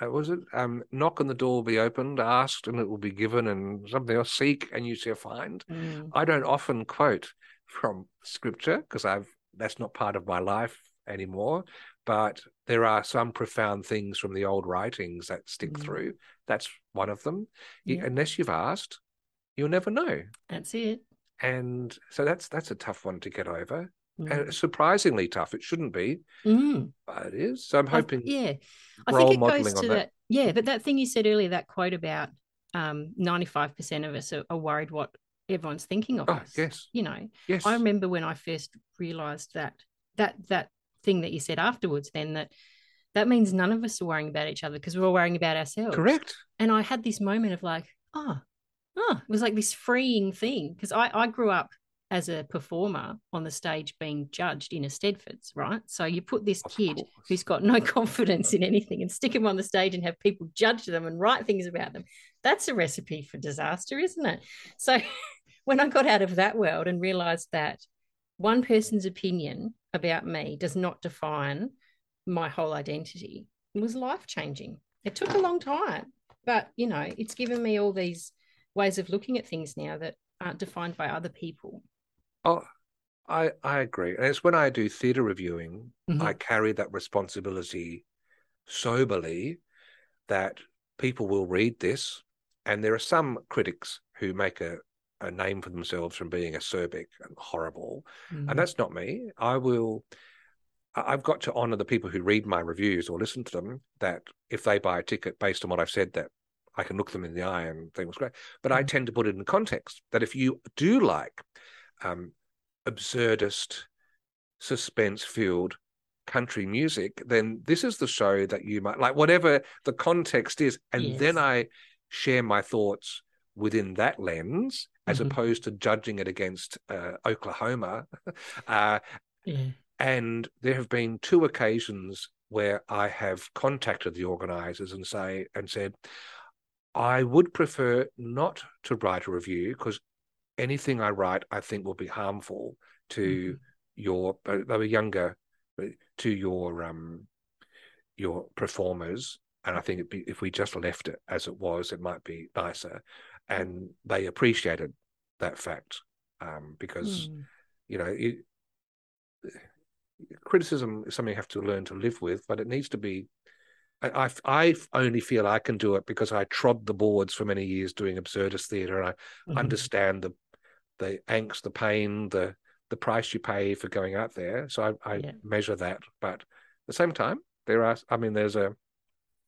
Uh, was it um knock on the door will be opened, asked and it will be given, and something else seek and you shall find. Mm, I don't often quote from scripture because I've that's not part of my life anymore. But there are some profound things from the old writings that stick Mm. through. That's one of them. You- Yeah. Unless you've asked, you'll never know. That's it. And so that's that's a tough one to get over. Mm. And surprisingly tough. It shouldn't be, Mm. but it is. So I'm I- hoping yeah, I think it goes to that. that. Yeah, but that thing you said earlier, that quote about um, 95% of us are, are worried what everyone's thinking of Oh, us. yes. You know, Yes. I remember when I first realized that that that thing that you said afterwards, then that that means none of us are worrying about each other because we're all worrying about ourselves. Correct. And I had this moment of like, oh, oh, it was like this freeing thing because I, I grew up as a performer on the stage being judged in eisteddfods, right? So you put this Of kid course. who's got no *laughs* confidence in anything and stick him on the stage and have people judge them and write things about them. That's a recipe for disaster, isn't it? So *laughs* when I got out of that world and realized that one person's opinion about me does not define my whole identity, it was life changing. It took a long time, but you know, it's given me all these ways of looking at things now that aren't defined by other people. Oh, I I agree. And it's when I do theatre reviewing, Mhm. I carry that responsibility soberly that people will read this. And there are some critics who make a, a name for themselves from being acerbic and horrible. Mm. And that's not me. I will I- I've got to honor the people who read my reviews or listen to them, that if they buy a ticket based on what I've said, that I can look them in the eye and think it was great. But I Mhm. tend to put it in context that if you do like um, absurdist, suspense filled country music, then this is the show that you might like, whatever the context is. And Yes. then I share my thoughts within that lens as Mhm. opposed to judging it against uh, Oklahoma. *laughs* uh, Yeah. and there have been two occasions where I have contacted the organizers and say and said, I would prefer not to write a review because anything I write I think will be harmful to your uh, they were younger uh, to your um your performers and I think it'd be, if we just left it as it was it might be nicer and they appreciated that fact um because Mm. you know it, criticism is something you have to learn to live with but it needs to be I, I I only feel I can do it because I trod the boards for many years doing absurdist theatre and I Mhm. understand the the angst, the pain, the the price you pay for going out there. So I, I Yeah. measure that. But at the same time, there are I mean there's a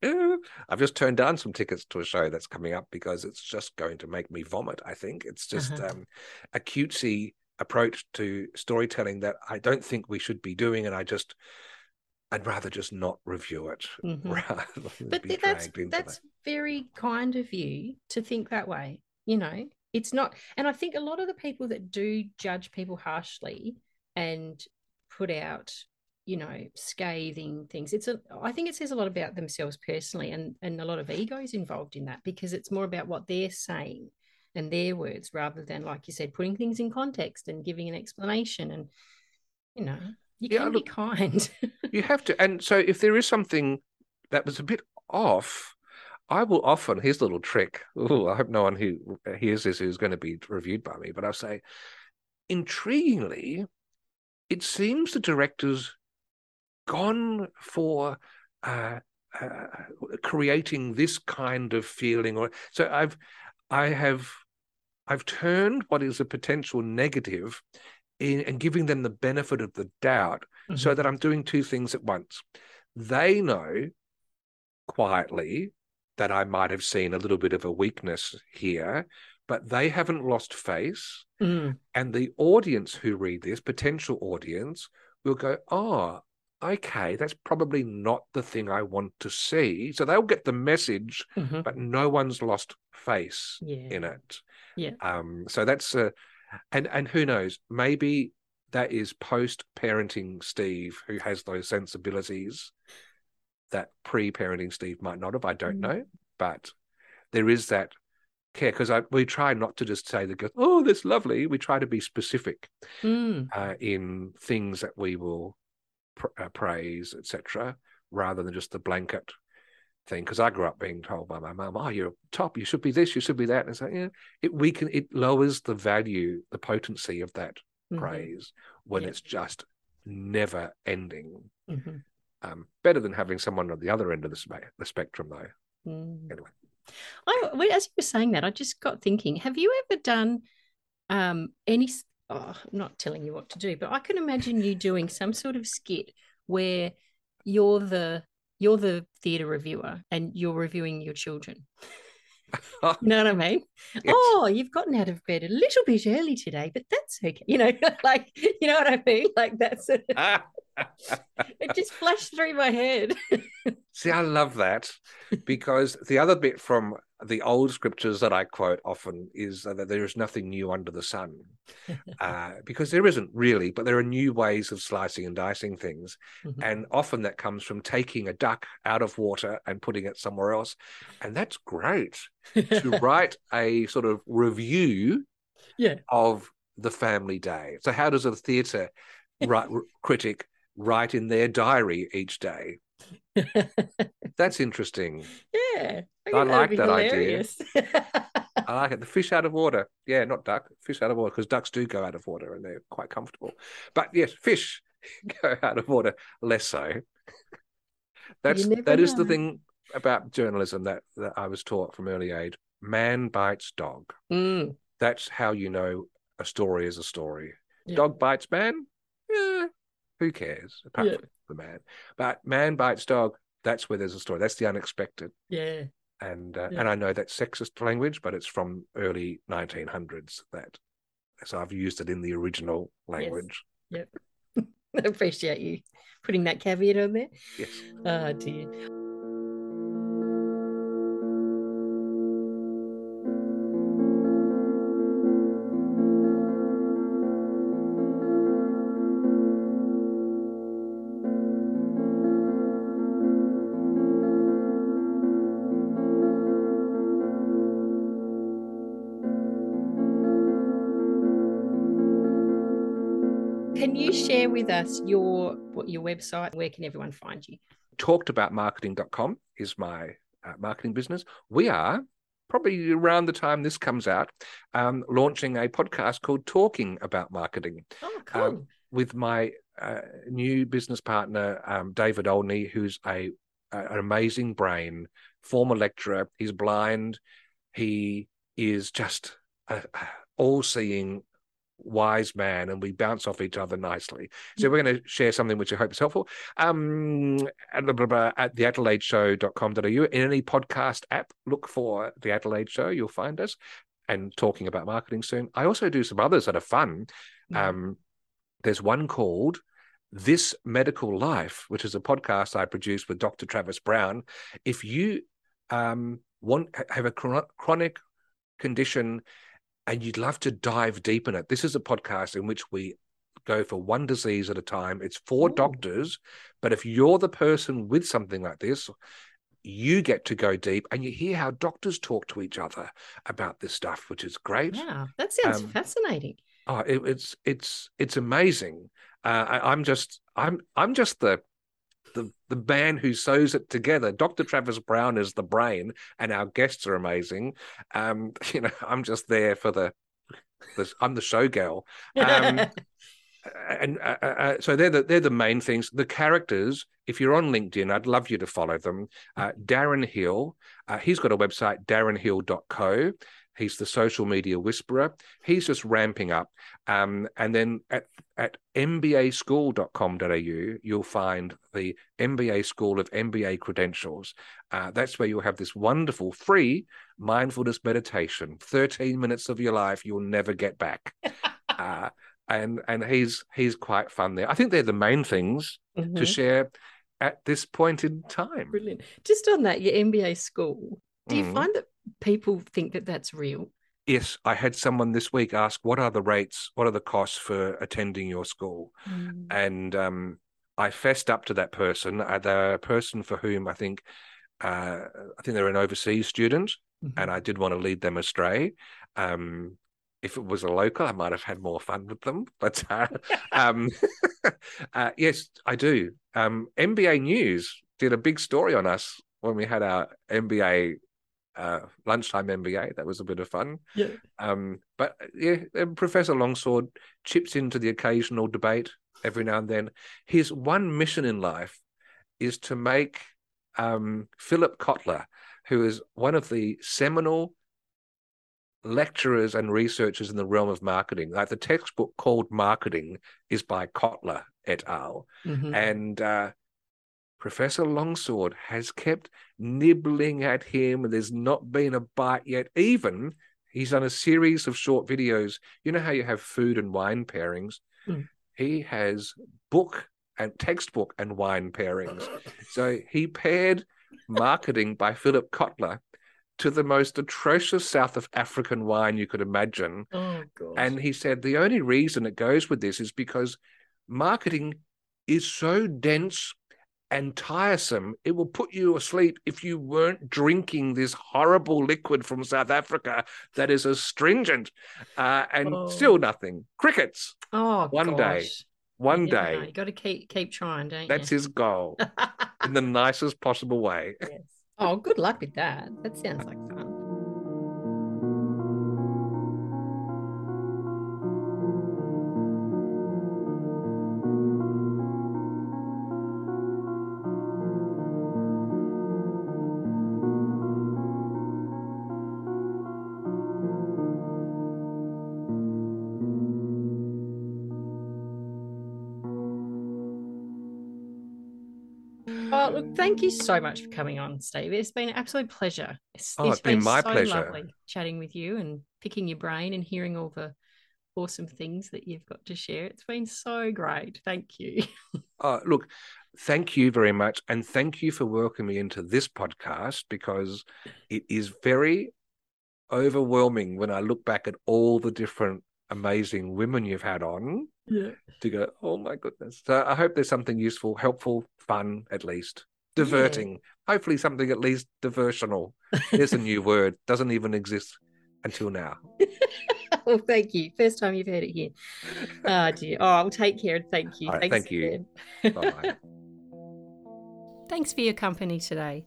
eh, I've just turned down some tickets to a show that's coming up because it's just going to make me vomit, I think. It's just Uh-huh. um, a cutesy approach to storytelling that I don't think we should be doing and I just I'd rather just not review it *laughs* Mhm. rather than But be that's that's that. very kind of you to think that way. You know, it's not, and I think a lot of the people that do judge people harshly and put out, you know, scathing things. It's a. I think it says a lot about themselves personally, and and a lot of egos involved in that because it's more about what they're saying and their words rather than, like you said, putting things in context and giving an explanation. And you know, you Yeah, can be kind. *laughs* You have to. And so if there is something that was a bit off, I will often, here's a little trick. Ooh, I hope no one who hears this is going to be reviewed by me, but I'll say, intriguingly, it seems the director's gone for uh, uh, creating this kind of feeling. Or so I've, I have, I've turned what is a potential negative in, and giving them the benefit of the doubt so Mhm. that I'm doing two things at once. They know quietly that I might have seen a little bit of a weakness here, but they haven't lost face. Mm, And the audience who read this, potential audience, will go, oh, okay, that's probably not the thing I want to see. So they'll get the message, mhm. but no one's lost face Yeah. in it. Yeah. Um, so that's a, and and who knows, maybe that is post parenting Steve who has those sensibilities that pre parenting Steve might not have. I don't Mm. know, but there is that care because we try not to just say that oh that's lovely. We try to be specific Mm, uh, in things that we will pr- uh, praise, etc., rather than just the blanket thing. Because I grew up being told by my mum, "Oh, you're top. You should be this. You should be that." And it's like, yeah, it we can it lowers the value, the potency of that mhm, praise when Yeah. it's just never ending. mhm, Um, better than having someone on the other end of the, spe- the spectrum, though. mm. Anyway. I, well, as you were saying that, I just got thinking: Have you ever done um, any? Oh, I'm not telling you what to do, but I can imagine you doing some sort of skit where you're the you're the theatre reviewer and you're reviewing your children. *laughs* You know what I mean? Yes. Oh, you've gotten out of bed a little bit early today, but that's okay. You know, *laughs* like you know what I mean? Like that's *laughs* it just flashed through my head. *laughs* See, I love that because the other bit from the old scriptures that I quote often is that there is nothing new under the sun. *laughs* Uh, because there isn't really, but there are new ways of slicing and dicing things. Mhm. And often that comes from taking a duck out of water and putting it somewhere else. And that's great to *laughs* write a sort of review Yeah. of the family day. So, how does a theatre write, critic write in their diary each day? *laughs* That's interesting. yeah. I that'd like that idea. I like it. The fish out of water. Yeah, not duck. Fish out of water because ducks do go out of water and they're quite comfortable. But yes, fish *laughs* go out of water less so. That's that is the thing about journalism that, that I was taught from early age. Man bites dog. Mm, That's how you know a story is a story. Yeah. Dog bites man. Who cares? Apart Yeah. from the man. But man bites dog. That's where there's a story. That's the unexpected. yeah. and uh, Yeah. and I know that's sexist language, but it's from early 1900s. That so I've used it in the original language. *laughs* I appreciate you putting that caveat on there. Yes. Oh dear. With us your what your website? Where can everyone find you? Talkedaboutmarketing.com is my uh, marketing business. We are probably around the time this comes out, um, launching a podcast called Talking About Marketing. Oh, cool. Um, with my uh, new business partner, um, David Olney, who's a, a, an amazing brain, former lecturer. He's blind. He is just a, a all-seeing wise man and we bounce off each other nicely. So we're going to share something which I hope is helpful. Um, at, at theadelaideshow.com.au. In any podcast app, look for The Adelaide Show. You'll find us and talking about marketing soon. I also do some others that are fun. Um, there's one called This Medical Life, which is a podcast I produce with Dr. Travis Brown. If you um, want have a chronic condition and you'd love to dive deep in it, this is a podcast in which we go for one disease at a time. It's for Ooh. doctors, but if you're the person with something like this, you get to go deep and you hear how doctors talk to each other about this stuff, which is great. Yeah, that sounds Um, fascinating. Oh, it, it's it's it's amazing. Uh, I, I'm just I'm I'm just the the the man who sews it together. Dr. Travis Brown is the brain, and our guests are amazing. Um, *laughs* you know, I'm just there for the, the I'm the showgirl. Um, *laughs* and uh, uh, uh, so they're the they're the main things. The characters, if you're on LinkedIn, I'd love you to follow them. Uh, Darren Hill, uh, he's got a website, darrenhill.co. He's the social media whisperer. He's just ramping up. Um, and then at at mbaschool.com.au, you'll find the MBA School of MBA credentials. Uh, that's where you'll have this wonderful free mindfulness meditation, 13 minutes of your life you'll never get back. *laughs* uh, and and he's he's quite fun there. I think they're the main things to Mhm. share at this point in time. Brilliant. Just on that, your MBA school. Do you Mhm. find that people think that that's real? Yes, I had someone this week ask, "What are the rates? What are the costs for attending your school?" And um, I fessed up to that person. Uh, they're person for whom I think, uh, I think they're an overseas student, Mhm. and I did want to lead them astray. Um, if it was a local, I might have had more fun with them. *laughs* But uh, *laughs* um, *laughs* uh, yes, I do. Um, MBA News did a big story on us when we had our MBA uh, lunchtime MBA. That was a bit of fun. Yeah. Um, but yeah, Professor Longsword chips into the occasional debate every now and then. His one mission in life is to make um, Philip Kotler, who is one of the seminal lecturers and researchers in the realm of marketing. Like the textbook called Marketing is by Kotler et al. Mhm. And uh, Professor Longsword has kept nibbling at him. and There's not been a bite yet. Even he's done a series of short videos. You know how you have food and wine pairings? Hmm. He has book and textbook and wine pairings. So he paired marketing by Philip Kotler to the most atrocious South of African wine you could imagine. Oh. And he said the only reason it goes with this is because marketing is so dense and tiresome, it will put you asleep if you weren't drinking this horrible liquid from South Africa that is astringent uh, and Oh. still nothing. Crickets, oh, one day, one You never know. day. You got to keep keep trying, don't That's you? his goal *laughs* in the nicest possible way. yes. Oh, good luck with that. That sounds like fun. Thank you so much for coming on, Steve. It's been an absolute pleasure. It's, Oh, it's been my so pleasure. lovely chatting with you and picking your brain and hearing all the awesome things that you've got to share. It's been so great. Thank you. Uh, *laughs* look, thank you very much. And thank you for welcoming me into this podcast because it is very overwhelming when I look back at all the different amazing women you've had on yeah. to go, oh my goodness. So I hope there's something useful, helpful, fun, at least, diverting. Yeah. Hopefully, something at least diversional. There's a new word, doesn't even exist until now. *laughs* well, thank you. First time you've heard it here. Oh, dear. Oh, I'll take care and thank you. Right, thank you. Bye. *laughs* Thanks for your company today.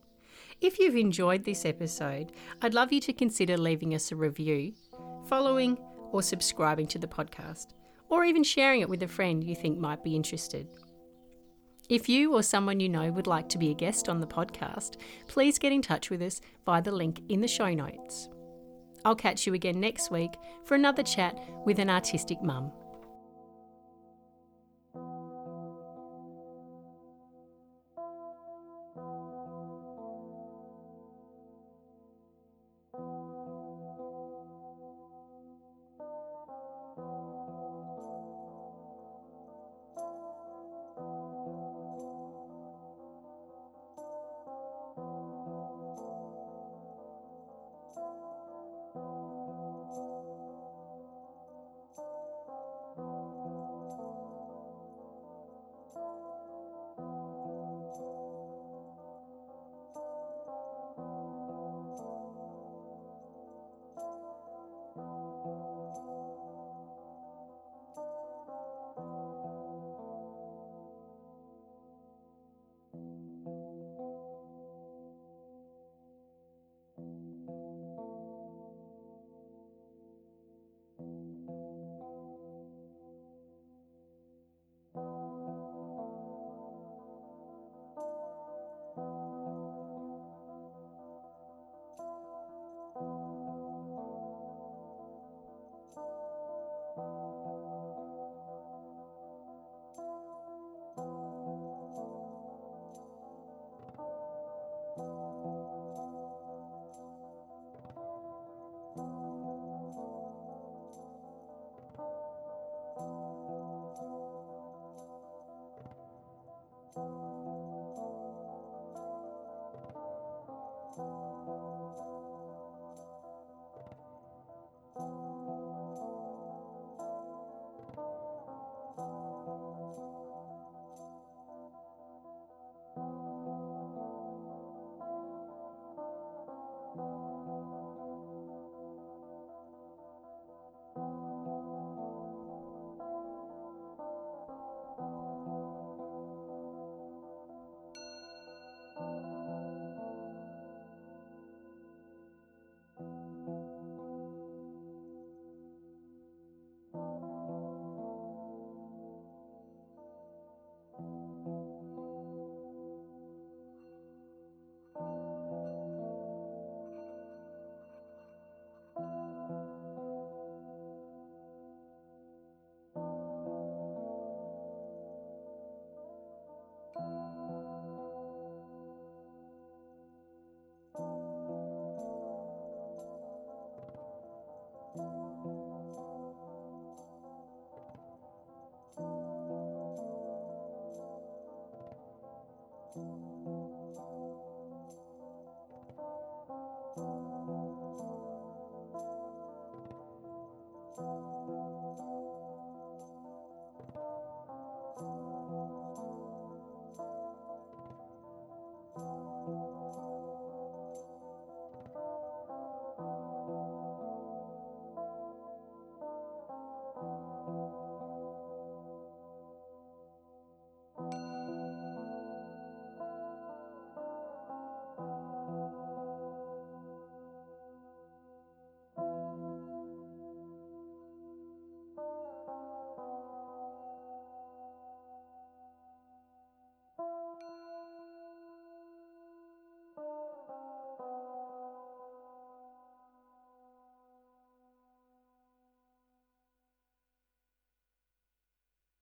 If you've enjoyed this episode, I'd love you to consider leaving us a review, following or subscribing to the podcast, or even sharing it with a friend you think might be interested. If you or someone you know would like to be a guest on the podcast, please get in touch with us via the link in the show notes. I'll catch you again next week for another chat with an artistic mum.